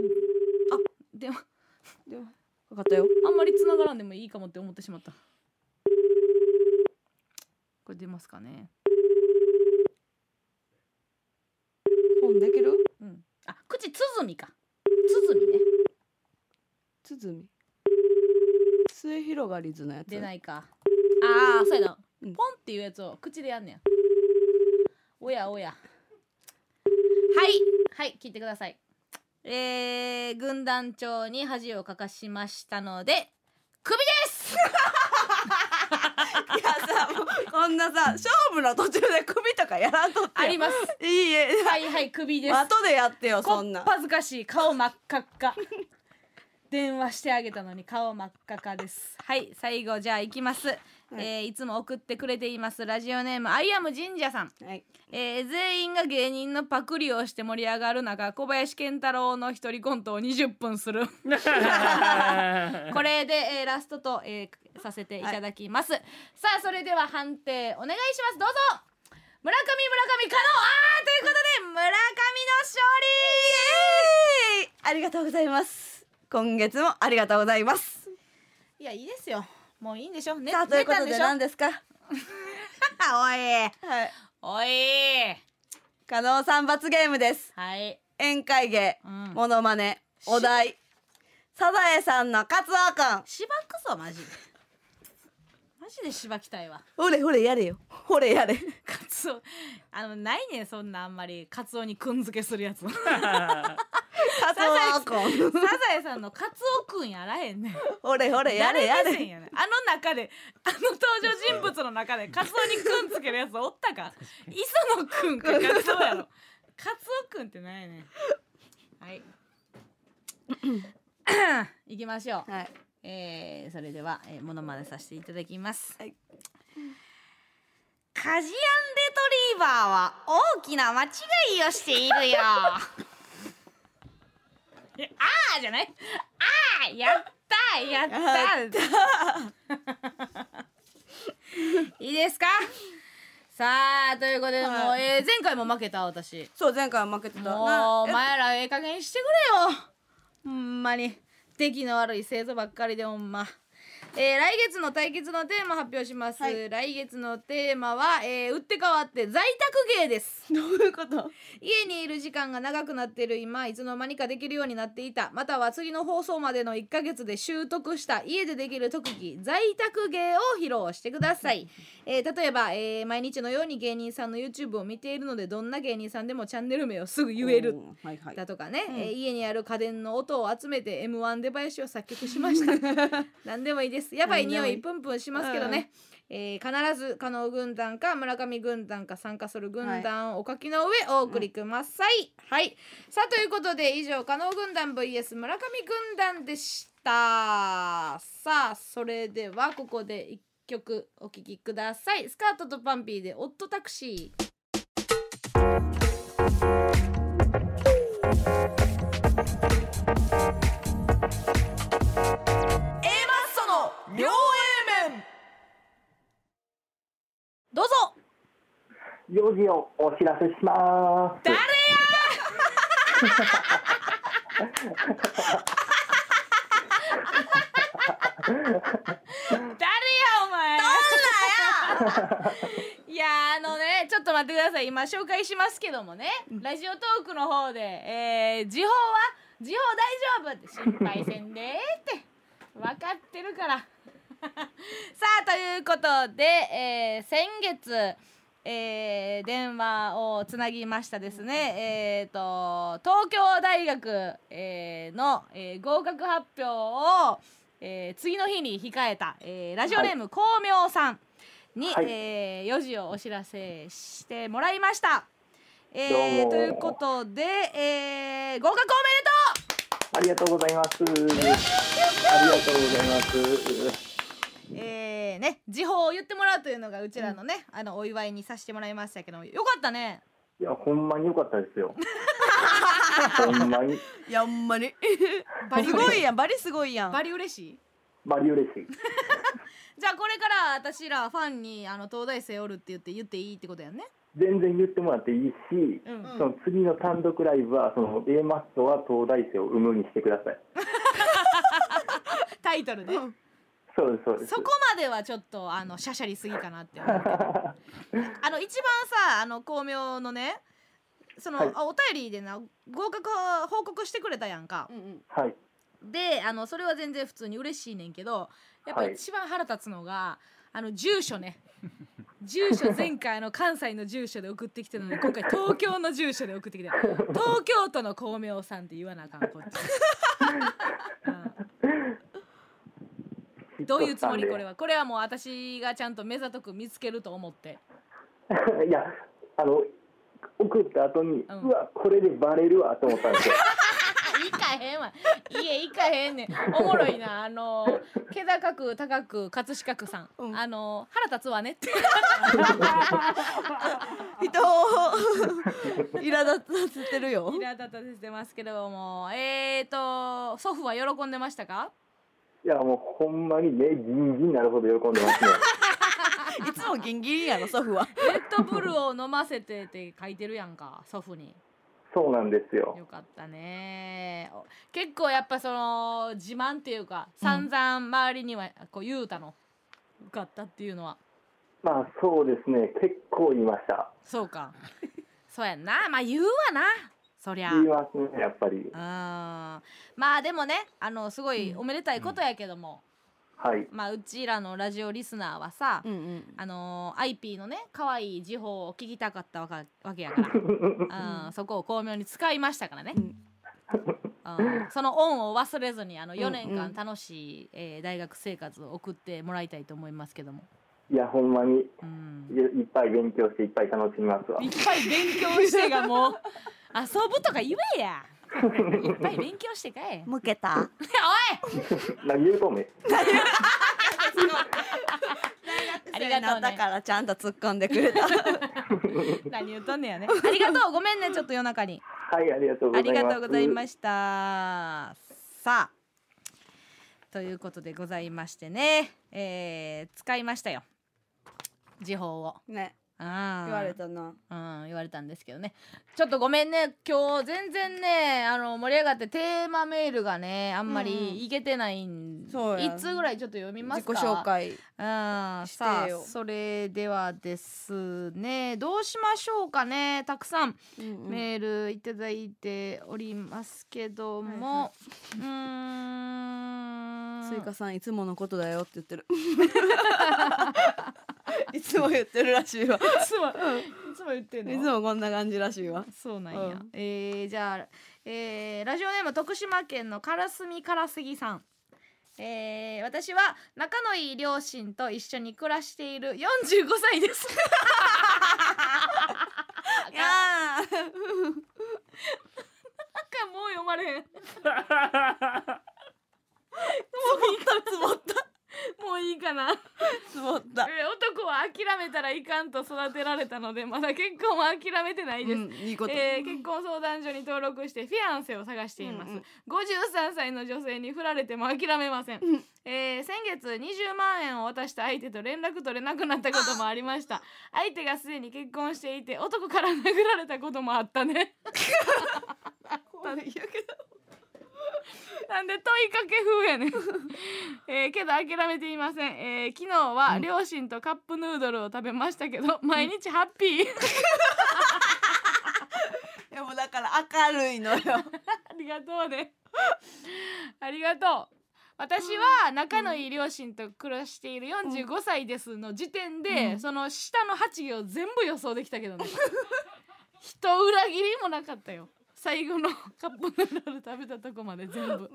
B: あ電話
A: 分かったよ。
B: あんまり繋がらんでもいいかもって思ってしまった。これ出ますかね。
A: 本できる
B: うん。あ口包みか。包みね。
A: 鼓。末広がり図のやつ。
B: 出ないか。ああそうやな、
A: うん。
B: ポンっていうやつを口でやんねんおやおや。はい。はい聞いてください。えー、軍団長に恥をかかしましたのでクビです
A: こんなさ勝負の途中で首とかやらんとってよ。
B: あります。
A: いいえ。
B: はいはいクビです。
A: 後でやってよそんな。
B: こっぱずかしい顔真っ赤っか。電話してあげたのに顔真っ赤っかです。はい最後じゃあ行きます、い。えーいつも送ってくれていますラジオネームアイアム神社さん、
A: はい。
B: えー全員が芸人のパクリをして盛り上がる中小林健太郎の一人コントを20分する。これで、えーラストと、えーさせていただきます、さあそれでは判定お願いします。どうぞ。村上村上可能あーということで村上の勝
A: イエーイ。ありがとうございます。今月もありがとうございます。
B: 利いやいいですよ。もういいんでしょ。ね
A: さあということで何ですか？
B: おい。
A: はい。
B: おい。
A: 加納さん罰ゲームです。
B: はい、
A: 宴会芸
B: うん、
A: モノマネお題。サザエさんのカツオくん。
B: しばくぞマジで。マジでしばきたいわ。
A: ほれほれやれよ。ほれやれ。
B: カツオ。あのないねんそんなあんまりカツオにくんづけするやつ。サ
A: カツオくん。
B: ザエさんのカツオくんやらへんねん。
A: ほれほれやれやれ。
B: やねん。あの中であの登場人物の中でカツオにくんつけるやつおったか？磯野くんかカツオやろ。カツオくんってなんやねん。はい。行きましょう。
A: はい
B: えー、それでは、えー、モノマネさせていただきます。
A: はい
B: カジアンレトリーバーは大きな間違いをしているよ。あーじゃない？あーやったーやったー。いいですか？さあということで、もう、
A: はい
B: えー、前回も負けた私。
A: そう前回は負けてた
B: もう
A: な
B: お前らええ加減してくれよほんまに出来の悪い生徒ばっかりでほんま。えー来月の対決のテーマ発表します、
A: はい。
B: 来月のテーマは、えー打って変わって在宅芸です。
A: どういうこと？
B: 家にいる時間が長くなっている今いつの間にかできるようになっていた。または次の放送までの1ヶ月で習得した家でできる特技在宅芸を披露してください、えー例えば、えー毎日のように芸人さんの YouTube を見ているのでどんな芸人さんでもチャンネル名をすぐ言える。
A: はいはい。
B: だとかね、
A: うん。
B: えー家にある家電の音を集めて M1 出囃子を作曲しました。何でもいいですやばい匂いプンプンしますけどね、えー必ず加納軍団か村上軍団か参加する軍団をお書きの上お送りください、はい。さあということで以上加納軍団 VS 村上軍団でした。さあそれではここで一曲お聴きください。スカートとパンピーでオットタクシーどうぞ。
I: 用事をお知らせします。
B: 誰誰や？お前。いやあのねちょっと待ってください。今紹介しますけどもね。ラジオトークの方で、えー、時報は時報大丈夫。って心配せんでええって。分かってるから さあということで、えー先月えー電話をつなぎましたですね、えー、と東京大学、えーの、えー合格発表を、えー次の日に控えた、えーラジオネーム光明さんに、
I: はい
B: えー4時をお知らせしてもらいました。えーということで、えー合格おめでとう
I: ありがとうございます。ありがとうございます。
B: えー、ね時報を言ってもらうというのがうちらのね、あのお祝いにさせてもらいましたけどよかったね。
I: いや、ほんまに良かったですよ。ほんまに、
A: いやほんまに。
B: バリ
A: すごいやん。バリすごいやん。
B: バリ嬉しい。
I: バリ嬉しい。
B: じゃあこれから私らファンにあの東大生おるって言って言っていいってことやんね。
I: 全然言ってもらっていいし、
B: うん。
I: その次の単独ライブは、その A マッソは東大生を生むにしてください。
B: タイトルで、
I: そうです、そうです。
B: そこまではちょっとあのシャシャリすぎかなってあの一番さあの巧妙のねその、
I: はい。
B: あお便りでな合格報告してくれたやんか、
I: はい。
B: であのそれは全然普通に嬉しいねんけどやっぱ
I: はい。
B: 一番腹立つのが、あの住所ね。住所前回あの関西の住所で送ってきてるのに今回東京の住所で送ってきて 東京都の巧妙さんって言わなあかんこっち、うんどういうつもりこれは？これはもう私がちゃんと目ざとく見つけると思って。
I: いや、あの、送った後に、
B: うん。
I: うわ、これでバレるわと思ったんですよ。
B: 行かへんわ。家行かへんねん。おもろいな。あの気高く高く葛飾区さん、あの腹立つわねって。
A: 人を苛立たせてるよ。
B: 苛立たせてますけども。えーと祖父は喜んでましたか？
I: いや、もうほんまに目ギンギンになるほど喜んでますね。
A: いつもギンギンやろ祖父は
B: レッドブルを飲ませてって書いてるやんか祖父に。
I: そうなんですよ。
B: よかったね。お結構やっぱその自慢っていうか散々周りにはこう言うたの。受かったっていうのは。
I: まあそうですね、結構言いました。
B: そうか。そうやんな。まあ言うわなそりゃ。
I: 言いますね、やっぱり。
B: うん。まあでもねあのすごいおめでたいことやけども、
I: はい。
B: まあうちらのラジオリスナーはさ、あの IP のね可愛い時報を聞きたかったわかわけやから、うん、そこを巧妙に使いましたからね、うん、その恩を忘れずにあの4年間楽しい、えー大学生活を送ってもらいたいと思いますけども。
I: いや、ほんまに、いいっぱい勉強していっぱい楽しみますわ。
B: いっぱい勉強してがもう遊ぶとか言えや。いっぱい勉強してかい
A: 向けた？
B: おい。
I: 何言うとんねん。
B: ありがとうね。
A: だからちゃんと突っ込んでくれた。
B: 何言うとんねやね。ありがとう。ごめんねちょっと夜中に。
I: はい、ありがとうご
B: あ
I: ざいます。
B: りがとうございました。さあ。ということでございましてね、えー使いましたよ。時報を。
A: ね言われたな。
B: うん、言われたんですけどね。ちょっとごめんね。今日全然ねあの盛り上がってテーマメールがねあんま
A: うんうん。
B: りいけてないん、
A: そうや
B: 一通ぐらいちょっと読みます
A: 自
B: か
A: 己紹介
B: あさあ
A: よ。
B: それではですねどうしましょうかね。たくさん
A: うんうん。
B: メールいただいておりますけども、うーん。
A: スイカさんいつものことだよって言ってる いつも言ってるらしいわ。
B: いつもいつも言ってんの？
A: いつもこんな感じらしいわ。
B: そうなんや、
A: うん。
B: えーじゃあ、えーラジオネーム徳島県のからすみからすぎさん。えー私は仲のいい両親と一緒に暮らしている45歳です。
A: い やー。
B: なんかもう読まれへん。
A: つぼった
B: もういいかな。
A: つぼった。
B: え男は諦めたらいかんと育てられたのでまだ結婚は諦めてないです、
A: うんいいこと、
B: えー結婚相談所に登録してフィアンセを探しています、
A: うんうん。
B: 53歳の女性に振られても諦めません、
A: うん。
B: えー先月20万円を渡した相手と連絡取れなくなったこともありました。相手がすでに結婚していて男から殴られたこともあったね。
A: 怖いやけど
B: なんで問いかけ風やねん、えーけど諦めていません、えー昨日は両親とカップヌードルを食べましたけど毎日ハッピー。
A: いやもうだから明るいのよ。
B: ありがとうね。ありがとう。私は仲のいい両親と暮らしている45歳ですの時点で、その下の8行全部予想できたけどね。人裏切りもなかったよ最後のカップヌードル食べたとこまで全部。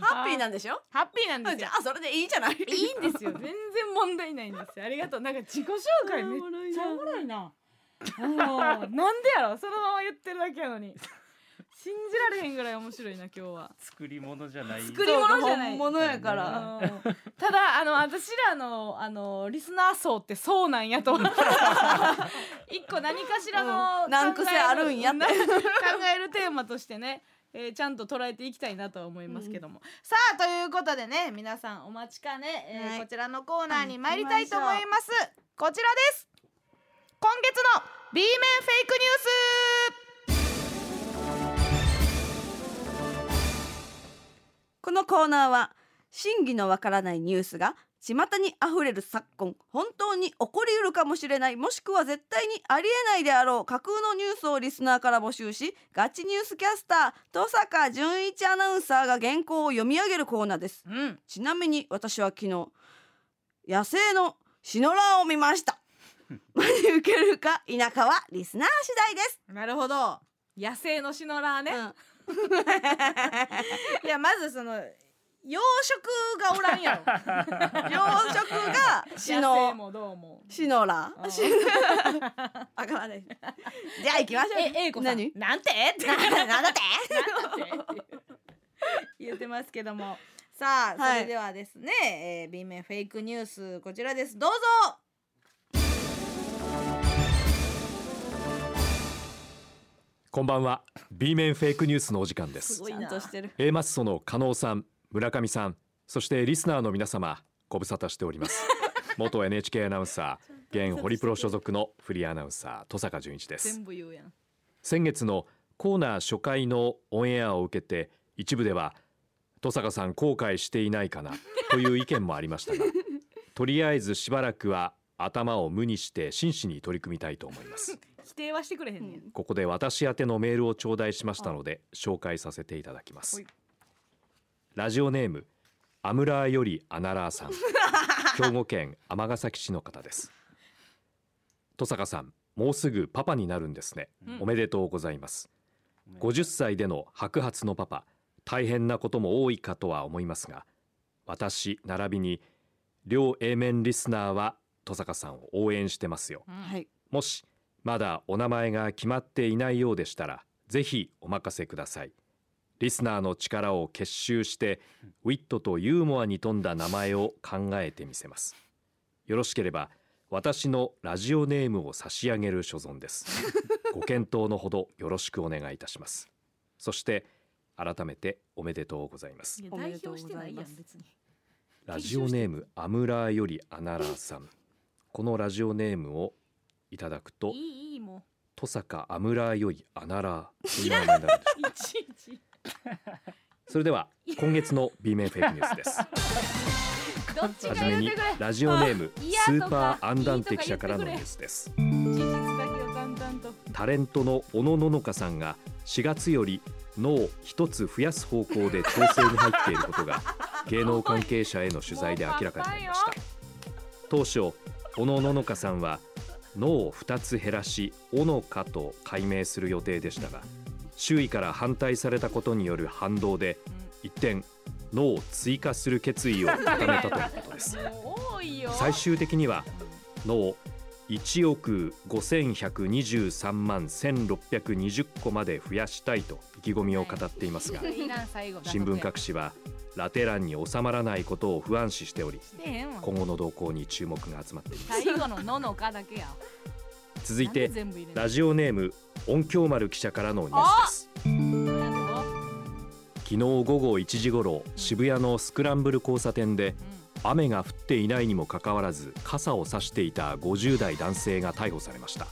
A: ハッピーなんでしょ？
B: ハッピーなんです
A: じ
B: よ
A: ゃあそれでいいじゃない。
B: いいんですよ。全然問題ないんですよ。ありがとう。なんか自己紹介めっちゃおもろいな。もうなんでやろ？そのまま言ってるだけやのに信じられへんぐらい面白いな今日は。
C: 作り物じゃない。
B: 作り物じゃない。
A: 本物やから。
B: うん。ただあの私らのあのリスナー層ってそうなんやと。一個何かしらの、
A: うん。難癖あるんやって。
B: 考えるテーマとしてね、えーちゃんと捉えていきたいなとは思いますけども、さあということでね皆さんお待ちかね、えー
A: はい。
B: こちらのコーナーに参りたいと思います。こちらです。今月の B 面フェイクニュース
A: このコーナーは真偽のわからないニュースが巷にあふれる昨今本当に起こりうるかもしれないもしくは絶対にありえないであろう架空のニュースをリスナーから募集しガチニュースキャスター登坂淳一アナウンサーが原稿を読み上げるコーナーです。
B: うん。
A: ちなみに私は昨日野生のシノラを見ました。真に受けるか否かはリスナー次第です、
B: なるほど。野生のシノラーね、
A: うん
B: いやまずその養殖がおらんやろ。
A: 養殖がシ
B: 野生
A: ノ
B: もどうも。
A: シノラ。
B: うん
A: シあかんないじゃあ行きましょう。
B: え、えいこさん。
A: 何？
B: なんて？って
A: ななんだって？
B: なんだって？言ってますけども。さあ、
A: はい。
B: それではですね、えー、B 面フェイクニュースこちらです。どうぞ
J: こんばんは。B 面フェイクニュースのお時間です。
A: ちゃんとしてる。
J: A マッソの加納さん村上さんそしてリスナーの皆様ご無沙汰しております。元 NHK アナウンサー現ホリプロ所属のフリーアナウンサー登坂淳一です。
B: 全部言うやん。
J: 先月のコーナー初回のオンエアを受けて一部では登坂さん後悔していないかなという意見もありましたが とりあえずしばらくは頭を無にして真摯に取り組みたいと思います
B: 否定はしてくれへんねん、
J: ここで私宛てのメールを頂戴しましたので紹介させていただきます。
B: はい。
J: ラジオネームアムラーよりアナラーさん。兵庫県尼崎市の方です。登坂さんもうすぐパパになるんですね、
B: うん。
J: おめでとうございます。50歳での白髪のパパ大変なことも多いかとは思いますが私並びに両 A 面リスナーは登坂さんを応援してますよ。
A: はい。
J: もしまだお名前が決まっていないようでしたらぜひお任せください。リスナーの力を結集してウィットとユーモアに富んだ名前を考えてみせます。よろしければ私のラジオネームを差し上げる所存です。ご検討のほどよろしくお願いいたします。そして改めておめでとうございます。
B: 代表してないいやん別に。
J: ラジオネームアムラーよりアナラーさん。このラジオネームをいただくと
B: いいいいも
J: 登坂アムラーよいアナラーとい。う名前になるんです
B: ういちいち。
J: それでは今月の B 面フェイクニュースです。
B: どっちが
J: はじめにラジオネームスーパーアンダンテ記者からのニュースです。
B: 事実だけを淡々と。
J: タレントの小野ののかさんが4月より脳を一つ増やす方向で調整に入っていることが 芸能関係者への取材で明らかになりました。当初小野ののかさんは脳を2つ減らしおのかと改名する予定でしたが周囲から反対されたことによる反動で一転脳を追加する決意を固めたということです。最終的には脳1億5123万1620個まで増やしたいと意気込みを語っていますが新聞各紙はラテ欄に収まらないことを不安視しており今後の動向に注目が集まっています。
B: 最後のののかだけや。
J: 続いてラジオネーム音響丸記者からのニュースです。昨日午後1時ごろ渋谷のスクランブル交差点で雨が降っていないにもかかわらず傘を差していた50代男性が逮捕されました。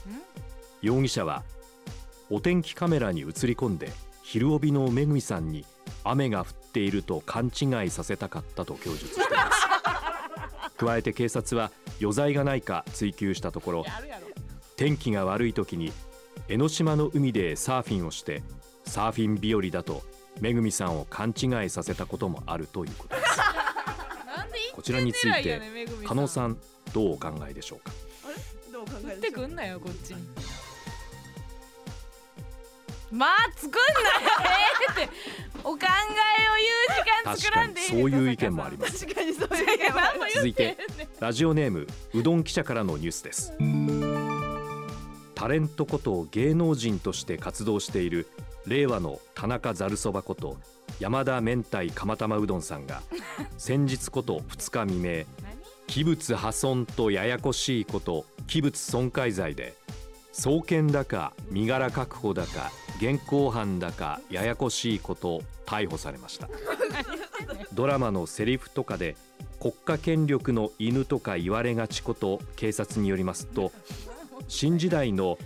J: 容疑者はお天気カメラに映り込んで昼帯のめぐみさんに雨が降っていると勘違いさせたかったと供述しています。加えて警察は余罪がないか追及したところ天気が悪い時に江ノ島の海でサーフィンをしてサーフィン日和だとめぐみさんを勘違いさせたこともあるということです。こちらについて加納さんどうお考えでしょうか？
A: どう考
B: 振ってくんなよこっちにまあ作んなよ。ええってお考えを言う時間
J: 確
B: 作んでいい
J: からにそういう意見もあります。
A: 確かにそういう意見もある
J: 続いてラジオネームうどん記者からのニュースです。タレントこと芸能人として活動している令和の田中ざるそばこと山田明太釜玉うどんさんが先日こと2日未明器物破損とややこしいこと器物損壊罪で送検だか身柄確保だか現行犯だかややこしいこと逮捕されました。ドラマのセリフとかで国家権力の犬とか言われがちこと警察によりますと新時代の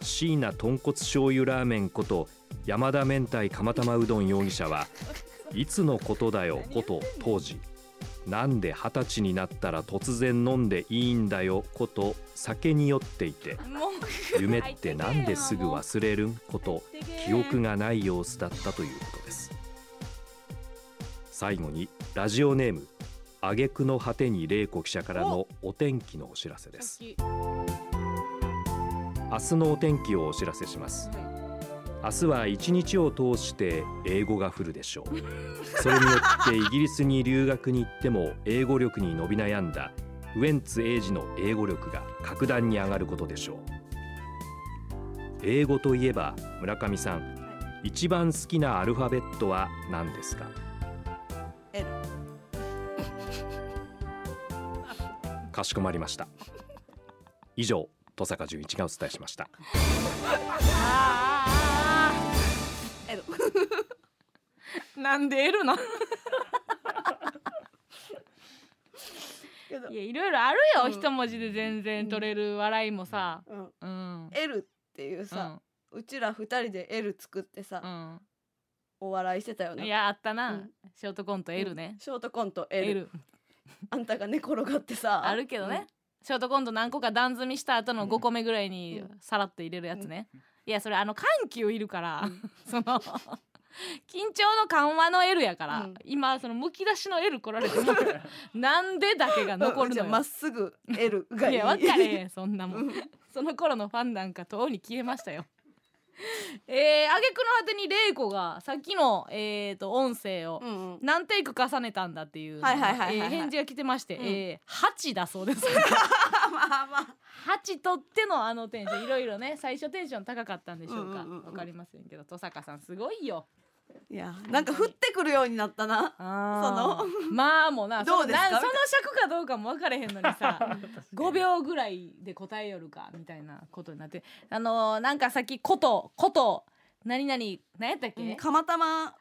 J: 椎名豚骨醤油ラーメンこと山田明太釜玉うどん容疑者はいつのことだよこと当時なんで二十歳になったら突然飲んでいいんだよこと酒に酔っていて。夢ってなんですぐ忘れるんこと記憶がない様子だったということです。最後にラジオネーム挙句の果てに玲子記者からのお。天気のお知らせです。明日のお天気をお知らせします明日は一日を通して英語が降るでしょう。それによってイギリスに留学に行っても英語力に伸び悩んだウエンツ英二の英語力が格段に上がることでしょう。英語といえば村上さん一番好きなアルファベットは何ですか
A: ？L
J: かしこまりました。以上登坂淳一がお伝えしました
B: なんで L ないやいろいろあるよ、
A: うん。
B: 一文字で全然取れる笑いもさ。
A: うん。
B: うん。
A: L っていうさ、うちら二人で L 作ってさ、
B: うん。
A: お笑いしてたよね
B: いやあったな、
A: うん。
B: ショートコント L ね、
A: ショートコント L,
B: L
A: あんたが寝転がってさ
B: あるけどね、ショートコント何個か段積みした後の5個目ぐらいにさらっと入れるやつね、いやそれあの緩急いるから、その緊張の緩和の L やから、今そのむき出しの L 来られても なんでだけが残るのよ。
A: まっすぐ L がいい。
B: いや分かれへんそんなもん。その頃のファンなんかとうに消えましたよ えー、挙句の果てに玲子がさっきの、えー、と音声を何テイク重ねたんだっていう、返事が来てまして、
A: うん。
B: えー、8だそうです。8取ってのあのテンション。いろいろね最初テンション高かったんでしょうか、
A: うんうん
B: かりませんけど登坂さんすごいよ
A: いやなんか降ってくるようになったな。その。
B: まあもうな
A: どうですか？
B: そのなその尺かどうかも分かれへんのにさ 5秒ぐらいで答えよるかみたいなことになってあのーなんかさっき「こと」「こと」何々何やったっけ、
A: 釜玉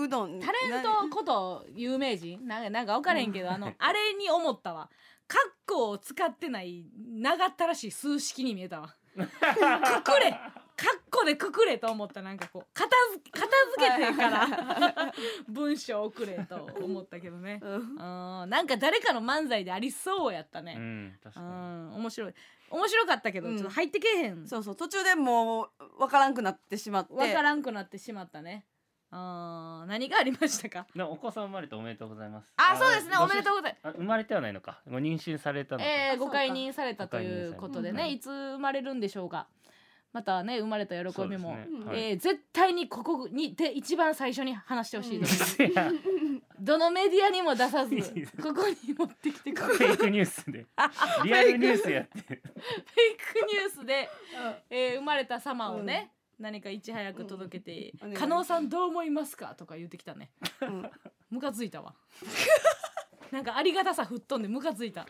A: うどん。
B: タレントこと有名人？なんかなんか分からへんけど、あのあれに思ったわ。カッコを使ってない長ったらしい数式に見えたわ。くくれカッコでくくれと思ったなんかこう。片付け片付けてから文章送れと思ったけどね、うん、なんか誰かの漫才でありそうやったね、
C: うん確かに。
B: うん、面白い。面白かったけど、
A: うん。
B: ちょっと入ってけえへん。
A: そうそう途中でもうわからんくなってしまって。
B: わからんくなってしまったね。あー何がありましたか？
C: お子さん生まれておめでとうございます。
B: あそうですね。
C: ご
B: おめでとうござい
C: あ生まれてはないのか。ご妊娠されたのか、
B: えー、ご解任されたということでね、いつ生まれるんでしょうかまたね生まれた喜びも、
C: ね。はい。
B: えー絶対にここにで一番最初に話してほしいです、どのメディアにも出さず ここに持ってきてくれ
C: フェイクニュースで。リアルニュースやって
B: フェイクニュースで、えー生まれた様をね、何かいち早く届けて
A: うん「
B: 加納さんどう思いますか?」とか言ってきたね。
A: うん。
B: ムカついたわ。なんかありがたさ吹っ飛んでムカついた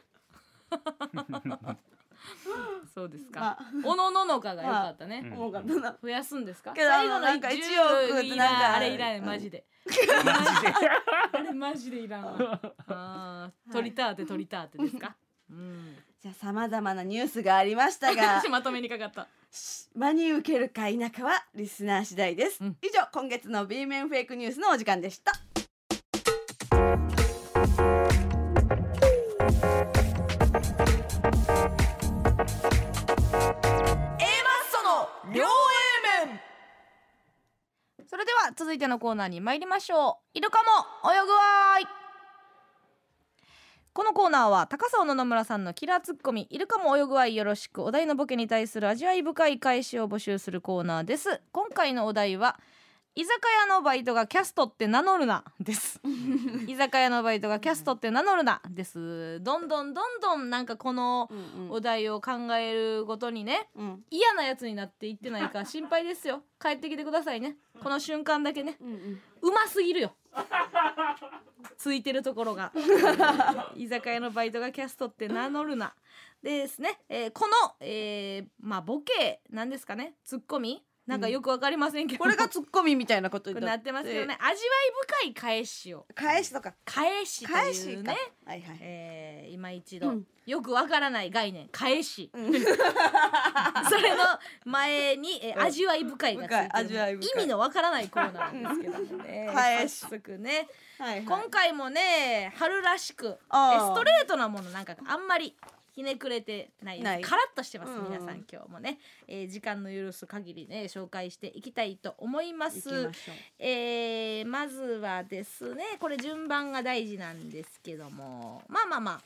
B: そうですか、おのののかが良かったね、
A: 重かったな
B: 増やすんですか？
A: けどあのなんか
B: 10
A: 1億なんか
B: あれいらないマジで。
C: マジで。
B: あれマジでいらんわ。あー取りたって取りたってですか？うん。
A: じゃあさまざまなニュースがありましたが。
B: まとめにかかった。
A: 真に受けるか否かはリスナー次第です、
B: うん。
A: 以上今月の B 面フェイクニュースのお時間でした
B: 両 A 面。それでは続いてのコーナーに参りましょう。イルカも泳ぐわい。このコーナーは高さ野々村さんのキラーツッコミ。イルカも泳ぐわい。よろしく。お題のボケに対する味わい深い返しを募集するコーナーです。今回のお題は居酒屋のバイトがキャストって名乗るなです。居酒屋のバイトがキャストって名乗るなです。どんどんどんどんなんかこの
A: うん
B: お題を考えるごとにね
A: うん。
B: 嫌なやつになっていってないか 心配ですよ。帰ってきてくださいね。この瞬間だけね。
A: うんうん。
B: うますぎるよ。ついてるところが。居酒屋のバイトがキャストって名乗るなですね、えーこの、えーまあボケなんですかね。ツッコミなんかよくわかりませんけど、
A: これがツッコミみたいなことに
B: なって。ますけどね味わい深い返しを。
A: 返しとか。
B: 返しと
A: 返し
B: うね
A: はいはい。
B: えー今一度、
A: うん。
B: よくわからない概念。返し、
A: うん。
B: それの前に、えー
A: うん。
B: 味わい深いがついて
A: 深い。
B: る
A: 味わい深い。
B: 意味のわからないコーナーなんですけどもね。
A: 返し。
B: 早速ね。
A: はいはい。
B: 今回もね春らしくえストレートなものなんかあんまりひねくれてない
A: ない。
B: カラッとしてます、皆さん今日もね、えー時間の許す限りね紹介していきたいと思いま
A: 行き
B: す
A: ましょう。
B: えーまずはですねこれ順番が大事なんですけども。まあまあまあ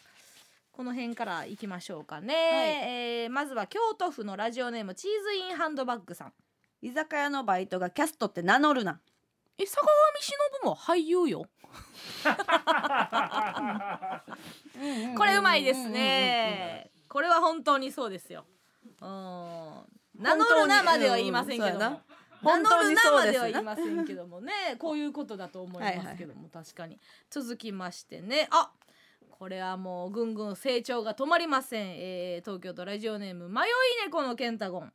B: この辺からいきましょうかね、えーまずは京都府のラジオネームチーズインハンドバッグさん。
A: 居酒屋のバイトがキャストって名乗るな。
B: え坂上忍も俳優よこれうまいですね。これは本当にそうですよ。うん。名乗るなまでは言いませんけども、名乗るな。までは言いませんけどもね。こういうことだと思いますけども、確かに。続きましてね。あこれはもうぐんぐん成長が止まりません、えー東京都ラジオネーム迷い猫のケンタゴン。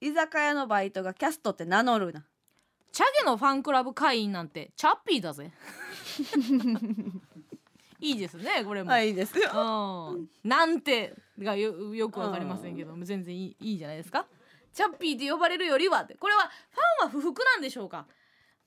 A: 居酒屋のバイトがキャストって名乗るな
B: チャゲのファンクラブ会員なんてチャッピーだぜ。いいですねこれも、
A: はいいいです。よ
B: うん、なんてがよよくわかりませんけども全然いいいいじゃないですか。チャッピーって呼ばれるよりはこれはファンは不服なんでしょうか。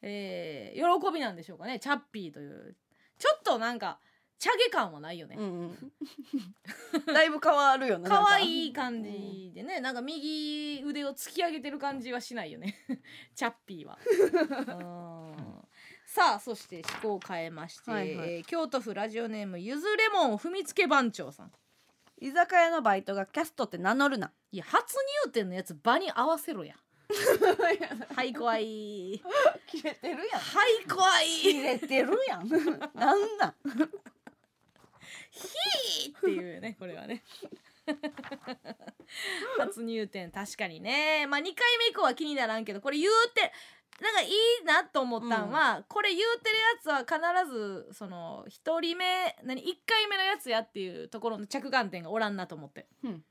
B: えー、喜びなんでしょうかね。チャッピーという。ちょっとなんかチャゲ感はないよね、
A: うんうん。だいぶ変わるよな
B: 可
A: い
B: 愛い感じでね。なんか右腕を突き上げてる感じはしないよね。チャッピーは。うん。さあそして思考を変えまして、
A: はいはい。
B: えー京都府ラジオネームゆずレモン踏みつけ番長さん。
A: 居酒屋のバイトがキャストって名乗るな。い
B: や初入店のやつ場に合わせろや。はい怖い。
A: 切れてるやん。
B: はい怖い。
A: 切れてるやん。なんなん？
B: ヒーっていうね これはね。初入店確かにね。まあ2回目以降は気にならんけどこれ言うてなんかいいなと思ったんは、これ言うてるやつは必ずその1人目何1回目のやつやっていうところの着眼点がおらんなと思って、
A: うん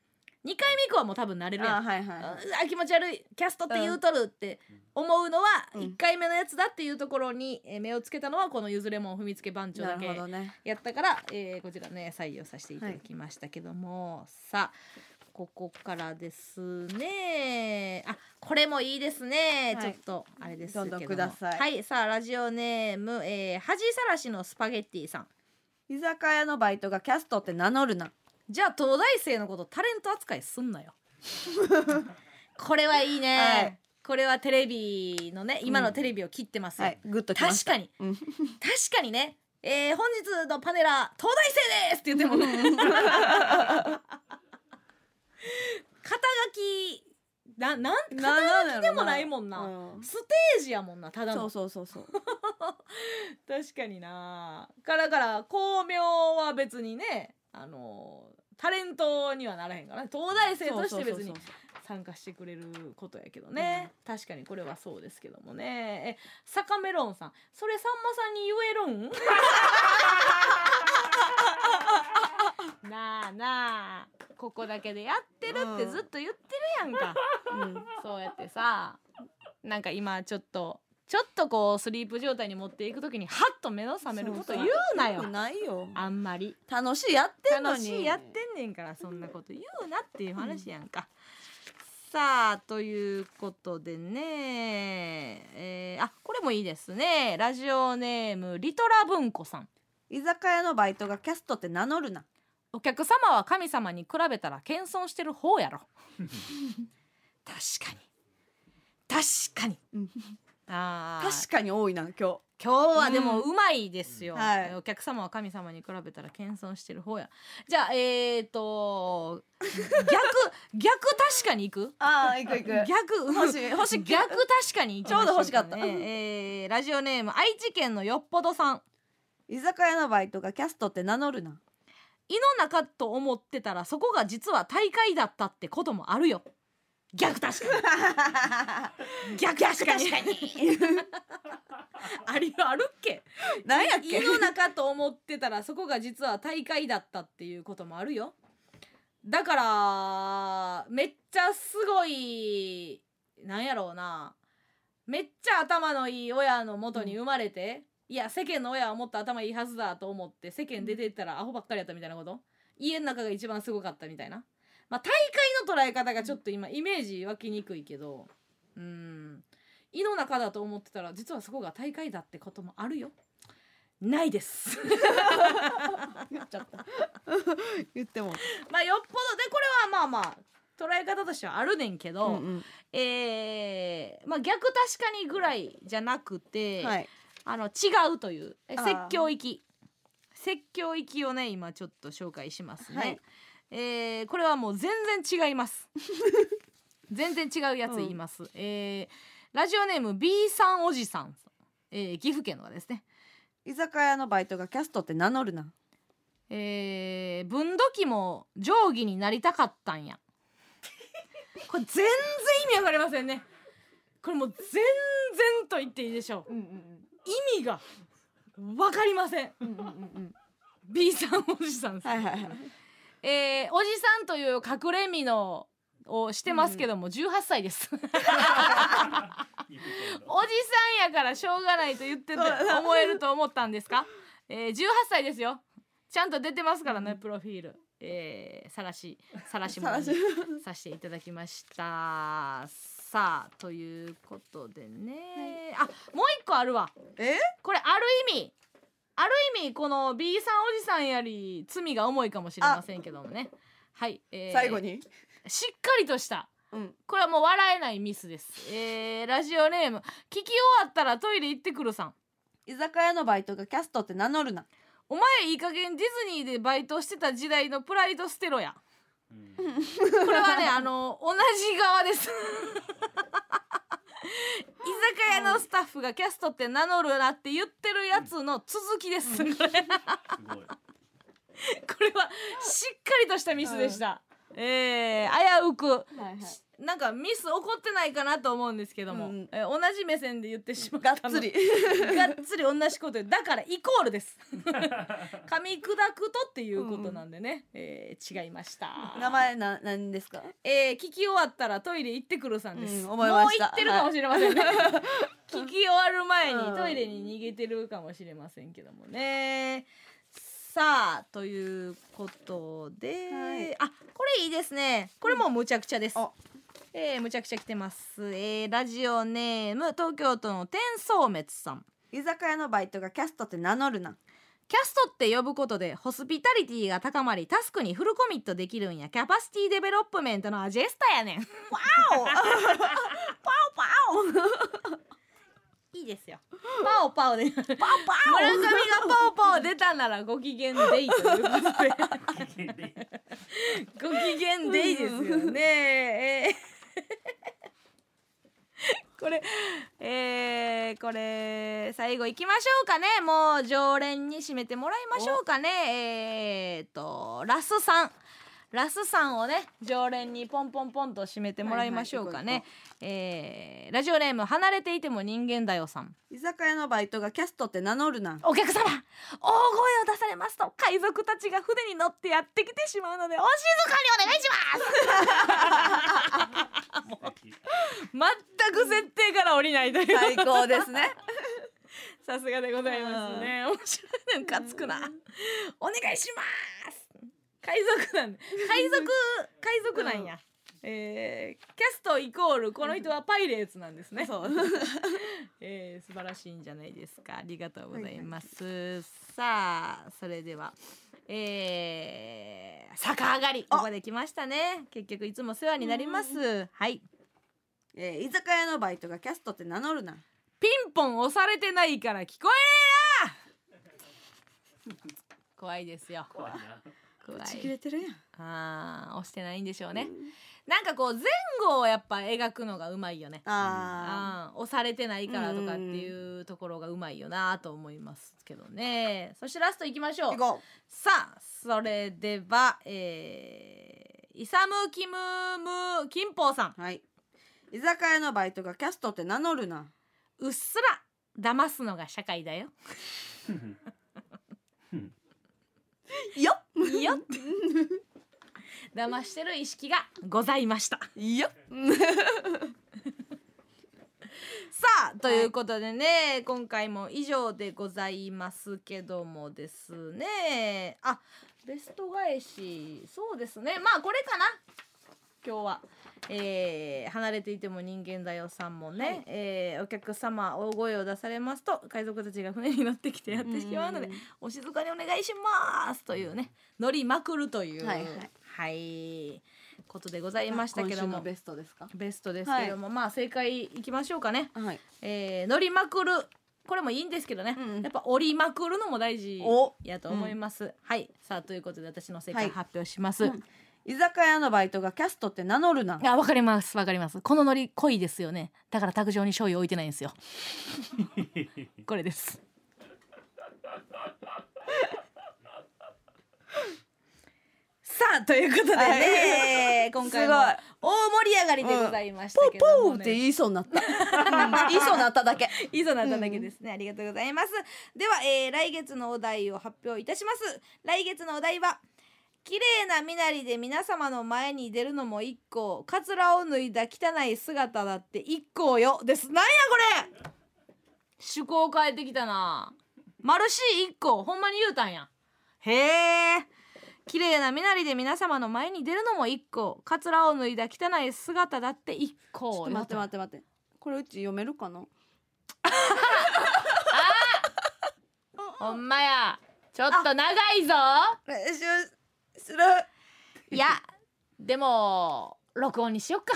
B: 2回目以降はもう多分慣れるやん。
A: あはいはいはい。
B: あ気持ち悪いキャストって言うとるって思うのは
A: うん。
B: 1回目のやつだっていうところにえー目をつけたのはこのゆずレモン踏みつけ番長
A: なる
B: だけ
A: ほどね。
B: やったから、えーこちらね採用させていただきましたけども、さあここからですね。あこれもいいですね、
A: はい。
B: ちょっとあれですけども。
A: どんどんください。
B: はいさあラジオネーム、えー、恥さらしのスパゲッティさん。
A: 居酒屋のバイトがキャストって名乗るな
B: じゃあ東大生のことタレント扱いすんなよ。これはいいね、
A: はい。
B: これはテレビのね今のテレビを切ってますよ、
A: はい。グッと
B: 確かに。
A: うん。
B: 確かにね。えー、本日のパネラー東大生ですって言ってもね。肩書きななん
A: な
B: 肩書きでもないもんな。
A: うん。
B: ステージやもんなただの。
A: そうそうそうそう。
B: 確かにな。からから巧妙は別にねあのタレントにはならへんからね。東大生として別に参加してくれることやけどね、確かにこれはそうですけどもね。え坂メロンさん。それさんまさんに言えるん？なあなあ。ここだけでやってるってずっと言ってるやんか、
A: うん。
B: そうやってさなんか今ちょっとちょっとこうスリープ状態に持っていくときにハッと目の覚めること言うなよ。
A: ないよ
B: あんまり。
A: 楽しいやってんのに。
B: 楽しいやってんねんからそんなこと言うなっていう話やんか。さあということでね、えーあこれもいいですね。ラジオネームリトラ文庫さん。
A: 居酒屋のバイトがキャストって名乗るな。
B: お客様は神様に比べたら謙遜してる方やろ。確かに。確かにあー。
A: 確かに多いな今日。
B: 今日はでもうまいですよ、
A: うんはい。
B: お客様は神様に比べたら謙遜してる方や。じゃあえー、と逆 逆確かに行く？
A: ああ行く行く。
B: 逆
A: 欲しい。欲しい。
B: 逆確かに
A: ちょうど欲しかった。
B: ねえーラジオネーム愛知県のよっぽどさん。
A: 居酒屋のバイトがキャストって名乗るな。
B: 胃の中と思ってたらそこが実は大会だったってこともあるよ 逆確かに。逆確かに。ありあるっけ？
A: 何やっけ？
B: 胃の中と思ってたらそこが実は大会だったっていうこともあるよ。だからめっちゃすごいなんやろうな。めっちゃ頭のいい親のもとに生まれて、いや世間の親はもっと頭いいはずだと思って世間出てったらアホばっかりやったみたいなこと？家の中が一番すごかったみたいなまあ大会の捉え方がちょっと今イメージ湧きにくいけどうん。胃の中だと思ってたら実はそこが大会だってこともあるよ。ないです。
A: 言っちゃった。言っても。
B: まあよっぽど。でこれはまあまあ捉え方としてはあるねんけど、
A: うんうん。
B: えーまあ逆確かにぐらいじゃなくて、
A: はい。
B: あの違うという。説教行き説教行きをね今ちょっと紹介しますね、
A: はい
B: えーこれはもう全然違います。全然違うやつ言います、えーラジオネーム B さんおじさん、えー岐阜県のがですね。
A: 居酒屋のバイトがキャストって名乗るな。
B: えー、分度器も定規になりたかったんや。これ全然意味わかりませんね。これもう全然と言っていいでしょう、意味がわかりません、B さんおじさんです、
A: はいはいはい
B: えーおじさんという隠れ身のをしてますけども、18歳です。おじさんやからしょうがないと言ってて思えると思ったんですか、えー、18歳ですよ。ちゃんと出てますからね、プロフィール。えー、さらしさらしも
A: さ
B: せていただきました。さあということでね、あもう一個あるわ。
A: え？
B: これある意味ある意味この B さんおじさんより罪が重いかもしれませんけどもね。はい、えー
A: 最後に？
B: しっかりとした。
A: うん。
B: これはもう笑えないミスです、えー、ラジオネーム聞き終わったらトイレ行ってくるさん。
A: 居酒屋のバイトがキャストって名乗るな。
B: お前いい加減ディズニーでバイトしてた時代のプライド捨てろやこれはねあの同じ側です居酒屋のスタッフがキャストって名乗るなって言ってるやつの続きです、これこれはしっかりとしたミスでした、えー、危うく
A: はいはい
B: なんかミス起こってないかなと思うんですけども、
A: うんうん。
B: えー同じ目線で言ってしまっ
A: が
B: たの。
A: っつり。
B: がっつり同じことだからイコールです。噛み砕くとっていうことなんでね、えー違いました。
A: 名前な何ですか？
B: えー聞き終わったらトイレ行ってくるさんです、
A: うん思いました。
B: もう行ってるかもしれませんね、聞き終わる前に
A: うん
B: トイレに逃げてるかもしれませんけどもね。さあということで、あこれいいですね。これもうむちゃくちゃです、えー、むちゃくちゃ来てます、えー、ラジオネーム東京都の天相滅さん。
A: 居酒屋のバイトがキャストって名乗るな。
B: キャストって呼ぶことでホスピタリティが高まりタスクに full commit できるんや。 capacity development のアジェンダやねん。
A: パオパオ！
B: いいですよ。パオパオで。パオパオ！村上がパオパオ出たならご機嫌でいいということで。ご機嫌でいいですよね。えー これえー、これ最後いきましょうかね。もう常連に締めてもらいましょうかね。えー、っとラスさん。ラスさんをね常連にポンポンポンと締めてもらいましょうかね、
A: はい
B: えーラジオネーム離れていても人間だよさん。
A: 居酒屋のバイトがキャストって名乗るな。
B: お客様大声を出されますと海賊たちが船に乗ってやってきてしまうのでお静かにお願いします。全く設定から降りないという。
A: 最高ですね。
B: さすがでございますね。面白い。なんかつくなお願いします海賊なんで。海賊 海賊なんや、えーキャストイコールこの人はパイレーツなんですね、
A: そう。
B: えー素晴らしいんじゃないですか。ありがとうございます、さあそれではえー、逆上がり。ここで来ましたね。結局いつも世話になります。はい。
A: えー居酒屋のバイトがキャストって名乗るな。
B: ピンポン押されてないから聞こえねえな。怖いですよ。
C: 怖いな
B: 怖い。
A: ちぎれてるやん。
B: あー押してないんでしょうね、なんかこう前後をやっぱ描くのがうまいよね。
A: あ
B: あー押されてないからとかっていうところがうまいよなと思いますけどね。そしてラストいきましょう。さあそれではえー、イサムキムム金峰さん。
A: うはい。居酒屋のバイトがキャストって名乗るな。
B: うっすら騙すのが社会だよ。
A: よっ
B: いいよ 騙してる意識がございました。
A: よっ。
B: さあということでね、今回も以上でございますけどもですね。あベスト返し。そうですね。まあこれかな。今日は。えー離れていても人間だよさんもね、えーお客様大声を出されますと海賊たちが船に乗ってきてやってしまうのでお静かにお願いしますというね乗りまくるという
A: はいはい。
B: はいことでございましたけども。
A: ベストですか？
B: ベストですけども、まあ正解いきましょうかね。
A: はい。
B: えー乗りまくる。これもいいんですけどね、
A: うん
B: やっぱ折りまくるのも大事
A: お。
B: やと思います。はい。さあということで私の正解
A: はい。
B: 発表します。
A: うん居酒屋のバイトがキャストって名乗るな。
B: あわかります。わかります。このノリ濃いですよね。だから卓上に醤油置いてないんですよ。これです。さあということで。ね、今回も
A: す
B: 大盛り上がりでございましたけども、ね。
A: ポーって言いそうになった、うん。言いそうになっただけ。
B: いいぞなっただけですね、ありがとうございます。では、えー来月のお題を発表いたします。来月のお題は綺麗な身なりで皆様の前に出るのも一個カツラを脱いだ汚い姿だって一個よ。です。なんやこれ。趣向変えてきたな。マルシー一個ほんまに言うたんや。へえ。綺麗な身なりで皆様の前に出るのも一個カツラを脱いだ汚い姿だって一個
A: ちょっと待って待って待って。これうち読めるかな？
B: ほんまや。ちょっと長いぞ
A: する。
B: いやでも録音にしよっか。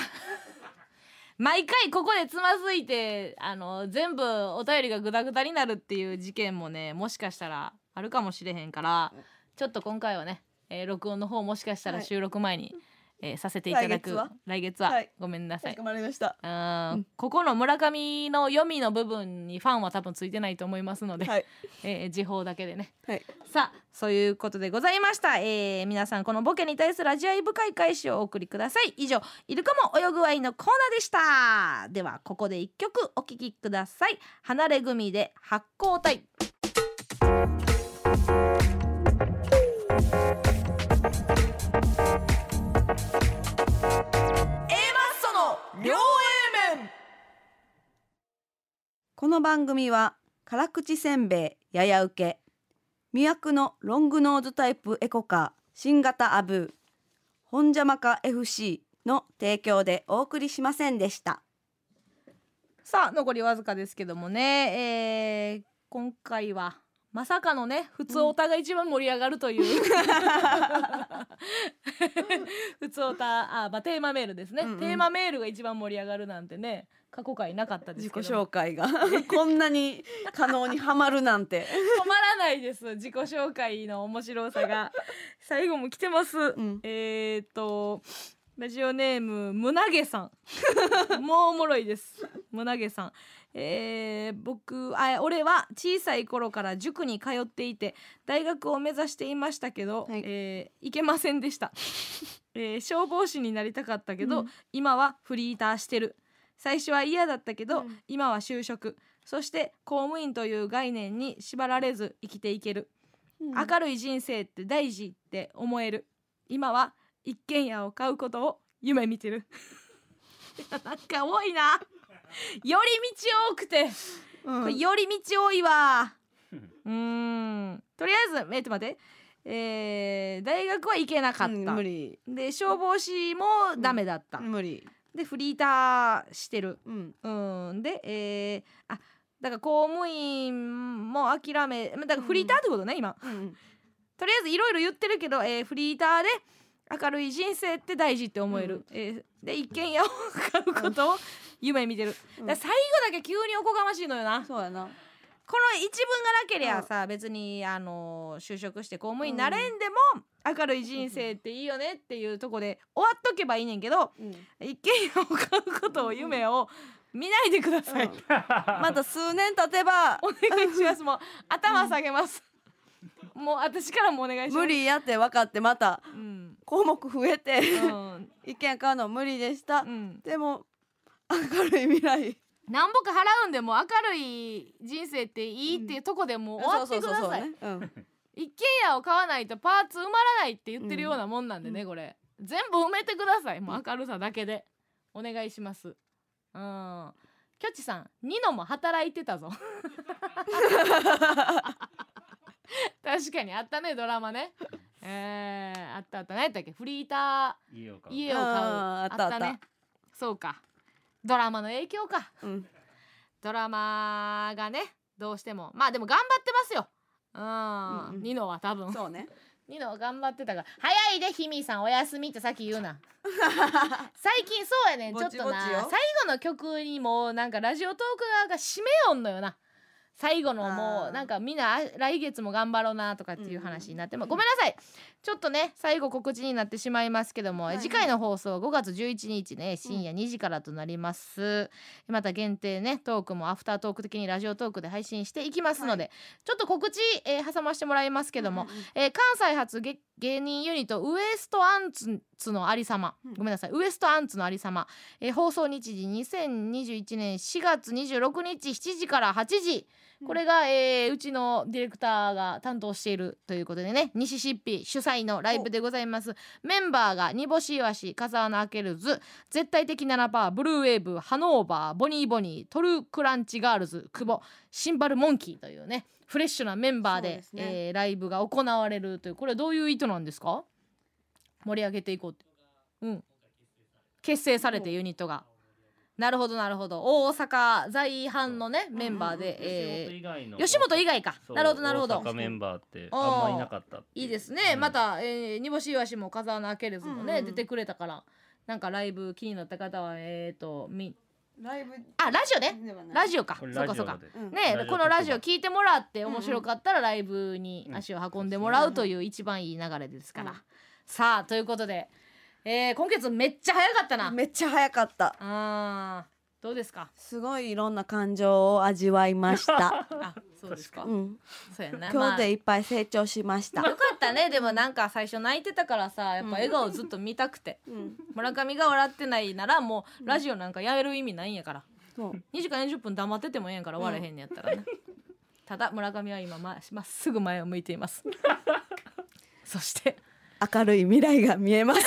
B: 毎回ここでつまずいてあの全部お便りがグダグダになるっていう事件もねもしかしたらあるかもしれへんからちょっと今回はね、えー録音の方もしかしたら
A: はい。
B: 収録前に、えーさせていただく。
A: 来月は？
B: 来月は。
A: はい。
B: ごめんなさい。
A: かしこまりました。
B: うん。ここの村上の読みの部分にファンは多分ついてないと思いますので、
A: はい。
B: えー時報だけでね。
A: はい。
B: さあそういうことでございました、えー皆さんこのボケに対する味わい深い返しをお送りください。以上イルカも泳ぐワインのコーナーでした。ではここで一曲お聴きください。離れ組で発光体
A: この番組は辛口せんべいやや受け魅惑のロングノーズタイプエコカー新型アブー本邪魔か FC の提供でお送りしませんでした。
B: さあ残りわずかですけどもね、えー今回はまさかのね普通おたが一番盛り上がるという、普通おたあ、まあ、テーマメールですね、
A: うんうん。
B: テーマメールが一番盛り上がるなんてね過去回なかったです
A: 自己紹介が。こんなに可能にはまるなんて。
B: 止まらないです。自己紹介の面白さが。最後も来てます、
A: ん。
B: えーっとラジオネームむなげさん。もうおもろいです。むなげさん。えー僕あ俺は小さい頃から塾に通っていて大学を目指していましたけど、
A: はい。
B: えー行けませんでした、えー消防士になりたかったけど、
A: うん。
B: 今はフリーターしてる最初は嫌だったけど、
A: うん。
B: 今は就職。そして公務員という概念に縛られず生きていける、明るい人生って大事って思える。今は一軒家を買うことを夢見てる。なんか多いな。寄り道多くて、
A: うん。
B: 寄り道多いわ。うーん。とりあえずえっと待って。えー大学は行けなかった、
A: うん無理。
B: で消防士もダメだった、
A: 無理
B: でフリーターしてる。
A: うん。
B: うん。でえー、あだから公務員も諦めだからフリーターってことね、今。
A: うん
B: とりあえずいろいろ言ってるけど、えーフリーターで明るい人生って大事って思える、えーで一軒家を買うことを夢見てる、最後だけ急におこがましいのよな。
A: そうやな
B: この一文がなけりゃさ、別にあの就職して公務員になれんでも、明るい人生っていいよねっていうとこで終わっとけばいいねんけど、
A: うん。
B: 一軒家を買うことを夢を見ないでください、
A: また数年経てば
B: お願いします。もう 頭下げます、もう私からもお願いします。
A: 無理やって分かってまた
B: うん。
A: 項目増えて
B: うん。
A: 一見買うの無理でした。
B: うん。
A: でも明るい未来
B: なんぼか払うんでもう明るい人生っていいっていうとこでもう終わってください。一軒家を買わないとパーツ埋まらないって言ってるようなもんなんでね、これ。全部埋めてください。もう明るさだけで。お願いします。うん。きょちさんニノも働いてたぞ。確かにあったねドラマね。えー、あったあった。何やったっけ？フリータ
C: 家を買う。
B: ー家を買う。
A: あーあった。あった
B: ね。そうかドラマの影響か。
A: うん。
B: ドラマがねどうしても。まあでも頑張ってますよ。うん、
A: うんうん。
B: ニノは多分。
A: そうね。
B: ニノは頑張ってたから。早いでひみさんおやすみってさっき言うな。最近そうやねんちょっとな。最後の曲にもなんかラジオトーク側が締めよんのよな。最後のもうなんかみんなあ来月も頑張ろうなとかっていう話になって。も、ごめんなさいちょっとね最後告知になってしまいますけども、
A: はいはい。
B: 次回の放送は5月11日ね深夜2時からとなります、また限定ねトークもアフタートーク的にラジオトークで配信していきますので、ちょっと告知、えー挟ませてもらいますけども、えー関西発げ芸人ユニットウエストアンツのありさま、ごめんなさい。ウエストアンツのありさま、えー放送日時2021年4月26日7時から8時。これが、えーうちのディレクターが担当しているということでね西シッピ主催のライブでございます。メンバーが煮干しイワシ風穴アケルズ絶対的7%ブルーウェーブハノーバーボニーボニートルクランチガールズ久保シンバルモンキーというねフレッシュなメンバーで
A: ですね。
B: えーライブが行われるというこれはどういう意図なんですか？盛り上げていこうって。うん。結成されてユニットがなるほどなるほど。大阪在阪のねメンバーで、えー。
C: 吉本以外の。
B: 吉本以外か。なるほどなるほど。
C: 大阪メンバーって
B: あ
C: んまいなかった
B: いいですね、
C: うん。
B: また、えー、煮干しイワシも風穴アケルズもね、
A: うんうん
B: 出てくれたから。なんかライブ気になった方はえっ、ー、とみ
A: ライブ。
B: あラジオね。ラジオか。そうかそうか。ねこのラジオ
C: 特
B: 聞いてもらって面白かったらライブに足を運んでもらうという一番いい流れですから、
A: うん。
B: さあということで、えー、今月めっちゃ早かったな。
A: めっちゃ早かった。
B: あーどうですか？
A: すごいいろんな感情を味わいました。
B: あそうですか。
A: うん。
B: そうやな。
A: 今日
B: まあ
A: でいっぱい成長しました。
B: よかったね。でもなんか最初泣いてたからさやっぱ笑顔ずっと見たくて、
A: うん。
B: 村上が笑ってないならもうラジオなんかやめる意味ないんやから。
A: そう。
B: 2時間40分黙っててもええんやから終われへんねやったらね、ただ村上は今ままっすぐ前を向いています。そして。
A: 明るい未来が見えます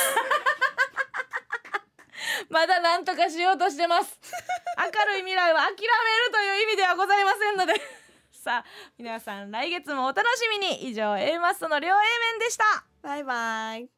B: まだ何とかしようとしてます。明るい未来は諦めるという意味ではございませんので。さあ皆さん来月もお楽しみに。以上 A マッソの両 A 面でした。
A: バイバイ